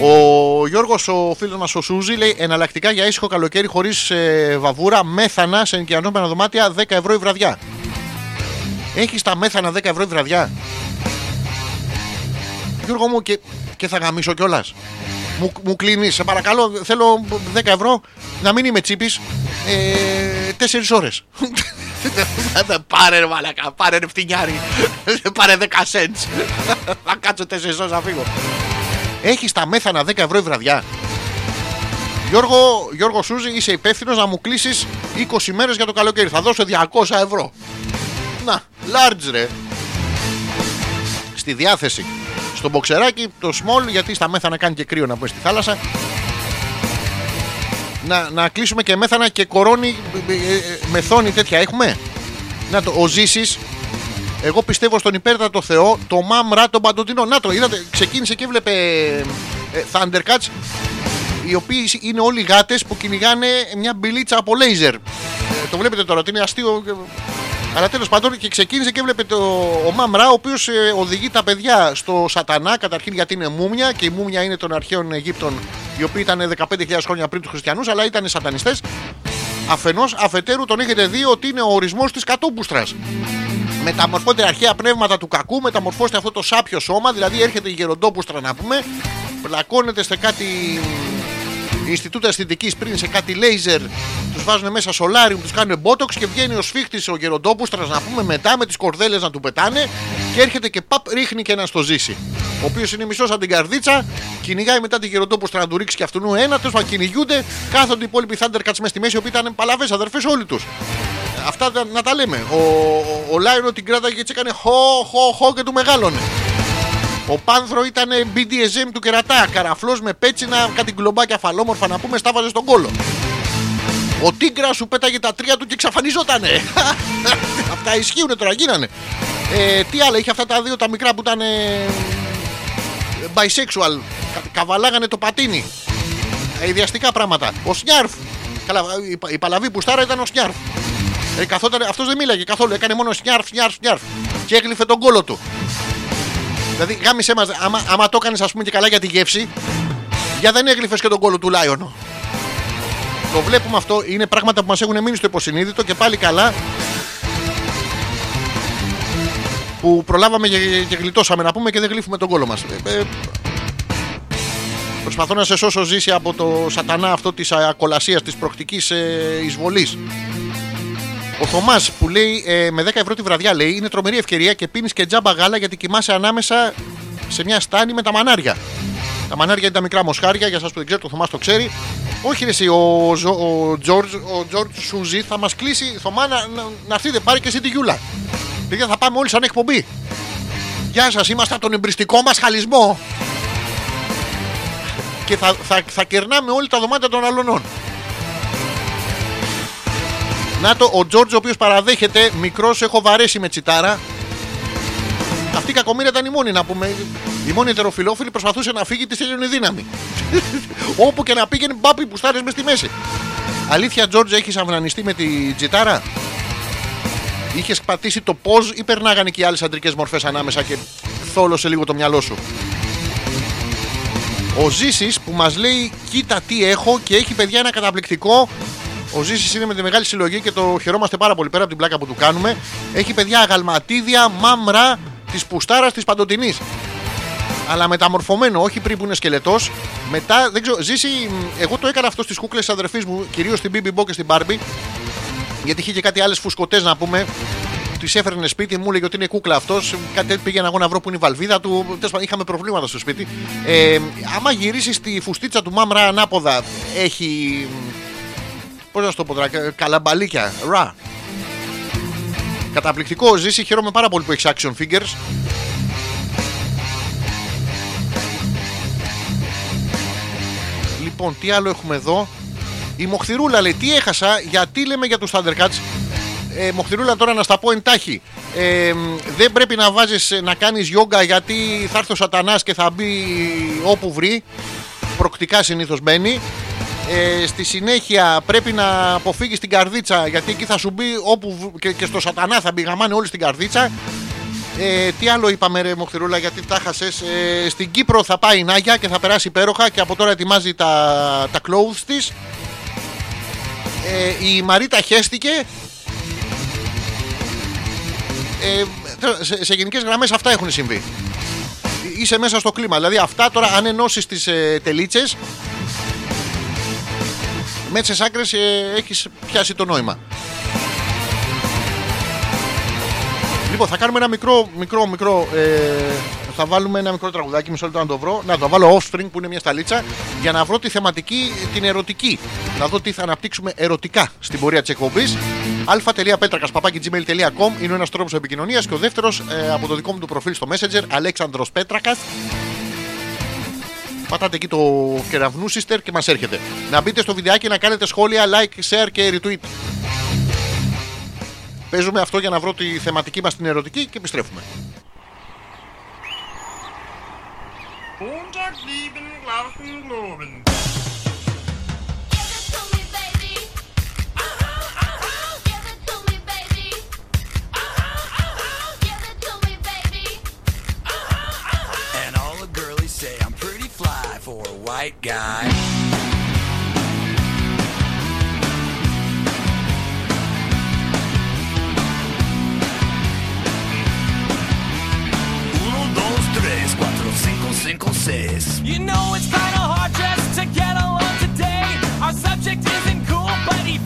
Ο Γιώργος, ο φίλος μας ο Σούζη, λέει εναλλακτικά για ήσυχο καλοκαίρι χωρίς ε, βαβούρα, μέθανα σε ενοικιανόμενα δωμάτια 10 ευρώ η βραδιά. Έχεις τα μέθανα 10 ευρώ η βραδιά; Γιώργο μου και, και θα γαμίσω κιόλας. Μου, μου κλείνεις, σε παρακαλώ, θέλω 10 ευρώ να μην είμαι τσίπης. Ε, 4 ώρες. <laughs> πάρε ρε μαλακα, πάρε ρε φτηνιάρι. πάρε 10 cents. <laughs> θα κάτσω 4 ώρες να φύγω. Έχεις τα μέθανα 10 ευρώ η βραδιά. Γιώργο, Γιώργο Σούζη, είσαι υπεύθυνος να μου κλείσεις 20 μέρες για το καλοκαίρι. Θα δώσω 200 ευρώ. Να, large ρε. Στη διάθεση. Στο μποξεράκι, το small, γιατί στα μέθανα κάνει και κρύο να πούμε στη θάλασσα. να, να κλείσουμε και μέθανα και κορώνει ε, ε, ε, μεθόνη τέτοια έχουμε. Να το, ο Ζήσης εγώ πιστεύω στον υπέρτατο Θεό, το μάμρα τον παντοτινό. Να το, είδατε, ξεκίνησε και έβλεπε ε, Thundercats, οι οποίοι είναι όλοι γάτες που κυνηγάνε μια μπιλίτσα από λέιζερ. Ε, το βλέπετε τώρα ότι είναι αστείο. ε, Αλλά τέλος πάντων και ξεκίνησε και έβλεπε το, ο Μάμρα, ο οποίος οδηγεί τα παιδιά στο Σατανά, καταρχήν γιατί είναι μούμια και η μούμια είναι των αρχαίων Αιγύπτων, οι οποίοι ήταν 15.000 χρόνια πριν τους Χριστιανούς, αλλά ήταν σατανιστές. Αφενός, αφετέρου τον έχετε δει ότι είναι ο ορισμός της κατόπουστρας μεταμορφώνται αρχαία πνεύματα του κακού, μεταμορφώστε αυτό το σάπιο σώμα, δηλαδή έρχεται η γεροντόπουστρα να πούμε, πλακώνεται σε κάτι Ινστιτούτα αισθητικής πριν σε κάτι λέιζερ, τους βάζουν μέσα σολάριου, τους κάνουν μπότοξ και βγαίνει ο σφίχτης ο γεροντόπουστρας να πούμε μετά με τις κορδέλες να του πετάνε και έρχεται και παπ ρίχνει και ένα στο ζήσει. Ο οποίος είναι μισός από την καρδίτσα, κυνηγάει μετά τη γεροντόπουστρα να του ρίξει και αυτού ένα, τέλος πάντων κυνηγούνται, κάθονται οι υπόλοιποι Thundercats με στη μέση, οι οποίοι ήταν παλαβές αδερφές όλοι τους. Αυτά τα- να τα λέμε. Ο, ο, ο Λάιρο την κράταγε και έτσι έκανε χω, χω, χω και του μεγάλωνε. Ο Πάνθρο ήταν BDSM του κερατά. Καραφλός με πέτσινα, κάτι γκλομπάκια φαλόμορφα να πούμε, στάβαζε στον κόλο. Ο Τίγκρα σου πέταγε τα τρία του και εξαφανιζότανε. <laughs> αυτά ισχύουν τώρα, γίνανε. Ε, τι άλλα, είχε αυτά τα δύο τα μικρά που ήταν ε, bisexual. Κα- Καβαλάγανε το πατίνι. Ε, ιδιαστικά πράγματα. Ο Σνιάρφ. Καλά, η, πα- η παλαβή που στάρα ήταν ο Σνιάρφ. Ε, καθόταν, αυτός δεν μίλαγε καθόλου, έκανε μόνο σνιάρφ, σνιάρφ, σνιάρφ. Και έγλυφε τον κόλο του. Δηλαδή, γάμισε μας, άμα, άμα το έκανες, ας πούμε, και καλά για τη γεύση, για δεν έγλυφες και τον κόλο του Λάιον. Το βλέπουμε αυτό, είναι πράγματα που μας έχουν μείνει στο υποσυνείδητο και πάλι καλά. Που προλάβαμε και, και γλιτώσαμε να πούμε και δεν γλύφουμε τον κόλο μας. Ε, ε, προσπαθώ να σε σώσω ζήσει από το σατανά αυτό της ακολασίας, της προκτική ε, εισβολής. Ο Θωμάς που λέει ε, με 10 ευρώ τη βραδιά λέει είναι τρομερή ευκαιρία και πίνεις και τζάμπα γάλα γιατί κοιμάσαι ανάμεσα σε μια στάνη με τα μανάρια. Τα μανάρια είναι τα μικρά μοσχάρια, για εσά που δεν ξέρετε, ο Θωμάς το ξέρει. Όχι, ρε, εσύ, ο, Ζο- ο George, ο George Σουζή θα μας κλείσει. Θωμά να, να, να έρθετε, πάρει και εσύ τη Γιούλα. Παιδιά, θα πάμε όλοι σαν εκπομπή. Γεια σας, είμαστε από τον εμπριστικό μας χαλισμό. Και θα, θα, θα κερνάμε όλοι τα δωμάτια των αλωνών. Να το, ο Τζόρτζ ο οποίος παραδέχεται, μικρός έχω βαρέσει με τσιτάρα. Αυτή η κακομοίρα ήταν η μόνη να πούμε. Η μόνη ετεροφιλόφιλη προσπαθούσε να φύγει, της τέλειωνε η δύναμη. <laughs> Όπου και να πήγαινε, μπάπι που στάρε μες στη μέση. Αλήθεια, Τζόρτζ, έχεις αυνανιστεί με τη τσιτάρα; Είχες πατήσει το πώ ή περνάγανε και οι άλλες αντρικές μορφές ανάμεσα και θόλωσε λίγο το μυαλό σου; Ο Ζήσης που μας λέει: Κοίτα τι έχω και έχει παιδιά ένα καταπληκτικό. Ο Ζήσης είναι με τη μεγάλη συλλογή και το χαιρόμαστε πάρα πολύ πέρα από την πλάκα που του κάνουμε. Έχει παιδιά αγαλματίδια, μάμρα της πουστάρας της παντοτινής. Αλλά μεταμορφωμένο, όχι πριν που είναι σκελετός. Μετά, δεν ξέρω, ζήσει. μ, Εγώ το έκανα αυτό στις κούκλες της αδερφής μου, κυρίως στην BB Bo και στην Barbie. Γιατί είχε και κάτι άλλες φουσκωτές να πούμε. Τη έφερνε σπίτι, μου έλεγε ότι είναι κούκλα αυτός. Κάτι τέτοιο πήγαινα εγώ να βρω που είναι η βαλβίδα του. Τέλος πάντων, είχαμε προβλήματα στο σπίτι. Ε, άμα γυρίσεις τη φουστίτσα του μάμρα ανάποδα, έχει. Πώς να σου το πω τώρα, κα- καλαμπαλίκια. Ρα. Καταπληκτικό ζήσει, χαίρομαι πάρα πολύ που έχεις action figures. Λοιπόν, τι άλλο έχουμε εδώ; Η Μοχθηρούλα λέει: Τι έχασα, γιατί λέμε για τους Thundercats. Ε, Μοχθηρούλα, τώρα να στα πω εντάχει. Ε, μ, δεν πρέπει να βάζεις να κάνεις γιόγκα γιατί θα έρθει ο σατανάς και θα μπει όπου βρει. Προκτικά συνήθως μπαίνει. Ε, στη συνέχεια πρέπει να αποφύγεις την καρδίτσα γιατί εκεί θα σου μπει όπου βρ- και, και στο σατανά θα μπει γαμάνε όλοι στην καρδίτσα. Ε, τι άλλο είπαμε ρε Μοχθηρούλα γιατί τα χασες. Ε, στην Κύπρο θα πάει η Νάγια και θα περάσει υπέροχα και από τώρα ετοιμάζει τα, τα clothes της. Ε, η Μαρίτα χέστηκε. Ε, τέλος, σε, σε γενικές γραμμές αυτά έχουν συμβεί. Ε, Είσαι μέσα στο κλίμα. Δηλαδή αυτά τώρα αν ενώσεις τις ε, τελίτσες με τις άκρες ε, έχεις πιάσει το νόημα. Λοιπόν, θα κάνουμε ένα μικρό, μικρό, μικρό. Ε, θα βάλουμε ένα μικρό τραγουδάκι, μισό λεπτό να το βρω. Να το βάλω offspring που είναι μια σταλίτσα για να βρω τη θεματική, την ερωτική. Να δω τι θα αναπτύξουμε ερωτικά στην πορεία της εκπομπής. αλφα.πέτρακα.gmail.com είναι ο ένας τρόπος επικοινωνίας και ο δεύτερος από το δικό μου το προφίλ στο Messenger, Αλέξανδρος Πέτρακας. Πατάτε εκεί το κεραυνού sister και μας έρχεται. Να μπείτε στο βιντεάκι να κάνετε σχόλια, like, share και retweet. Παίζουμε αυτό για να βρω τη θεματική μας την ερωτική και επιστρέφουμε. Give white guy. Uno, dos, tres, cuatro, cinco, cinco, seis. You know it's kinda hard just to get along today. Our subject isn't cool, but he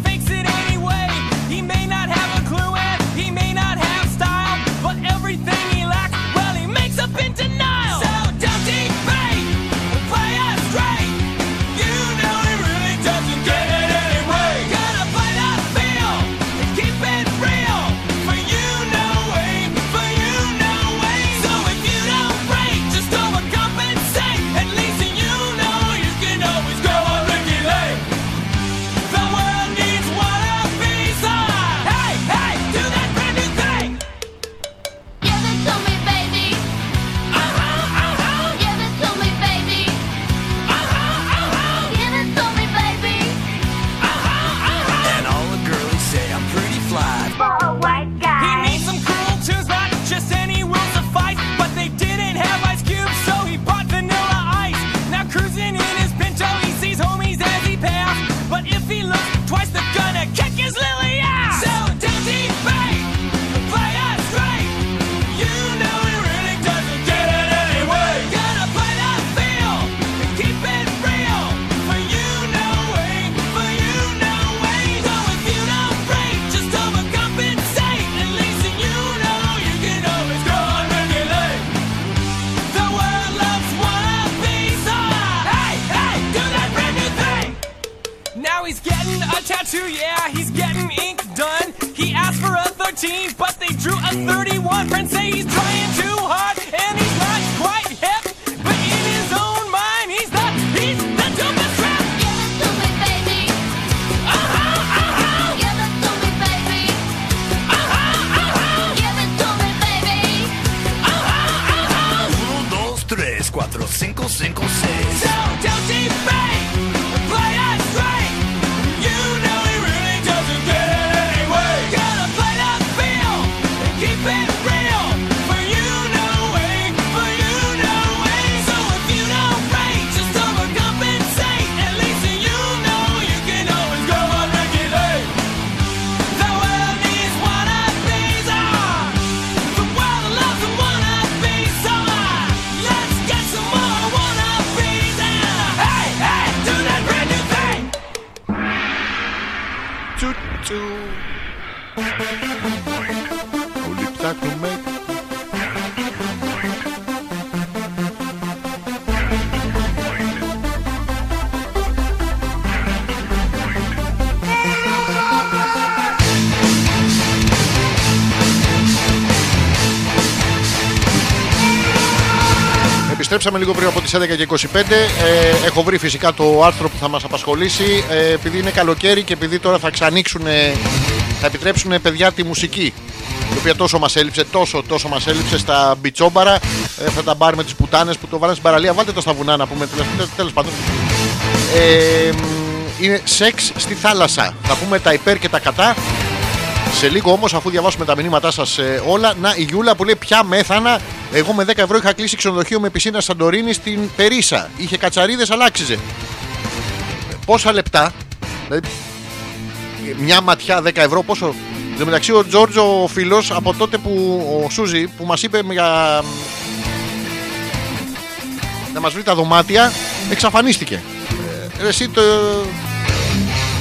17, but they drew a 31. Friends say he's trying. Επιστρέψαμε λίγο πριν από τις 11 και 25. Ε, έχω βρει φυσικά το άρθρο που θα μας απασχολήσει. Ε, επειδή είναι καλοκαίρι και επειδή τώρα θα ξανοίξουν, θα επιτρέψουν παιδιά τη μουσική. Η οποία τόσο μας έλειψε, τόσο, τόσο μας έλειψε στα μπιτσόμπαρα. Ε, αυτά τα μπαρ με τις πουτάνες που το βάλανε στην παραλία. Βάλτε το στα βουνά να πούμε. τέλος- Τέλος πάντων. Ε, μ, είναι σεξ στη θάλασσα. Θα πούμε τα υπέρ και τα κατά. Σε λίγο όμως, αφού διαβάσουμε τα μηνύματά σας όλα, να η Γιούλα που λέει πια μέθανα. Εγώ με 10 ευρώ είχα κλείσει ξενοδοχείο με πισίνα Σαντορίνη στην Περίσα. Είχε κατσαρίδες, αλλά άξιζε. Πόσα λεπτά, δηλαδή μια ματιά 10 ευρώ, πόσο. Εν τω μεταξύ, ο Τζόρτζο, ο φίλος, από τότε που ο Σούζη που μας είπε για. να μας βρει τα δωμάτια, εξαφανίστηκε. Ε, εσύ το,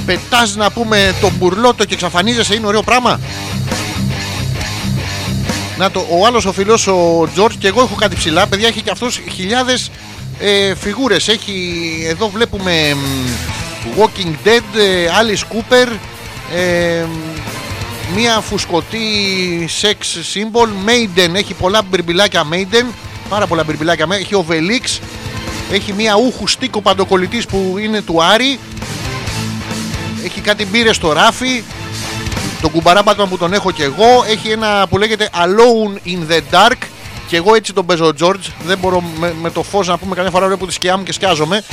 πετάς να πούμε το μπουρλότο και εξαφανίζεσαι είναι ωραίο πράγμα; Να το, ο άλλος ο φίλος ο Τζορτ και εγώ έχω κάτι ψηλά, παιδιά έχει και αυτός χιλιάδες ε, φιγούρες. Έχει, εδώ βλέπουμε μ, Walking Dead, ε, Alice Cooper, ε, μία φουσκωτή sex symbol, Maiden, έχει πολλά μπιρμπιλάκια Maiden, πάρα πολλά μπιρμπιλάκια Maiden, έχει ο Velix, Έχει μία ούχου στίκο παντοκολλητής που είναι του Άρη. Έχει κάτι μπύρες στο ράφι. Τον κουμπαράμπατμα που τον έχω και εγώ. Έχει ένα που λέγεται Alone in the Dark. Και εγώ έτσι τον παίζω George. Δεν μπορώ με, με το φως να πούμε καμιά φορά βλέπω τη σκιά μου και σκιάζομαι.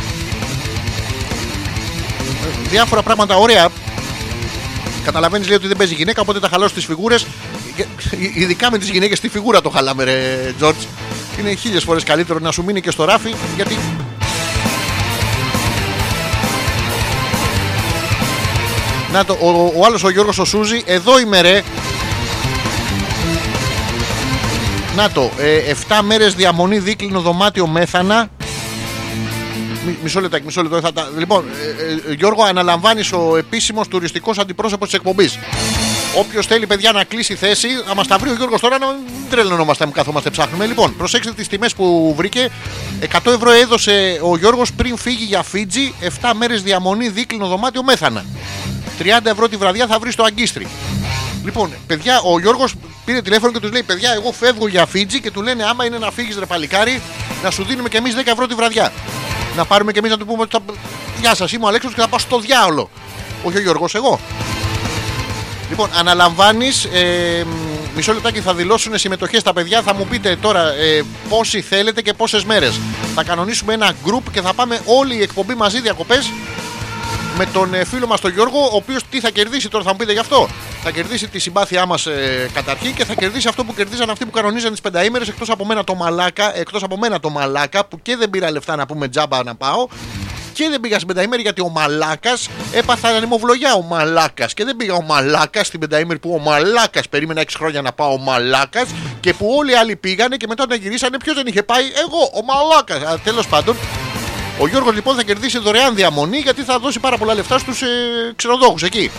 Διάφορα πράγματα ωραία. Καταλαβαίνεις λέει ότι δεν παίζει γυναίκα, οπότε τα χαλάσω τι φιγούρες. Ειδικά με τις γυναίκες τη φιγούρα το χαλάμε, ρε George. Είναι χίλιες φορές καλύτερο να σου μείνει και στο ράφι γιατί. Να το, ο, ο άλλος ο Γιώργος ο Σούζη, εδώ είμαι ρε. Να το, ε, 7 μέρες διαμονή δίκλινο δωμάτιο μέθανα. Μι- Μισό λεπτάκι, μισό λεπτό. Θα τα... Λοιπόν, ε, ε, Γιώργο, αναλαμβάνεις ο επίσημος τουριστικός αντιπρόσωπος της εκπομπής. Όποιος θέλει, παιδιά, να κλείσει θέση, θα μα τα βρει ο Γιώργος τώρα να μην τρελαινόμαστε, μην καθόμαστε ψάχνουμε. Λοιπόν, προσέξτε τις τιμές που βρήκε. 100 ευρώ έδωσε ο Γιώργος πριν φύγει για Φίτζι. 7 μέρες διαμονή δίκλινο δωμάτιο μέθανα. 30 ευρώ τη βραδιά θα βρεις στο αγκίστρι. Λοιπόν, παιδιά, ο Γιώργος πήρε τηλέφωνο και τους λέει: Παιδιά, εγώ φεύγω για Φίτζι και του λένε: Άμα είναι να φύγεις, ρε παλικάρι, να σου δίνουμε κι εμείς 10 ευρώ τη βραδιά. Να πάρουμε κι εμείς να του πούμε: ότι θα... Γεια σας, είμαι ο Αλέξο και θα πάω στο διάολο. Όχι ο Γιώργος, εγώ. Λοιπόν, αναλαμβάνεις. Ε, μισό λεπτάκι θα δηλώσουν συμμετοχές στα παιδιά. Θα μου πείτε τώρα ε, πόσοι θέλετε και πόσες μέρες. Θα κανονίσουμε ένα group και θα πάμε όλη η εκπομπή μαζί διακοπές με τον ε, φίλο μας τον Γιώργο, ο οποίος τι θα κερδίσει τώρα, θα μου πείτε γι' αυτό. Θα κερδίσει τη συμπάθειά μας ε, καταρχήν και θα κερδίσει αυτό που κερδίζαν αυτοί που κανονίζαν τις πενταήμερες εκτός από μένα το μαλάκα, εκτός από μένα το μαλάκα που και δεν πήρα λεφτά να πούμε τζάμπα να πάω. Και δεν πήγα στην πενταήμερη γιατί ο Μαλάκας έπαθα ανεμοβλογιά. Ο Μαλάκας. Και δεν πήγα ο Μαλάκας στην πενταήμερη που ο Μαλάκας περίμενα 6 χρόνια να πάω ο Μαλάκας. Και που όλοι οι άλλοι πήγανε και μετά όταν γυρίσανε, ποιος δεν είχε πάει, εγώ, ο Μαλάκας. Τέλος πάντων, ο Γιώργος λοιπόν θα κερδίσει δωρεάν διαμονή γιατί θα δώσει πάρα πολλά λεφτά στους ε, ξενοδόχους εκεί.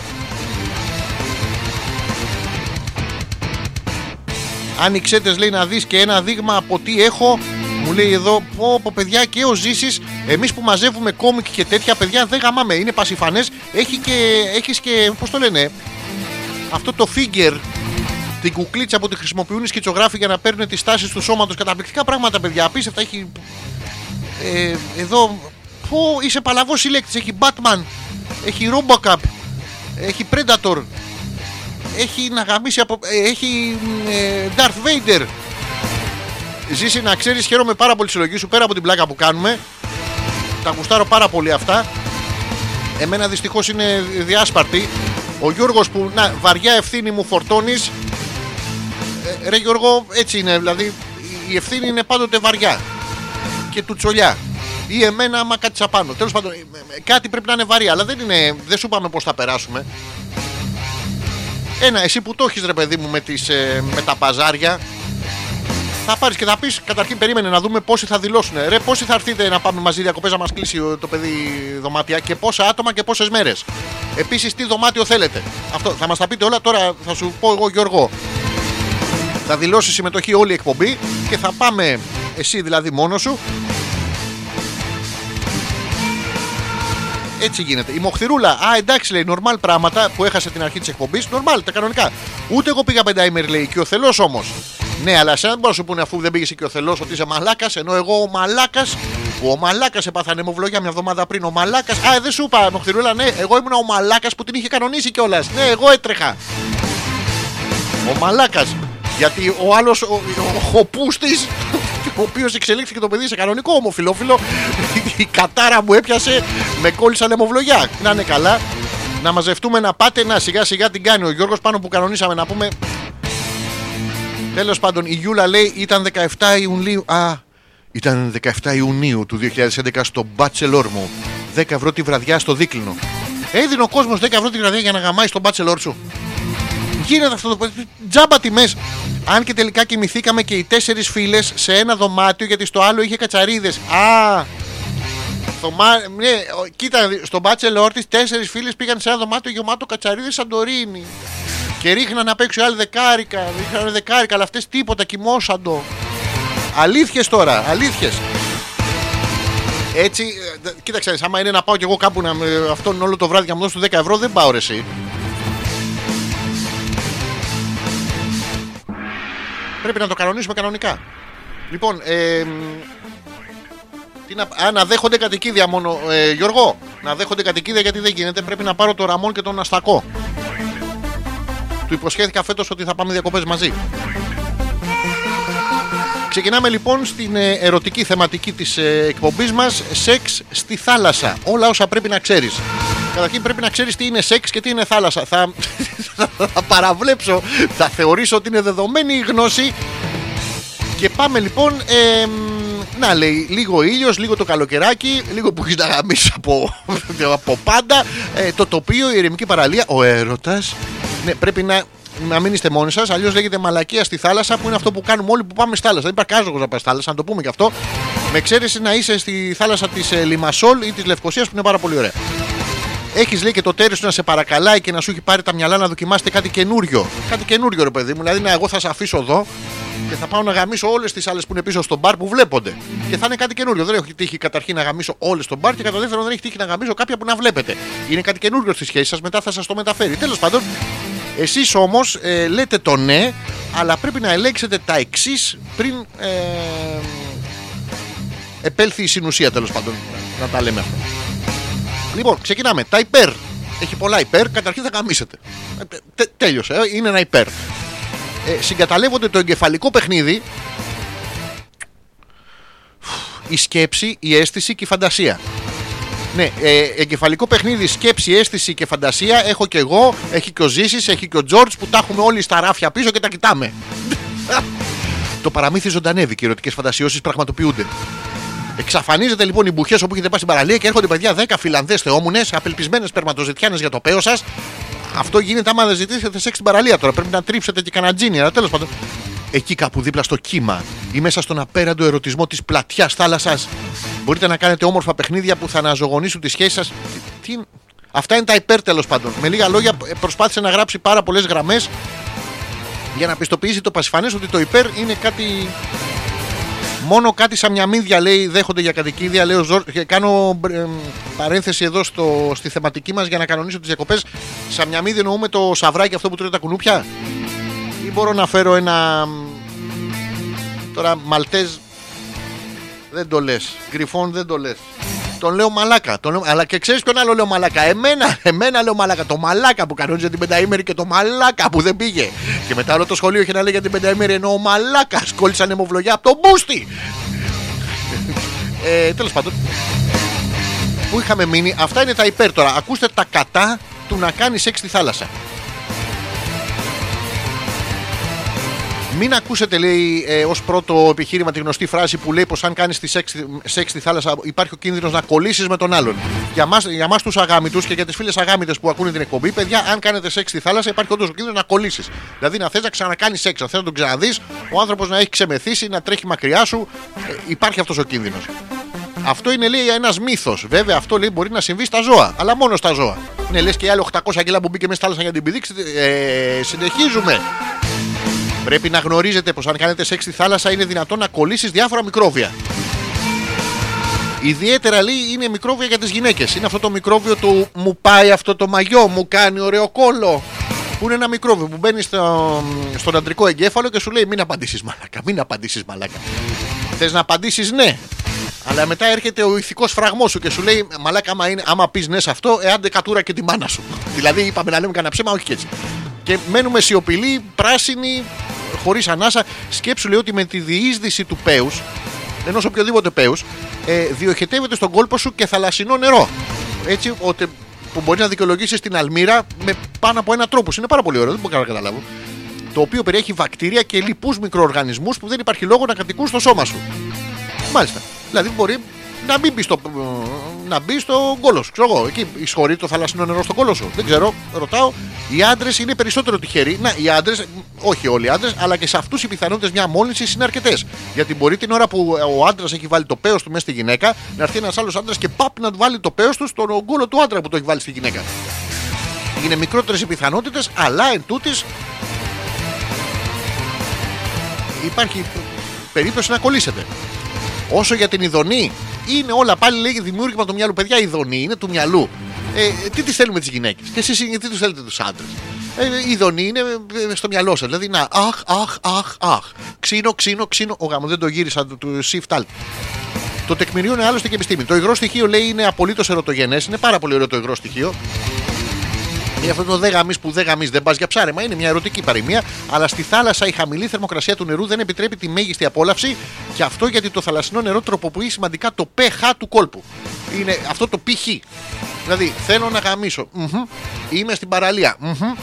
Άνοιξέτε λέει να δεις και ένα δείγμα από τι έχω. Μου λέει εδώ, πω, πω παιδιά και ο Ζήσης, εμείς που μαζεύουμε κόμικ και τέτοια παιδιά δεν γαμάμε. Είναι πασιφανές. Έχει και, έχεις και, πώς το λένε, αυτό το figure, την κουκλίτσα που τη χρησιμοποιούν οι σκητσογράφοι για να παίρνουν τις τάσεις του σώματος. Καταπληκτικά πράγματα, παιδιά. Απίστευτα έχει. Ε, εδώ, πω, είσαι παλαβός συλλέκτη. Έχει Batman, έχει Robocop, έχει Predator, έχει να γαμίσει από. ε, έχει ε, Darth Vader. Ζήσει να ξέρεις, χαίρομαι πάρα πολύ τη συλλογή σου πέρα από την πλάκα που κάνουμε. Τα γουστάρω πάρα πολύ αυτά. Εμένα δυστυχώς είναι διάσπαρτη. Ο Γιώργος που να, βαριά ευθύνη μου φορτώνεις. Ε, ρε Γιώργο, έτσι είναι. Δηλαδή η ευθύνη είναι πάντοτε βαριά. Και του τσολιά. Ή εμένα, άμα κάτι απάνω. Τέλος πάντων, ε, ε, κάτι πρέπει να είναι βαρύ, αλλά δεν, είναι, δεν σου είπαμε πώς θα περάσουμε. Ένα, εσύ που το έχεις ρε παιδί μου με, τις, ε, με τα παζάρια, θα πάρεις και θα πεις καταρχήν περίμενε να δούμε πόσοι θα δηλώσουν. Ρε, πόσοι θα έρθετε να πάμε μαζί διακοπές να μας κλείσει ο- το παιδί δωμάτια και πόσα άτομα και πόσες μέρες. Επίσης, τι δωμάτιο θέλετε. Αυτό θα μας τα πείτε όλα. Τώρα θα σου πω εγώ, Γιώργο. Θα δηλώσει συμμετοχή όλη η εκπομπή και θα πάμε εσύ δηλαδή μόνος σου. Έτσι γίνεται. Η Μοχθηρούλα, α εντάξει λέει, νορμάλ πράγματα που έχασε την αρχή της εκπομπής. Νορμάλ, τα κανονικά. Ούτε εγώ πήγα πενταήμερη λέει, και ο θελό όμως. Ναι, αλλά εσένα δεν μπορεί να σου πούνε αφού δεν πήγε και ο θελό ότι είσαι μαλάκας, ενώ εγώ ο μαλάκας που ο μαλάκας έπαθα ανεμοβλογιά μια εβδομάδα πριν. Ο μαλάκας. Α, δεν σου είπα, Μοχθηρούλα, ναι, εγώ ήμουν ο μαλάκας που την είχε κανονίσει κιόλας. Ναι, εγώ έτρεχα. Ο μαλάκας. Γιατί ο άλλος, ο, ο χοπούστη, ο οποίος εξελίχθηκε το παιδί σε κανονικό ομοφυλόφιλο, η κατάρα μου έπιασε, με κόλλησε ανεμοβλογιά. Να είναι καλά. Να μαζευτούμε να πάτε, να σιγά σιγά την κάνει ο Γιώργος πάνω που κανονίσαμε να πούμε. Τέλος πάντων, η Γιούλα λέει ήταν 17 Ιουνίου. Α, ήταν 17 Ιουνίου του 2011 στο Bachelor μου. 10 ευρώ τη βραδιά στο δίκλινο. Έδινε ο κόσμος 10 ευρώ τη βραδιά για να γαμάει στο Bachelor σου. Γίνεται αυτό το πράγμα. Τζάμπα τιμέ. Αν και τελικά κοιμηθήκαμε και οι τέσσερις φίλες σε ένα δωμάτιο γιατί στο άλλο είχε κατσαρίδες. Α! Στο μα... ναι, ο- κοίτα, στο Bachelor της τέσσερις φίλες πήγαν σε ένα δωμάτιο γεμάτο κατσαρίδες Σαντορίνη. Και ρίχναν απ' έξω οι άλλοι δεκάρικα. Ρίχναν δεκάρικα, αλλά αυτές τίποτα, κοιμόσαντο. Αλήθειες τώρα, αλήθειες. Έτσι, ε, δε- κοίταξε, άμα είναι να πάω κι εγώ κάπου να με αυτόν όλο το βράδυ και να μου δώσουν 10 ευρώ, δεν πάω ρε εσύ. Τι να, α, να δέχονται κατοικίδια μόνο. Ε, Γιώργο, να δέχονται κατοικίδια γιατί δεν γίνεται. Πρέπει να πάρω το Ραμόν και τον Αστακό. Του υποσχέθηκα φέτος ότι θα πάμε διακοπές μαζί. Ξεκινάμε λοιπόν στην ε, ερωτική θεματική της ε, εκπομπής μας Σεξ στη θάλασσα Όλα όσα πρέπει να ξέρεις Καταρχήν πρέπει να ξέρεις τι είναι σεξ και τι είναι θάλασσα Θα, <laughs> θα παραβλέψω Θα θεωρήσω ότι είναι δεδομένη η γνώση Και πάμε λοιπόν ε, Να λέει λίγο ήλιος, λίγο το καλοκαιράκι Λίγο που έχεις να γαμίσεις από, <laughs> από πάντα ε, Το τοπίο, η ηρεμική παραλία Ο έρωτας ναι, πρέπει να, να μην είστε μόνοι σας. Αλλιώς λέγεται μαλακία στη θάλασσα που είναι αυτό που κάνουμε όλοι που πάμε στη θάλασσα. Δεν υπάρχει κανένας λόγος να πα στη θάλασσα, να το πούμε και αυτό. Με εξαίρεση να είσαι στη θάλασσα της ε, Λιμασόλ ή της Λευκοσίας που είναι πάρα πολύ ωραία. Έχεις λέει και το τέρις σου να σε παρακαλάει και να σου έχει πάρει τα μυαλά να δοκιμάσετε κάτι καινούριο. Κάτι καινούριο, ρε παιδί μου. Δηλαδή, να, εγώ θα σε αφήσω εδώ και θα πάω να γαμίσω όλες τις άλλες που είναι πίσω στο μπαρ που βλέπονται. Και θα είναι κάτι καινούριο. Δεν έχει τύχει καταρχήν να γαμίσω όλες στο μπαρ και κατά δεύτερον δεν έχει τύχει να γαμίσω κάποια που να βλέπετε. Είναι κάτι καινούριο στη σχέση σας, μετά θα σας το μεταφέρει. Τέλος πάντων, εσείς όμως ε, λέτε το ναι, αλλά πρέπει να ελέγξετε τα εξής πριν ε, επέλθει η συνουσία τέλος πάντων. Να τα λέμε αυτά. Λοιπόν, ξεκινάμε. Τα υπέρ. Έχει πολλά υπέρ. Καταρχήν θα καμίσετε. Ε, τε- τε- τέλειωσε. ε, Είναι ένα υπέρ. Ε, συγκαταλέγονται το εγκεφαλικό παιχνίδι η σκέψη, η αίσθηση και η φαντασία. Ναι, ε, εγκεφαλικό παιχνίδι, σκέψη, αίσθηση και φαντασία έχω και εγώ, έχει και ο Ζήσης, έχει και ο Τζόρτζ που τα έχουμε όλοι στα ράφια πίσω και τα κοιτάμε. <laughs> το παραμύθι ζωντανεύει και οι ερωτικές φαντασιώσεις πραγματοποιούνται. Εξαφανίζεται λοιπόν οι μπουχές όπου έχετε πάει στην παραλία και έρχονται παιδιά 10 Φιλανδές θεόμουνες, απελπισμένες περματοζητιάνε για το παίο σας. Αυτό γίνεται άμα δεν ζητήσετε σεξ στην παραλία τώρα. Πρέπει να τρίψετε και κανένα τζίνι, αλλά τέλος πάντων. Εκεί κάπου δίπλα στο κύμα ή μέσα στον απέραντο ερωτισμό της πλατιάς θάλασσας. Μπορείτε να κάνετε όμορφα παιχνίδια που θα αναζωογονήσουν τη σχέση σας. Τι... Αυτά είναι τα υπέρ τέλος πάντων. Με λίγα λόγια, ε, προσπάθησε να γράψει πάρα πολλές γραμμές για να πιστοποιήσει το πασιφανές ότι το υπέρ είναι κάτι Μόνο κάτι σαν μια μύδια λέει δέχονται για κατοικίδια. Λέω, Ζορ... και κάνω ε, παρένθεση εδώ στο, στη θεματική μας για να κανονίσω τις διακοπές. Σαν μια μύδια εννοούμε το σαβράκι αυτό που τρώει τα κουνούπια. Ή μπορώ να φέρω ένα. μ, Τώρα μαλτέζ. Δεν το λες. Γκριφόν δεν το λες. Τον λέω μαλάκα. Τον λέω... Αλλά και ξέρεις ποιον άλλο λέω μαλάκα; Εμένα, εμένα λέω μαλάκα. Το μαλάκα που κανόνιζε την πενταήμερη και το μαλάκα που δεν πήγε. Και μετά όλο το σχολείο είχε να λέει για την πενταήμερη ενώ ο μαλάκας κόλλησαν αιμοβλογιά από τον μπούστι. ε, Τέλος πάντων. Πού είχαμε μείνει; Αυτά είναι τα υπέρ τώρα. Ακούστε τα κατά του να κάνεις σεξ στη θάλασσα. Μην ακούσετε, λέει, ε, ως πρώτο επιχείρημα τη γνωστή φράση που λέει πως αν κάνεις σεξ, σεξ στη θάλασσα υπάρχει ο κίνδυνος να κολλήσεις με τον άλλον. Για μας για μας τους αγάμητους και για τις φίλες αγάμητες που ακούνε την εκπομπή, παιδιά, αν κάνετε σεξ στη θάλασσα υπάρχει όντως ο κίνδυνος να κολλήσεις. Δηλαδή να θες να ξανακάνεις σεξ, να θες να τον ξαναδείς, ο άνθρωπος να έχει ξεμεθύσει, να τρέχει μακριά σου. Ε, υπάρχει αυτός ο κίνδυνος. Αυτό είναι λέει ένας μύθος. Βέβαια, αυτό λέει μπορεί να συμβεί στα ζώα, αλλά μόνο στα ζώα. Ναι, λες και οι άλλοι 800 κιλά που μπήκε μέσα στη θάλασσα για την πηδήξη. Ε, συνεχίζουμε. Πρέπει να γνωρίζετε πως αν κάνετε σεξ στη θάλασσα είναι δυνατόν να κολλήσεις διάφορα μικρόβια. Ιδιαίτερα λέει είναι μικρόβια για τις γυναίκες. Είναι αυτό το μικρόβιο του μου πάει αυτό το μαγιό, μου κάνει ωραίο κόλλο. Που είναι ένα μικρόβιο που μπαίνει στο, στον αντρικό εγκέφαλο και σου λέει μην απαντήσεις μαλάκα, μην απαντήσεις μαλάκα. Θες να απαντήσεις ναι. Αλλά μετά έρχεται ο ηθικός φραγμός σου και σου λέει Μαλάκα, άμα, είναι, άμα πεις ναι σε αυτό, εάν δεν κατούρα και τη μάνα σου. δηλαδή, είπαμε να λέμε κανένα ψέμα, όχι και έτσι. Και μένουμε σιωπηλοί, πράσινοι, χωρίς ανάσα. Σκέψου λέει ότι με τη διείσδυση του πέους, ενός οποιοδήποτε πέους, ε, διοχετεύεται στον κόλπο σου και θαλασσινό νερό. Έτσι, ότι, που μπορεί να δικαιολογήσεις την αλμύρα με πάνω από ένα τρόπο. Είναι πάρα πολύ ωραίο, δεν μπορώ να καταλάβω. Το οποίο περιέχει βακτήρια και λοιπούς μικροοργανισμούς που δεν υπάρχει λόγο να κατοικούν στο σώμα σου. Μάλιστα. Δηλαδή μπορεί να μην μπει στο, να μπει στο κόλος σου. Ξέρω εγώ, εκεί εισχωρεί το θαλασσινό νερό στο κόλος σου. Δεν ξέρω, ρωτάω. Οι άντρες είναι περισσότερο τυχεροί. Να, οι άντρες, όχι όλοι οι άντρες, αλλά και σε αυτούς οι πιθανότητες μια μόλυνσης είναι αρκετές. Γιατί μπορεί την ώρα που ο άντρας έχει βάλει το παίο του μέσα στη γυναίκα, να έρθει ένας άλλος άντρας και παπ να του βάλει το παίο του στον κόλο του άντρα που το έχει βάλει στη γυναίκα. Είναι μικρότερες οι πιθανότητες, αλλά εν τούτης υπάρχει περίπτωση να κολλήσετε. Όσο για την ειδονή, είναι όλα πάλι λέει δημιούργημα του μυαλού. Παιδιά, η ειδονή είναι του μυαλού. Ε, τι τι θέλουμε τις γυναίκες; Και εσείς τι τους θέλετε τους άντρες; Ε, η ειδονή είναι ε, στο μυαλό σας. Δηλαδή, να αχ, αχ, αχ, αχ. Ξύνο, ξύνο, ξύνο. Ο γάμο δεν το γύρισα του, του shift alt. Το τεκμηρίωνε άλλωστε και η επιστήμη. Το υγρό στοιχείο λέει είναι απολύτως ερωτογενές. Είναι πάρα πολύ ωραίο το υγρό στοιχείο. Είναι αυτό το δε γαμίς που δε γαμίς δεν πας για ψάρεμα. Είναι μια ερωτική παροιμία. Αλλά στη θάλασσα η χαμηλή θερμοκρασία του νερού δεν επιτρέπει τη μέγιστη απόλαυση. Και αυτό γιατί το θαλασσινό νερό τροποποιεί σημαντικά το pH του κόλπου. Είναι αυτό το π.χ. Δηλαδή θέλω να γαμίσω. Μμμ. Είμαι στην παραλία. Μμμ.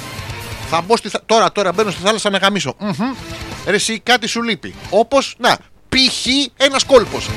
Θα μπω στη θα... Τώρα, τώρα μπαίνω στη θάλασσα να γαμίσω. Μμμ. Ρε εσύ κάτι σου λείπει. Όπως, να, π.χ. ένας κόλπος.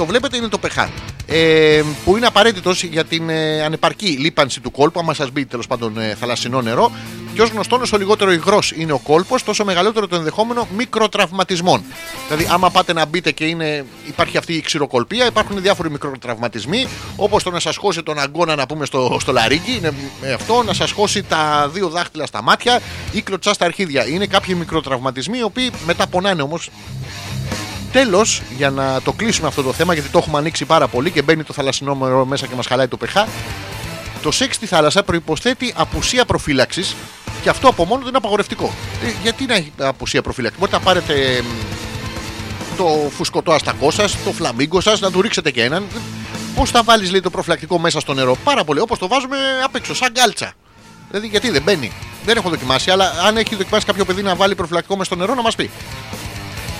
Το βλέπετε είναι το pH. Ε, που είναι απαραίτητος για την ε, ανεπαρκή λίπανση του κόλπου, άμα σας μπει τέλος πάντων ε, θαλασσινό νερό. Και ω γνωστόν, όσο λιγότερο υγρός είναι ο κόλπος, τόσο μεγαλύτερο το ενδεχόμενο μικροτραυματισμών. Δηλαδή, άμα πάτε να μπείτε και είναι, υπάρχει αυτή η ξηροκολπία, υπάρχουν διάφοροι μικροτραυματισμοί, όπως το να σας χώσει τον αγκώνα να πούμε στο, στο λαρίγκι, είναι ε, αυτό, να σας χώσει τα δύο δάχτυλα στα μάτια ή κλωτσά στα αρχίδια. Είναι κάποιοι μικροτραυματισμοί, οι οποίοι μετά πονάνε όμως Τέλος, για να το κλείσουμε αυτό το θέμα, γιατί το έχουμε ανοίξει πάρα πολύ και μπαίνει το θαλασσινό νερό μέσα και μας χαλάει το pH. Το σεξ στη θάλασσα προποθέτει απουσία προφύλαξης και αυτό από μόνο του είναι απαγορευτικό. Ε, γιατί να έχει απουσία προφύλαξη, Μπορείτε να πάρετε εμ, το φουσκωτό αστακό σας, το φλαμίγκο σας, να του ρίξετε και έναν. Πώς θα βάλεις λέει το προφυλακτικό μέσα στο νερό, Πάρα πολύ όπως το βάζουμε απ' έξω, σαν γκάλτσα. Δηλαδή γιατί δεν μπαίνει; Δεν έχω δοκιμάσει, αλλά αν έχει δοκιμάσει κάποιο παιδί να βάλει προφυλακτικό μέσα στο νερό, να μας πει.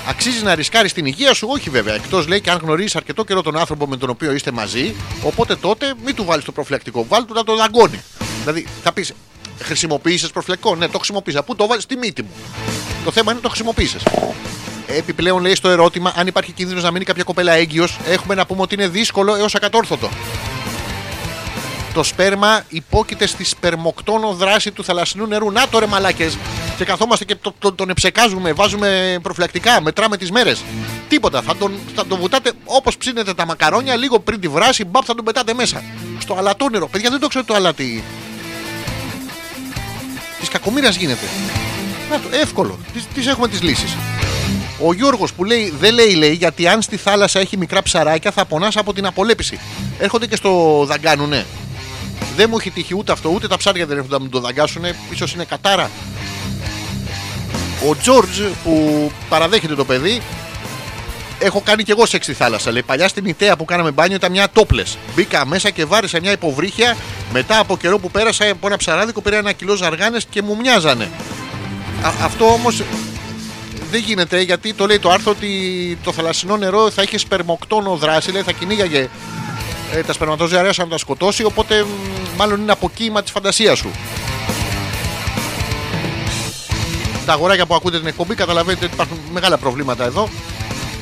Αξίζει να ρισκάρεις την υγεία σου, όχι βέβαια. Εκτός λέει και αν γνωρίζεις αρκετό καιρό τον άνθρωπο με τον οποίο είστε μαζί, οπότε τότε μην του βάλεις το προφυλακτικό. Βάλει του να το δαγκώνει. Δηλαδή θα πεις, χρησιμοποίησες προφυλακτικό; Ναι, το χρησιμοποίησα. Πού το βάλεις, στη μύτη μου. Το θέμα είναι το χρησιμοποίησες. Επιπλέον λέει στο ερώτημα αν υπάρχει κίνδυνος να μείνει κάποια κοπέλα έγκυος, έχουμε να πούμε ότι είναι δύσκολο έως ακατόρθωτο. Το σπέρμα υπόκειται στη σπερμοκτόνο δράση του θαλασσινού νερού. Να το ρε μαλάκες. Και καθόμαστε και το, το- τον εψεκάζουμε, βάζουμε προφυλακτικά, μετράμε τις μέρες. Τίποτα. Θα τον, θα τον βουτάτε όπως ψήνετε τα μακαρόνια, λίγο πριν τη βράση, μπαπ θα τον πετάτε μέσα. Στο αλατόνερο. Παιδιά δεν το ξέρω το αλάτι. Της κακομοίρας γίνεται. Να το, εύκολο. Τι έχουμε τις λύσεις. Ο Γιώργος που λέει, δεν λέει, λέει, γιατί αν στη θάλασσα έχει μικρά ψαράκια θα πονάς από την απολέπιση. Έρχονται και στο δαγκάνουνε. Δεν μου έχει τύχει ούτε αυτό, ούτε τα ψάρια δεν έρχονται να μου το δαγκάσουν. σω είναι κατάρα. Ο Τζόρτζ που παραδέχεται το παιδί, έχω κάνει κι εγώ σεξ στη θάλασσα. Λέει, παλιά στην Ιταία που κάναμε μπάνιο ήταν μια τόπλε. Μπήκα μέσα και βάρισα μια υποβρύχια. Μετά από καιρό που πέρασα από ένα ψαράδικο πήρα ένα κιλό ζαργάνες και μου μοιάζανε. Α- αυτό όμως δεν γίνεται γιατί το λέει το άρθρο ότι το θαλασσινό νερό θα είχε σπερμοκτόνο δράση, λέει θα κυνήγαγε ε, τα σπερματοζωαρία σαν να τα σκοτώσει. Οπότε μ, μάλλον είναι αποκύημα της φαντασίας σου. Τα αγοράκια που ακούτε την εκπομπή καταλαβαίνετε ότι υπάρχουν μεγάλα προβλήματα εδώ.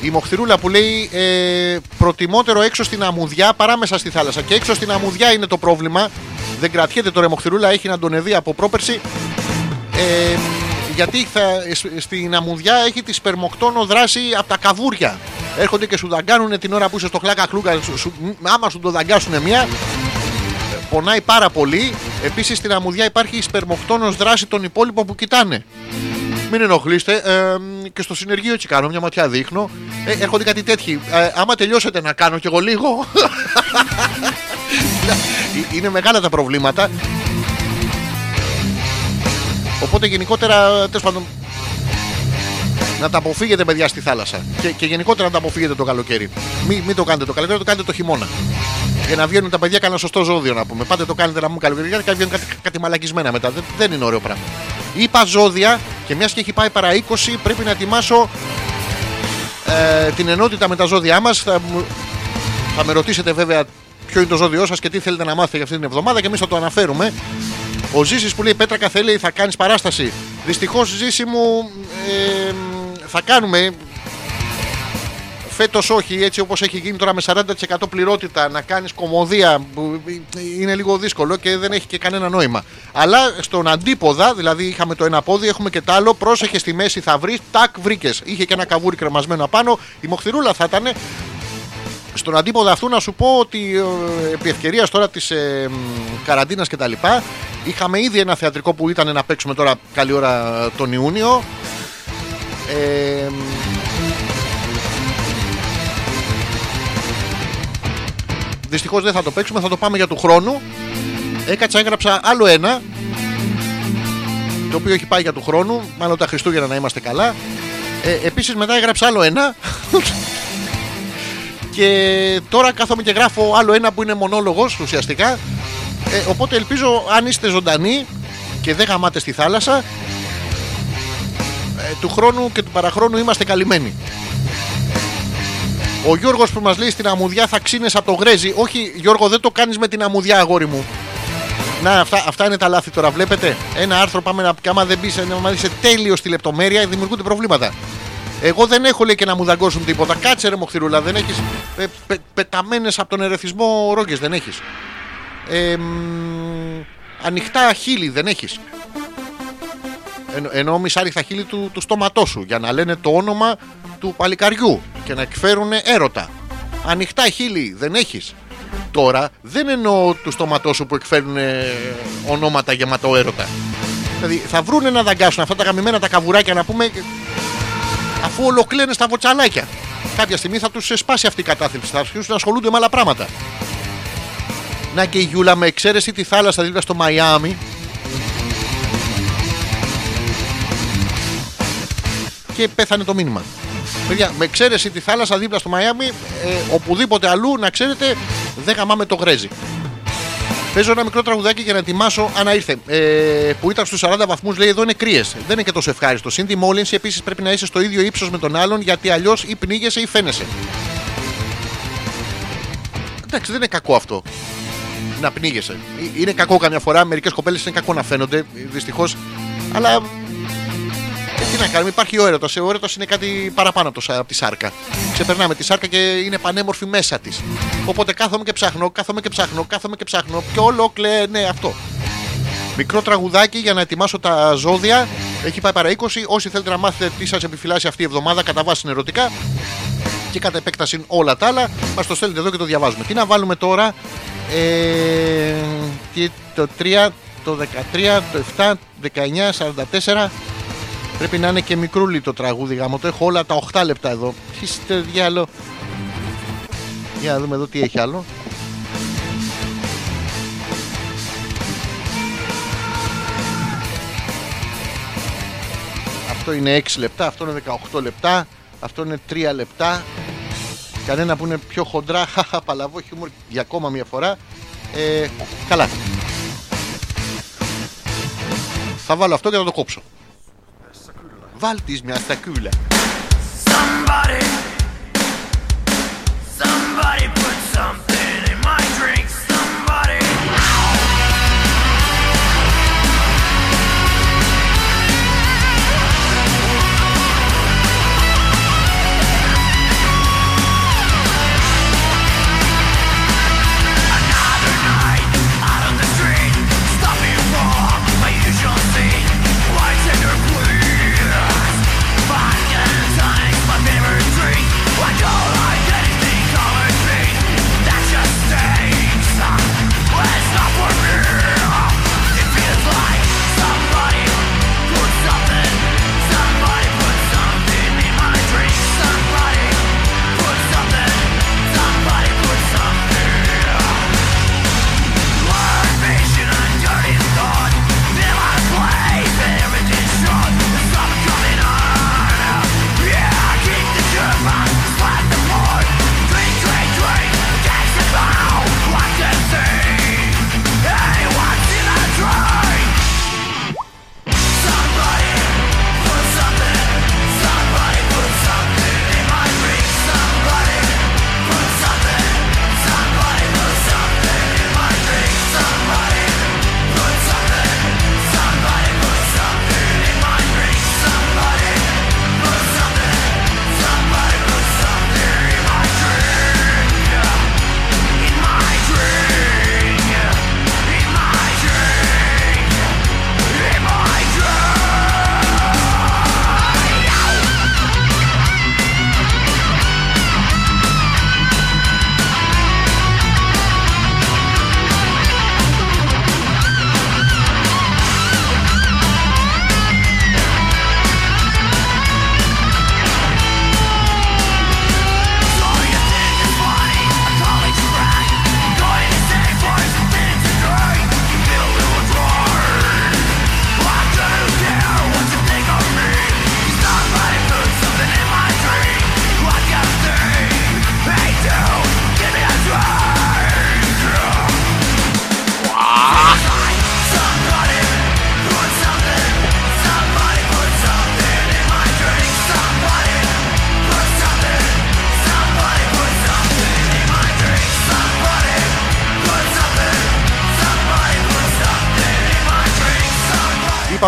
Η Μοχθηρούλα που λέει ε, προτιμότερο έξω στην αμμουδιά παρά μέσα στη θάλασσα. Και έξω στην αμμουδιά είναι το πρόβλημα. Δεν κρατιέται τώρα η Μοχθηρούλα, έχει να τον δει από πρόπερση. Ε, γιατί θα, σ- στην αμμουδιά έχει τη σπερμοκτόνο δράση από τα καβούρια. Έρχονται και σου δαγκάνουν την ώρα που είσαι στο χλάκα κλούκα. Σου, σου- μ, άμα σου το δαγκάσουν μια, πονάει πάρα πολύ. Επίσης στην αμμουδιά υπάρχει η σπερμοκτόνος δράση των υπόλοιπων που κοιτάνε. Μην ενοχλείστε. Ε, και στο συνεργείο έτσι κάνω. Μια ματιά δείχνω. Ε, έρχονται κάτι τέτοιοι. Ε, άμα τελειώσετε να κάνω κι εγώ λίγο. <laughs> Ε, Είναι μεγάλα τα προβλήματα. Οπότε γενικότερα τέλος πάντων να τα αποφύγετε παιδιά στη θάλασσα. Και, και γενικότερα να τα αποφύγετε το καλοκαίρι. Μην, μην το κάνετε το καλοκαίρι, το κάνετε το χειμώνα. Για να βγαίνουν τα παιδιά κανένα σωστό ζώδιο να πούμε. Πάτε το κάνετε να μου καλοκαίρι και βγαίνουν κάτι, κάτι μαλακισμένα μετά. Δεν, δεν είναι ωραίο πράγμα. Είπα ζώδια και μιας και έχει πάει παρά 20, πρέπει να ετοιμάσω ε, την ενότητα με τα ζώδιά μας. Θα, μου- θα με ρωτήσετε βέβαια ποιο είναι το ζώδιό σας και τι θέλετε να μάθετε για αυτή την εβδομάδα και εμείς θα το αναφέρουμε. Ο Ζήσης που λέει Πέτρα Καθέλη θα κάνεις παράσταση. Δυστυχώς Ζήση μου ε, θα κάνουμε Φέτος όχι, έτσι όπως έχει γίνει τώρα με 40% πληρότητα να κάνεις κομμωδία που είναι λίγο δύσκολο και δεν έχει και κανένα νόημα. Αλλά στον αντίποδα, δηλαδή είχαμε το ένα πόδι, έχουμε και το άλλο, πρόσεχε στη μέση θα βρεις, τάκ βρήκες. Είχε και ένα καβούρι κρεμασμένο απάνω, η μοχθηρούλα θα ήταν στον αντίποδα αυτού να σου πω ότι ε, επί ευκαιρίας τώρα της ε, μ, καραντίνας και τα λοιπά είχαμε ήδη ένα θεατρικό που ήταν να παίξουμε τώρα καλή ώρα τον Ιούνιο. Ε, μ, Δυστυχώς δεν θα το παίξουμε, θα το πάμε για του χρόνου. Έκατσα, έγραψα άλλο ένα Το οποίο έχει πάει για του χρόνου Μάλλον τα Χριστούγεννα να είμαστε καλά. Ε, Επίσης μετά έγραψα άλλο ένα Και τώρα κάθομαι και γράφω άλλο ένα που είναι μονόλογος ουσιαστικά. Ε, οπότε ελπίζω αν είστε ζωντανοί και δεν γαμάτε στη θάλασσα, ε, του χρόνου και του παραχρόνου είμαστε καλυμμένοι. Ο Γιώργος που μας λέει στην αμμουδιά θα ξύνε από το γρέζι. Όχι, Γιώργο, δεν το κάνεις με την αμμουδιά, αγόρι μου. Να, αυτά, αυτά είναι τα λάθη τώρα. Βλέπετε. Ένα άρθρο πάμε να πει. Άμα δεν μπεις, άμα είσαι τέλειο στη λεπτομέρεια, δημιουργούνται προβλήματα. Εγώ δεν έχω λέει και να μου δαγκώσουν τίποτα. Κάτσε ρε μοχθηρούλα, δεν έχεις. Ε, πε, Πεταμένες από τον ερεθισμό ρόγκε δεν έχεις. Ε, μ, ανοιχτά χείλη δεν έχεις. Εν, εννοώ μισάριχτα χείλη του, του στόματός σου για να λένε το όνομα του παλικαριού και να εκφέρουν έρωτα. Ανοιχτά χείλη δεν έχεις. Τώρα δεν εννοώ του στόματός σου που εκφέρουν ε, ονόματα γεματό έρωτα. Δηλαδή θα βρουν να δαγκάσουν αυτά τα γαμημένα τα καβουράκια να πούμε αφού ολοκλένε στα βοτσαλάκια. Κάποια στιγμή θα τους σπάσει αυτή η κατάθλιψη. Θα αρχίσουν να ασχολούνται με άλλα πράγματα. Να και η Γιούλα με εξαίρεση τη θάλασσα δίπλα στο Μαϊάμι και πέθανε το μήνυμα. Παιδιά, με εξαίρεση τη θάλασσα δίπλα στο Μαϊάμι, ε, οπουδήποτε αλλού να ξέρετε, δεν γαμάμε το γρέζι. Παίζω ένα μικρό τραγουδάκι για να ετοιμάσω. Ανά ήρθε. Ε, που ήταν στους 40 βαθμούς, λέει εδώ είναι κρύες. Δεν είναι και τόσο ευχάριστο. Συν τη μόλυνση, επίσης πρέπει να είσαι στο ίδιο ύψος με τον άλλον, γιατί αλλιώς ή πνίγεσαι ή φαίνεσαι. Εντάξει, δεν είναι κακό αυτό. Να πνίγεσαι. Ε, Είναι κακό καμιά φορά. Μερικές κοπέλες είναι κακό να φαίνονται, δυστυχώς. Αλλά ε, τι να κάνουμε, υπάρχει ο έρωτας. Ο έρωτας είναι κάτι παραπάνω από, το, σα- από τη σάρκα. Ξεπερνάμε τη σάρκα και είναι πανέμορφη μέσα της. Οπότε κάθομαι και ψάχνω, κάθομαι και ψάχνω, κάθομαι και ψάχνω. Και όλο κλε, ναι, αυτό. Μικρό τραγουδάκι για να ετοιμάσω τα ζώδια. Έχει πάει παρά 20. Όσοι θέλετε να μάθετε τι σας επιφυλάσσει αυτή η εβδομάδα, κατά βάση είναι ερωτικά. Και κατά επέκταση όλα τα άλλα, μας το στέλνετε εδώ και το διαβάζουμε. Τι να βάλουμε τώρα; Ε, τι- το 3, το 13, το 7, 19, 44. Πρέπει να είναι και μικρούλι το τραγούδι γάμο. Το έχω όλα τα 8 λεπτά εδώ. Είστε διάλο. Για να δούμε εδώ τι έχει άλλο. Αυτό είναι 6 λεπτά, αυτό είναι 18 λεπτά, αυτό είναι 3 λεπτά. Κανένα που είναι πιο χοντρά, <laughs> χαχα, παλαβό χιούμορ για ακόμα μια φορά. Ε, καλά. Θα βάλω αυτό και θα το κόψω. Valtismästä kylä. Somebody, somebody put something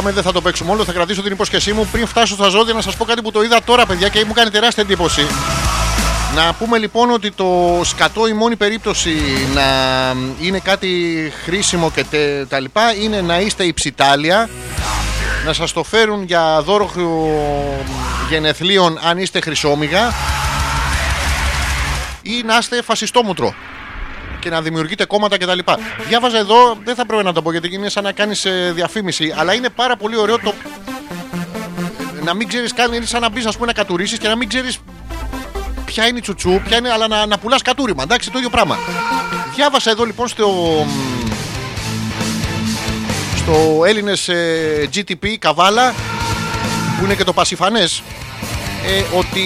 Είπαμε δεν θα το παίξουμε όλο, θα κρατήσω την υπόσχεσή μου. Πριν φτάσω στα ζώδια, να σας πω κάτι που το είδα τώρα, παιδιά, και μου κάνει τεράστια εντύπωση. Να πούμε λοιπόν ότι το σκατό η μόνη περίπτωση να είναι κάτι χρήσιμο και τε- τα λοιπά είναι να είστε υψητάλια να σας το φέρουν για δώρο χρυο- γενεθλίων αν είστε χρυσόμυγα ή να είστε φασιστόμουτρο και να δημιουργείτε κόμματα κτλ. Διάβαζα εδώ, δεν θα πρέπει να το πω γιατί είναι σαν να κάνεις διαφήμιση, αλλά είναι πάρα πολύ ωραίο το. Να μην ξέρεις καν, είναι σαν να μπεις, ας πούμε, να κατουρίσεις και να μην ξέρεις ποια είναι η τσουτσού, ποια είναι, αλλά να, να πουλάς κατούριμα. Εντάξει, το ίδιο πράγμα. Διάβασα εδώ λοιπόν στο. στο Έλληνες GTP Καβάλα που είναι και το πασιφανές ε, ότι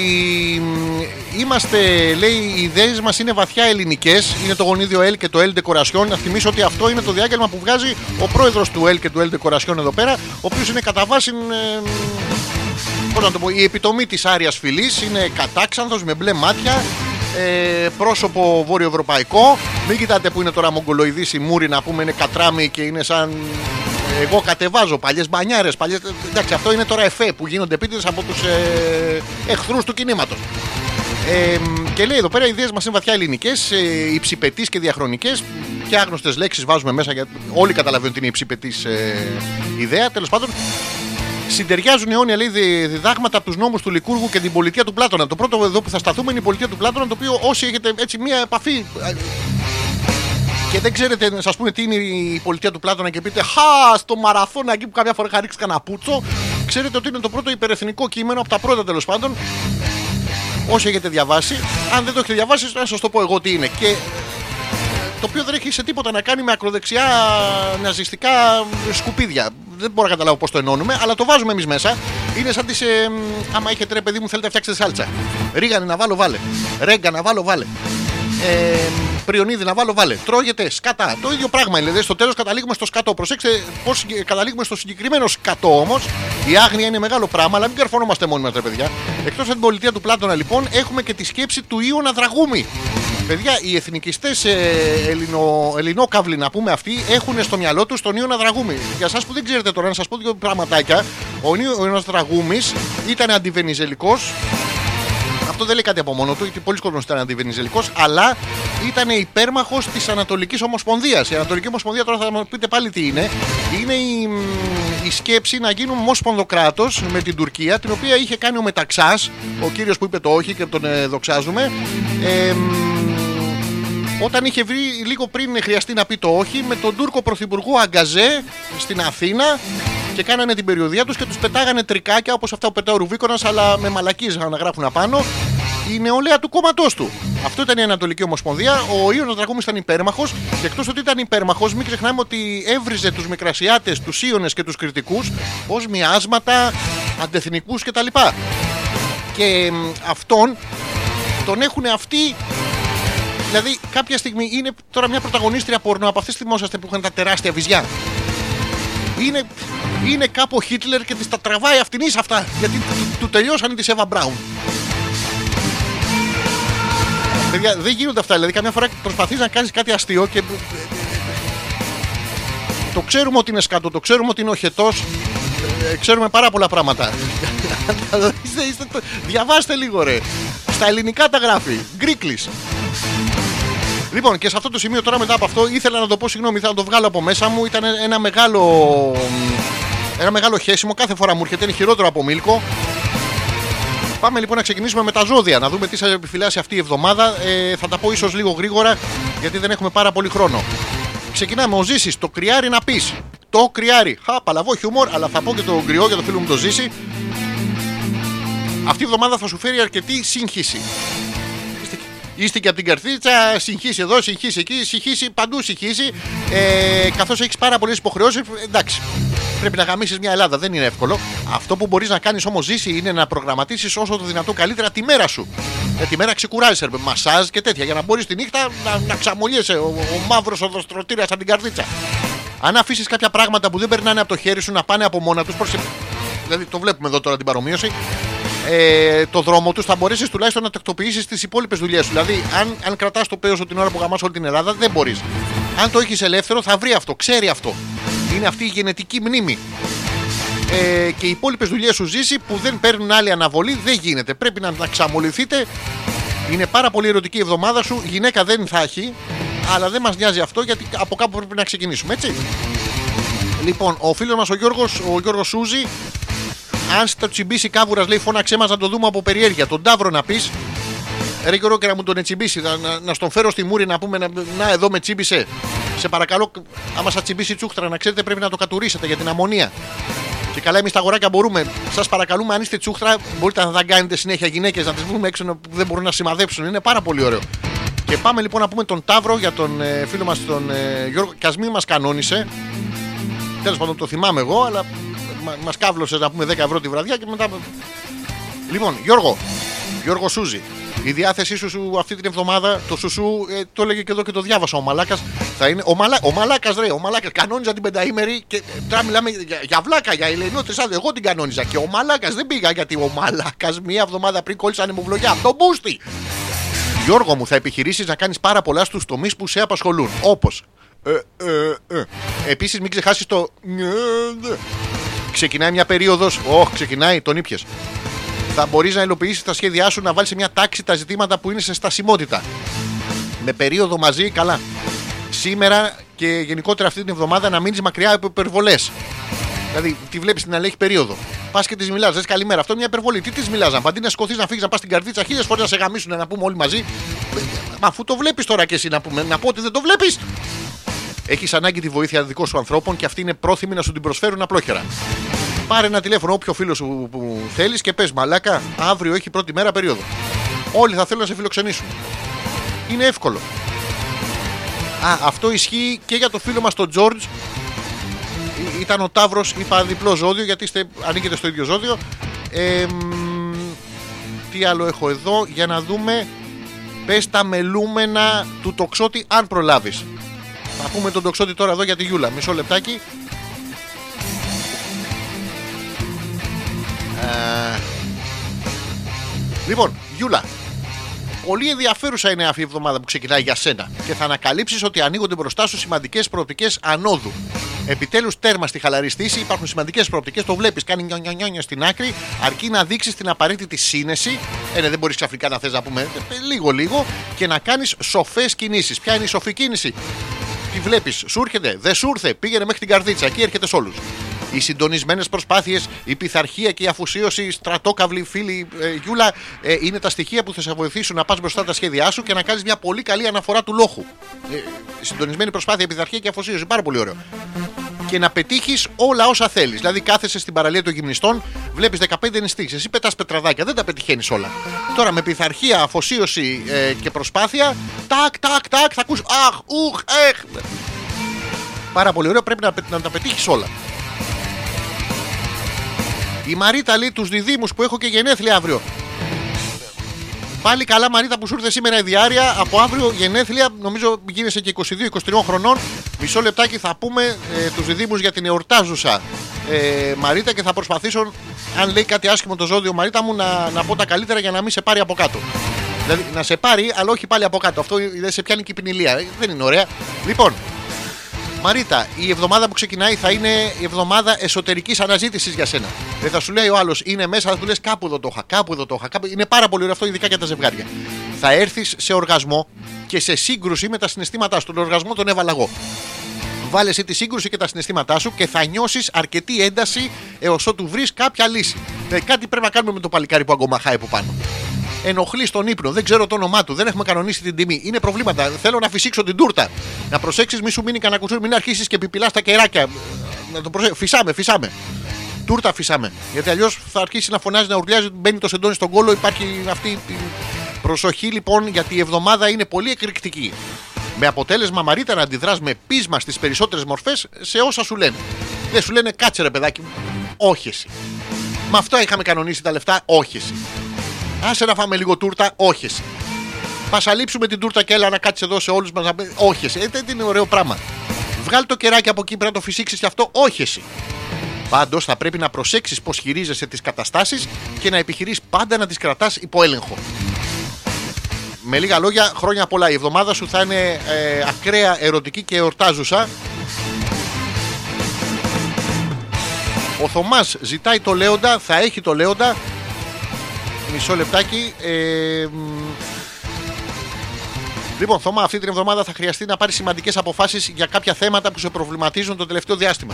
μ, είμαστε, λέει, οι ιδέες μας είναι βαθιά ελληνικές. Είναι το γονίδιο L και το L Decoration. Να θυμίσω ότι αυτό είναι το διάγγελμα που βγάζει ο πρόεδρος του L και του L Decoration εδώ πέρα, ο οποίος είναι κατά βάση. Ε, πώς να το πω, η επιτομή της άριας φυλή είναι κατάξανθος με μπλε μάτια. Ε, πρόσωπο βορειοευρωπαϊκό. Μην κοιτάτε που είναι τώρα μογγολοειδής η μούρη να πούμε είναι κατράμι και είναι σαν. Εγώ κατεβάζω παλιές μπανιάρες. Παλιές... Εντάξει, αυτό είναι τώρα εφέ που γίνονται επίτηδες από τους ε, εχθρούς του κινήματος. Ε, και λέει εδώ πέρα οι ιδέες μας είναι βαθιά ελληνικές, ε, υψηπετεί και διαχρονικές. Και άγνωστες λέξεις βάζουμε μέσα γιατί όλοι καταλαβαίνουν ότι είναι υψηπετής ε, ιδέα. Τέλος πάντων, συντεριάζουν αιώνια λέει, δι- διδάγματα από τους νόμους του Λικούργου και την πολιτεία του Πλάτωνα. Το πρώτο εδώ που θα σταθούμε είναι η πολιτεία του Πλάτωνα, το οποίο όσοι έχετε έτσι μία επαφή ε, και δεν ξέρετε να σας πούνε τι είναι η πολιτεία του Πλάτωνα και πείτε Χα, στο μαραθώνα εκεί που κάποια φορά είχα ρίξει κανένα πούτσο. Ξέρετε ότι είναι το πρώτο υπερεθνικό κείμενο από τα πρώτα τέλος πάντων. Όσοι έχετε διαβάσει, αν δεν το έχετε διαβάσει, να σας το πω εγώ τι είναι. Και το οποίο δεν έχει σε τίποτα να κάνει με ακροδεξιά ναζιστικά σκουπίδια. Δεν μπορώ να καταλάβω πώς το ενώνουμε, αλλά το βάζουμε εμείς μέσα. Είναι σαν τις. Ε, μ, άμα έχετε ρε παιδί μου, θέλετε να φτιάξετε σάλτσα. Ρίγανε να βάλω, βάλε. Ρέγκα να βάλω, βάλε. Ε, πριονίδι να βάλω, βάλε. Τρώγεται σκατά. Το ίδιο πράγμα είναι. Δηλαδή στο τέλος καταλήγουμε στο σκατό. Προσέξτε πώς καταλήγουμε στο συγκεκριμένο σκατό όμως. Η άγνοια είναι μεγάλο πράγμα, αλλά μην καρφωνόμαστε μόνοι μας, ρε παιδιά. Εκτός από την πολιτεία του Πλάτωνα, λοιπόν, έχουμε και τη σκέψη του Ιωνα Δραγούμη. Παιδιά, οι εθνικιστές ε, ελληνο, ελληνόκαυλοι, να πούμε αυτοί, έχουν στο μυαλό τους τον Ιωνα Δραγούμη. Για εσά που δεν ξέρετε τώρα, να σας πω δύο πραγματάκια. Ο Ιωνας Δραγούμης ήταν αντιβενιζελικός αυτό δεν λέει κάτι από μόνο του, γιατί πολλοί κόσμοι ήταν αντιβενιζελικός, αλλά ήταν υπέρμαχος της Ανατολικής Ομοσπονδίας. Η Ανατολική Ομοσπονδία, τώρα θα μου πείτε πάλι τι είναι, είναι η, μ, η σκέψη να γίνουμε ομόσπονδο κράτο με την Τουρκία, την οποία είχε κάνει ο Μεταξάς, ο κύριος που είπε το όχι και τον ε, δοξάζουμε. Ε, μ, όταν είχε βρει λίγο πριν χρειαστεί να πει το όχι με τον Τούρκο Πρωθυπουργό Αγκαζέ στην Αθήνα και κάνανε την περιοδία τους και τους πετάγανε τρικάκια όπως αυτά που πετάει ο Ρουβίκονας, αλλά με μαλακίε να γράφουν απάνω. Η νεολαία του κόμματός του. Αυτό ήταν η Ανατολική Ομοσπονδία. Ο Ιωνα Δραγούμη ήταν υπέρμαχος και εκτός ότι ήταν υπέρμαχος, μην ξεχνάμε ότι έβριζε τους Μικρασιάτες, τους Ιωνε και τους Κριτικούς ως μοιάσματα αντεθνικούς κτλ. Και μ, αυτόν τον έχουν αυτοί Δηλαδή, κάποια στιγμή είναι τώρα μια πρωταγωνίστρια πορνό από αυτές θυμόσαστε που είχαν τα τεράστια βυζιά. Είναι, είναι κάπου ο Χίτλερ και της τα τραβάει αυτήν αυτά. Γιατί του, του τελειώσανε της Εύα Μπράουν. Παιδιά, δεν γίνονται αυτά. Δηλαδή, καμιά φορά προσπαθείς να κάνεις κάτι αστείο και. Το ξέρουμε ότι είναι σκάτω, το ξέρουμε ότι είναι οχετός. ξέρουμε πάρα πολλά πράγματα. <laughs> είστε, είστε, το- διαβάστε λίγο, ρε. Στα ελληνικά τα γράφει. Γκρίκλης. Λοιπόν, και σε αυτό το σημείο τώρα μετά από αυτό ήθελα να το πω συγγνώμη, ήθελα να το βγάλω από μέσα μου. Ήταν ένα μεγάλο. Ένα μεγάλο χέσιμο. Κάθε φορά μου έρχεται, είναι χειρότερο από Μίλκο. Πάμε λοιπόν να ξεκινήσουμε με τα ζώδια, να δούμε τι σα επιφυλάσσει αυτή η εβδομάδα. Ε, θα τα πω ίσως λίγο γρήγορα, γιατί δεν έχουμε πάρα πολύ χρόνο. Ξεκινάμε. Ο Ζήσης, το κρυάρι να πεις. Το κρυάρι. Χα, παλαβό χιούμορ, αλλά θα πω και το γκριό για το φίλο μου το Ζήση. Αυτή η εβδομάδα θα σου φέρει αρκετή σύγχυση. Είστε- Είστε και από την καρδίτσα, συγχύσει εδώ, συγχύσει εκεί, συγχύσει παντού συγχύσει. Ε, Καθώς έχεις πάρα πολλές υποχρεώσεις, εντάξει. Πρέπει να γαμίσεις μια Ελλάδα, δεν είναι εύκολο. Αυτό που μπορείς να κάνεις όμως ζήσει είναι να προγραμματίσεις όσο το δυνατό καλύτερα τη μέρα σου. Ε, τη μέρα ξεκουράζει, με μασάζ και τέτοια, για να μπορείς τη νύχτα να, να ξαμολιέσαι. Ο, ο μαύρος οδοστρωτήρας από την καρδίτσα. Αν αφήσεις κάποια πράγματα που δεν περνάνε από το χέρι σου να πάνε από μόνα τους, δηλαδή το βλέπουμε εδώ τώρα την παρομοίωση, ε, το δρόμο τους, θα μπορέσεις τουλάχιστον να τακτοποιήσεις τις υπόλοιπες δουλειές σου. Δηλαδή, αν, αν κρατάς το πέος σου την ώρα που γαμάς όλη την Ελλάδα, δεν μπορείς. Αν το έχεις ελεύθερο, θα βρει αυτό, ξέρει αυτό. Είναι αυτή η γενετική μνήμη. Ε, και οι υπόλοιπες δουλειές σου ζήσει που δεν παίρνουν άλλη αναβολή δεν γίνεται. Πρέπει να, να ξαμολυθείτε. Είναι πάρα πολύ ερωτική η εβδομάδα σου. Γυναίκα δεν θα έχει. Αλλά δεν μας νοιάζει αυτό γιατί από κάπου πρέπει να ξεκινήσουμε, έτσι. Λοιπόν, ο φίλος μας ο Γιώργος ο Γιώργος Σούζη, αν στο τσιμπήσει κάβουρας, λέει φώναξέ μας να το δούμε από περιέργεια. Τον Ταύρο να πεις. Ρε Γιώργο, και να μου τον τσιμπήσει, να, να, να στον φέρω στη μούρη να πούμε να, να εδώ με τσίμπησε. Σε παρακαλώ, άμα σας τσιμπήσει τσούχτρα, να ξέρετε πρέπει να το κατουρίσετε για την αμμονία. Και καλά, εμείς τα αγοράκια μπορούμε. Σας παρακαλούμε, αν είστε τσούχτρα, μπορείτε να δεν κάνετε συνέχεια γυναίκες, να τις βρούμε έξω που δεν μπορούν να σημαδέψουν. Είναι πάρα πολύ ωραίο. Και πάμε λοιπόν να πούμε τον Ταύρο για τον ε, φίλο μας τον ε, Γιώργο. Κι ας μην μας κανόνισε. Τέλος πάντων το θυμάμαι εγώ, αλλά μα κάβλωσε να πούμε 10 ευρώ τη βραδιά και μετά. Λοιπόν, Γιώργο, Γιώργο Σούζη, η διάθεσή σου, σου αυτή την εβδομάδα, το σουσού, ε, το έλεγε και εδώ και το διάβασα. Ο Μαλάκας θα είναι. Ο, Μαλα, ο Μαλάκας, ρε, ο Μαλάκας κανόνιζα την πενταήμερη και ε, τώρα μιλάμε για, για βλάκα, για Ελενό Τρισάδε. Εγώ την κανόνιζα. Και ο Μαλάκας δεν πήγα γιατί ο Μαλάκας μία εβδομάδα πριν κόλλησε ανεμοβλογιά από τον Μπούστη. Γιώργο μου, θα επιχειρήσεις να κάνεις πάρα πολλά στους τομείς που σε απασχολούν. Όπως. Ε, ε, ε. Επίσης, μην ξεχάσεις το. Ναι, ναι. Ξεκινάει μια περίοδος. Όχι, ξεκινάει, τον ήπιες. Θα μπορείς να υλοποιήσεις τα σχέδιά σου να βάλεις σε μια τάξη τα ζητήματα που είναι σε στασιμότητα. Με περίοδο μαζί, καλά. Σήμερα και γενικότερα αυτή την εβδομάδα να μείνεις μακριά από υπερβολές. Δηλαδή, τη βλέπεις την άλλη έχει περίοδο. Πας και της μιλάς, λε καλημέρα. Αυτό είναι μια υπερβολή. Τι της μιλάς, αντί να σκοθεί να φύγεις να πας στην καρδίτσα, χίλιες φορές να σε γαμίσουν να πούμε όλοι μαζί. Μα αφού το βλέπεις τώρα και εσύ να πούμε, να πω ότι δεν το βλέπεις. Έχεις ανάγκη τη βοήθεια δικών σου ανθρώπων και αυτοί είναι πρόθυμοι να σου την προσφέρουν απλόχερα. Πάρε ένα τηλέφωνο όποιο φίλος σου που θέλεις και πες μαλάκα, αύριο έχει πρώτη μέρα περίοδο. Όλοι θα θέλουν να σε φιλοξενήσουν. Είναι εύκολο. Α, αυτό ισχύει και για το φίλο μας τον Τζόρτζ. Ή- Ήταν ο Ταύρος, είπα διπλό ζώδιο γιατί είστε, ανήκετε στο ίδιο ζώδιο. Ε, μ, τι άλλο έχω εδώ για να δούμε. Πες τα μελούμενα του τοξότη αν προλάβεις. Θα πούμε τον τοξότη τώρα εδώ για τη Γιούλα. Μισό λεπτάκι. Ε, Λοιπόν, Γιούλα, πολύ ενδιαφέρουσα είναι αυτή η εβδομάδα που ξεκινάει για σένα και θα ανακαλύψεις ότι ανοίγονται μπροστά σου σημαντικές προοπτικές ανόδου. Επιτέλους, τέρμα στη χαλαρή στήση, υπάρχουν σημαντικές προοπτικές. Το βλέπεις, κάνει νιονιονιόνιο στην άκρη, αρκεί να δείξεις την απαραίτητη σύνεση. Ε, ναι, δεν μπορείς ξαφνικά να θες να πούμε λίγο-λίγο και να κάνεις σοφές κινήσεις. Ποια είναι η σοφή κίνηση, τη βλέπεις, σου έρχεται, δεν σου ήρθε, πήγαινε μέχρι την καρδίτσα, εκεί έρχεται σε όλους. Οι συντονισμένες προσπάθειες, η πειθαρχία και η αφουσίωση, η στρατόκαυλη φίλη ε, Γιούλα, ε, είναι τα στοιχεία που θα σε βοηθήσουν να πας μπροστά τα σχέδιά σου και να κάνεις μια πολύ καλή αναφορά του λόγου. Ε, συντονισμένη προσπάθεια, η πειθαρχία και η αφουσίωση, πάρα πολύ ωραίο. Και να πετύχεις όλα όσα θέλεις. Δηλαδή, κάθεσαι στην παραλία των γυμνιστών, βλέπεις 15 ενιστήξει. Εσύ πετάς πετραδάκια, δεν τα πετυχαίνεις όλα. Τώρα με πειθαρχία, αφοσίωση ε, και προσπάθεια, τάκ, τάκ, τάκ, θα ακούς αχ, ουχ, έχ. Πάρα πολύ ωραίο, πρέπει να, πε- να τα πετύχεις όλα. Η Μαρίτα λέει τους διδήμου που έχω και γενέθλια αύριο. Πάλι καλά, Μαρίτα, που σου ήρθε σήμερα η διάρκεια. Από αύριο γενέθλια, νομίζω γίνεσαι και 22-23 χρονών. Μισό λεπτάκι θα πούμε ε, τους διδήμου για την εορτάζουσα ε, Μαρίτα και θα προσπαθήσω, αν λέει κάτι άσχημο το ζώδιο Μαρίτα μου, να, να πω τα καλύτερα για να μην σε πάρει από κάτω. Δηλαδή να σε πάρει, αλλά όχι πάλι από κάτω. Αυτό δεν σε πιάνει και η ποινηλία. Ε, Δεν είναι ωραία. Λοιπόν, Μαρίτα, η εβδομάδα που ξεκινάει θα είναι η εβδομάδα εσωτερικής αναζήτησης για σένα. Δεν θα σου λέει ο άλλος είναι μέσα, θα του λες κάπου εδώ το είχα, κάπου εδώ το είχα. Κάπου... Είναι πάρα πολύ ωραίο αυτό, ειδικά για τα ζευγάρια. Θα έρθεις σε οργασμό και σε σύγκρουση με τα συναισθήματά σου. Τον οργασμό τον έβαλα εγώ. Βάλε εσύ τη σύγκρουση και τα συναισθήματά σου και θα νιώσεις αρκετή ένταση έως ότου βρεις κάποια λύση. Δηλαδή κάτι πρέπει να κάνουμε με το παλικάρι που αγκομαχάει από πάνω. Ενοχλεί τον ύπνο, δεν ξέρω το όνομά του, δεν έχουμε κανονίσει την τιμή. Είναι προβλήματα. Θέλω να φυσήξω την τούρτα. Να προσέξεις, μη σου μείνει κανένα κουσούρι, μην αρχίσεις και επιπυλά τα κεράκια. Να το προσέ... Φυσάμε, φυσάμε. Τούρτα φυσάμε. Γιατί αλλιώς θα αρχίσει να φωνάζει, να ουρλιάζει, μπαίνει το σεντόνι στον κόλο. Υπάρχει αυτή η προσοχή λοιπόν, γιατί η εβδομάδα είναι πολύ εκρηκτική. Με αποτέλεσμα Μαρίτα να αντιδράς με πείσμα στις περισσότερες μορφές σε όσα σου λένε. Δεν σου λένε κάτσε ρε παιδάκι μου. Όχι εσύ. Με αυτό είχαμε κανονίσει τα λεφτά. Όχι εσύ. Άσε να φάμε λίγο τούρτα. Όχι εσύ. Πασαλείψουμε την τούρτα και έλα να κάτσεις εδώ σε όλους μας να πει. Όχι εσύ. Ε, δεν είναι ωραίο πράγμα. Βγάλει το κεράκι από εκεί, πρέπει να το φυσήξεις και αυτό. Όχι εσύ. Πάντως θα πρέπει να προσέξεις πώς χειρίζεσαι τις καταστάσεις και να επιχειρείς πάντα να τις κρατάς υπό έλεγχο. Με λίγα λόγια, χρόνια πολλά. Η εβδομάδα σου θα είναι ε, ακραία ερωτική και εορτάζουσα. Ο Θωμάς ζητάει το Λέοντα, θα έχει το Λέοντα. Μισό λεπτάκι. Ε, μ, Λοιπόν, Θωμά, αυτή την εβδομάδα θα χρειαστεί να πάρει σημαντικές αποφάσεις για κάποια θέματα που σε προβληματίζουν το τελευταίο διάστημα.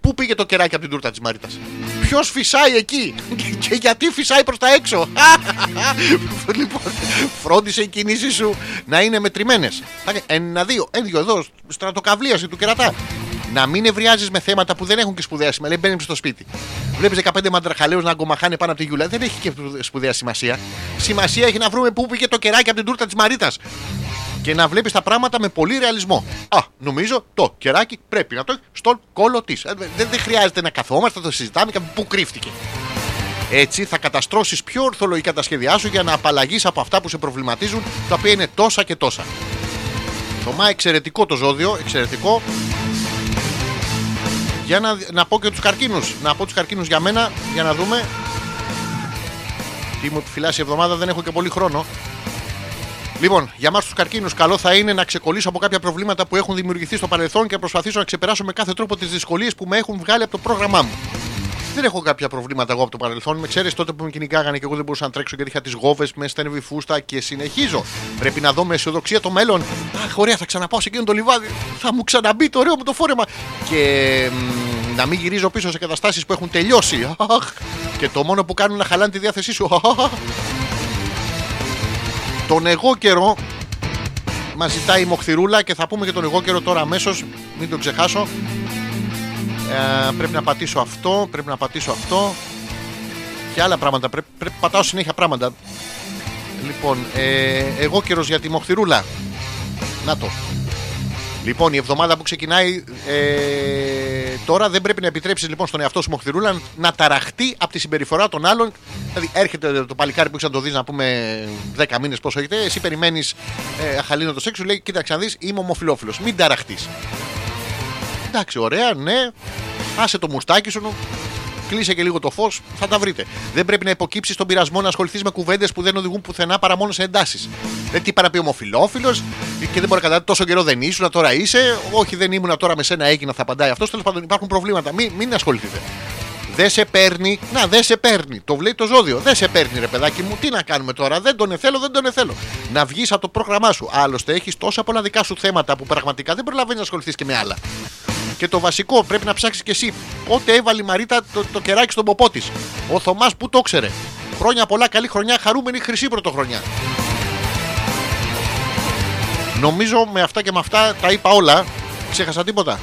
Πού πήγε το κεράκι από την τούρτα της Μαρίτας; Ποιος φυσάει εκεί <laughs> και γιατί φυσάει προς τα έξω; <laughs> λοιπόν, φρόντισε οι κινήσει σου να είναι μετρημένες. Ένα, δύο, ένα, δύο, εδώ, στρατοκαυλίαση του κερατά. Να μην ευριάζεις με θέματα που δεν έχουν και σπουδαία σημασία. Λέει, μπαίνεις στο σπίτι. Βλέπεις 15 μαντραχαλαίους να αγκομαχάνε πάνω από τη γιούλα. Δεν έχει και σπουδαία σημασία. Σημασία έχει να βρούμε πού πήγε το κεράκι από την τούρτα της Μαρίτας. Και να βλέπεις τα πράγματα με πολύ ρεαλισμό. Α, νομίζω το κεράκι πρέπει να το έχει στον κόλο της. Δεν, δεν χρειάζεται να καθόμαστε, να το συζητάμε και πού κρύφτηκε. Έτσι θα καταστρώσεις πιο ορθολογικά τα σχέδιά σου για να απαλλαγείς από αυτά που σε προβληματίζουν, τα οποία είναι τόσα και τόσα. Θωμά, εξαιρετικό το ζώδιο, εξαιρετικό. Για να, να πω και τους καρκίνους. Να πω τους καρκίνους για μένα, για να δούμε. Τι μου επιφυλάσσει η εβδομάδα, δεν έχω και πολύ χρόνο. Λοιπόν, για εμά τους καρκίνους, καλό θα είναι να ξεκολλήσω από κάποια προβλήματα που έχουν δημιουργηθεί στο παρελθόν και να προσπαθήσω να ξεπεράσω με κάθε τρόπο τις δυσκολίες που με έχουν βγάλει από το πρόγραμμά μου. Δεν έχω κάποια προβλήματα εγώ από το παρελθόν. Με ξέρεις τότε που με κυνηγάγανε και εγώ δεν μπορούσα να τρέξω γιατί είχα τις γόβες μες στένευη φούστα και συνεχίζω. Πρέπει να δω με αισιοδοξία το μέλλον. Αχ, ωραία, θα ξαναπάω σε εκείνο το λιβάδι. Θα μου ξαναμπεί το ωραίο μου το φόρεμα. Και μ, να μην γυρίζω πίσω σε καταστάσεις που έχουν τελειώσει. Αχ, και το μόνο που κάνουν να χαλάνε τη διάθεσή σου. Αχ, τον εγώ καιρό μας ζητάει η Μοχθηρούλα και θα πούμε και τον εγώ καιρό τώρα αμέσως. Μην το ξεχάσω. Ε, πρέπει να πατήσω αυτό, πρέπει να πατήσω αυτό και άλλα πράγματα. Πρέπει, πρέπει πατάω συνέχεια πράγματα. Λοιπόν, ε, εγώ καιρός για τη Μοχθηρούλα. Να το. Λοιπόν, η εβδομάδα που ξεκινάει ε, τώρα δεν πρέπει να επιτρέψεις λοιπόν στον εαυτό σου Μοχθηρούλα να ταραχτεί από τη συμπεριφορά των άλλων. Δηλαδή, έρχεται το παλικάρι που έχει να το δεις να πούμε 10 μήνες πόσο έχετε. Εσύ περιμένεις ε, αχαλήνο το σεξ, σου λέει: Κοίταξε να δεις, είμαι ομοφυλόφιλος. Μην ταραχτείς. Εντάξει, ωραία, ναι. Άσε το μουστάκι σου, κλείσε και λίγο το φως, θα τα βρείτε. Δεν πρέπει να υποκύψεις στον πειρασμό να ασχοληθείς με κουβέντες που δεν οδηγούν πουθενά παρά μόνο σε εντάσεις. Δεν τι είπα να πει ομοφυλόφιλο και δεν μπορεί να καταλάβει τόσο καιρό δεν ήσουν, τώρα είσαι. Όχι, δεν ήμουν τώρα με σένα έγινα, θα απαντάει αυτός. Τέλος πάντων υπάρχουν προβλήματα. Μην, μην ασχοληθείτε. Δεν σε παίρνει. Να, δεν σε παίρνει. Το βλέπει το ζώδιο. Δεν σε παίρνει, ρε παιδάκι μου. Τι να κάνουμε τώρα. Δεν τον εθέλω, δεν τον εθέλω. Να βγεις από το πρόγραμμά σου. Άλλωστε έχεις τόσα πολλά δικά σου θέματα που πραγματικά δεν προλαβαίνει να ασχοληθείς και με άλλα. Και το βασικό πρέπει να ψάξεις και εσύ. Πότε έβαλε η Μαρίτα το, το κεράκι στον ποπό της. Ο Θωμάς που το ξέρε. Χρόνια πολλά, καλή χρονιά, χαρούμενη χρυσή πρωτοχρονιά. Νομίζω με αυτά και με αυτά τα είπα όλα. Ξέχασα τίποτα.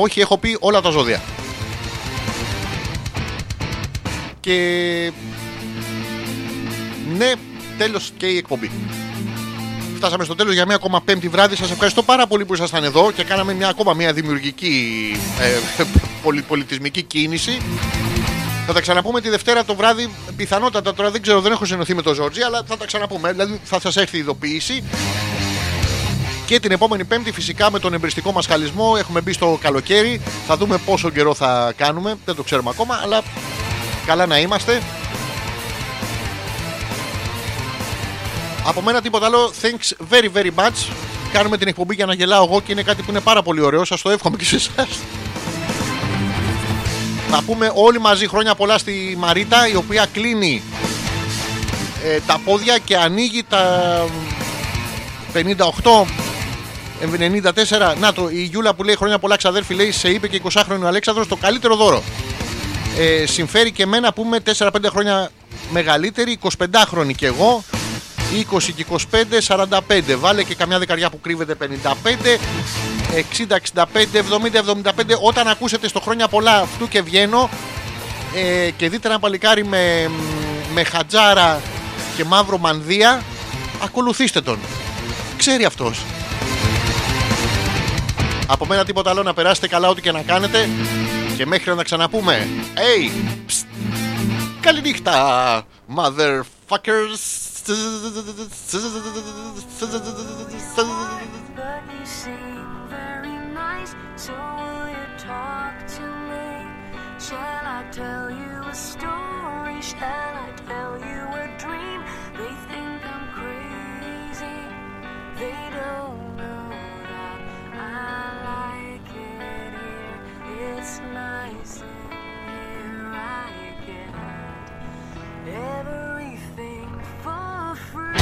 Όχι, έχω πει όλα τα ζώδια. Και... Ναι, τέλος και η εκπομπή. Φτάσαμε στο τέλος για μια ακόμα πέμπτη βράδυ. Σας ευχαριστώ πάρα πολύ που ήσασταν εδώ και κάναμε μια ακόμα μια δημιουργική ε, πολυ- πολιτισμική κίνηση. Θα τα ξαναπούμε τη Δευτέρα το βράδυ. Πιθανότατα τώρα δεν ξέρω, δεν έχω συνωθεί με τον Ζόρτζι, αλλά θα τα ξαναπούμε. Δηλαδή θα σας έρθει η ειδοποίηση. Και την επόμενη Πέμπτη, φυσικά με τον εμπριστικό μας χαλισμό, έχουμε μπει στο καλοκαίρι. Θα δούμε πόσο καιρό θα κάνουμε. Δεν το ξέρουμε ακόμα, αλλά καλά να είμαστε. Από μένα τίποτα άλλο. Thanks very very much. Κάνουμε την εκπομπή για να γελάω εγώ και είναι κάτι που είναι πάρα πολύ ωραίο. Σας το εύχομαι και σε εσάς. Θα πούμε όλοι μαζί χρόνια πολλά στη Μαρίτα, η οποία κλείνει ε, τα πόδια και ανοίγει τα 58 94. Να το, η Γιούλα που λέει χρόνια πολλά ξαδέρφη λέει σε είπε και 20χρονο Αλέξανδρος το καλύτερο δώρο. Ε, συμφέρει και εμένα που είμαι 4-5 χρόνια μεγαλύτερη, 25χρονη κι εγώ. 20 και 25, 45. Βάλε και καμιά δεκαριά που κρύβεται 55. 60, 65, 70, 75. Όταν ακούσετε στο χρόνια πολλά αυτού και βγαίνω ε, και δείτε ένα παλικάρι με, με χατζάρα και μαύρο μανδύα, ακολουθήστε τον. Ξέρει αυτός. Από μένα τίποτα άλλο να περάσετε καλά ό,τι και να κάνετε. Και μέχρι να ξαναπούμε. Hey! Psst. Καληνύχτα! Motherfuckers! I like it here. It's nice in here. Everything for free.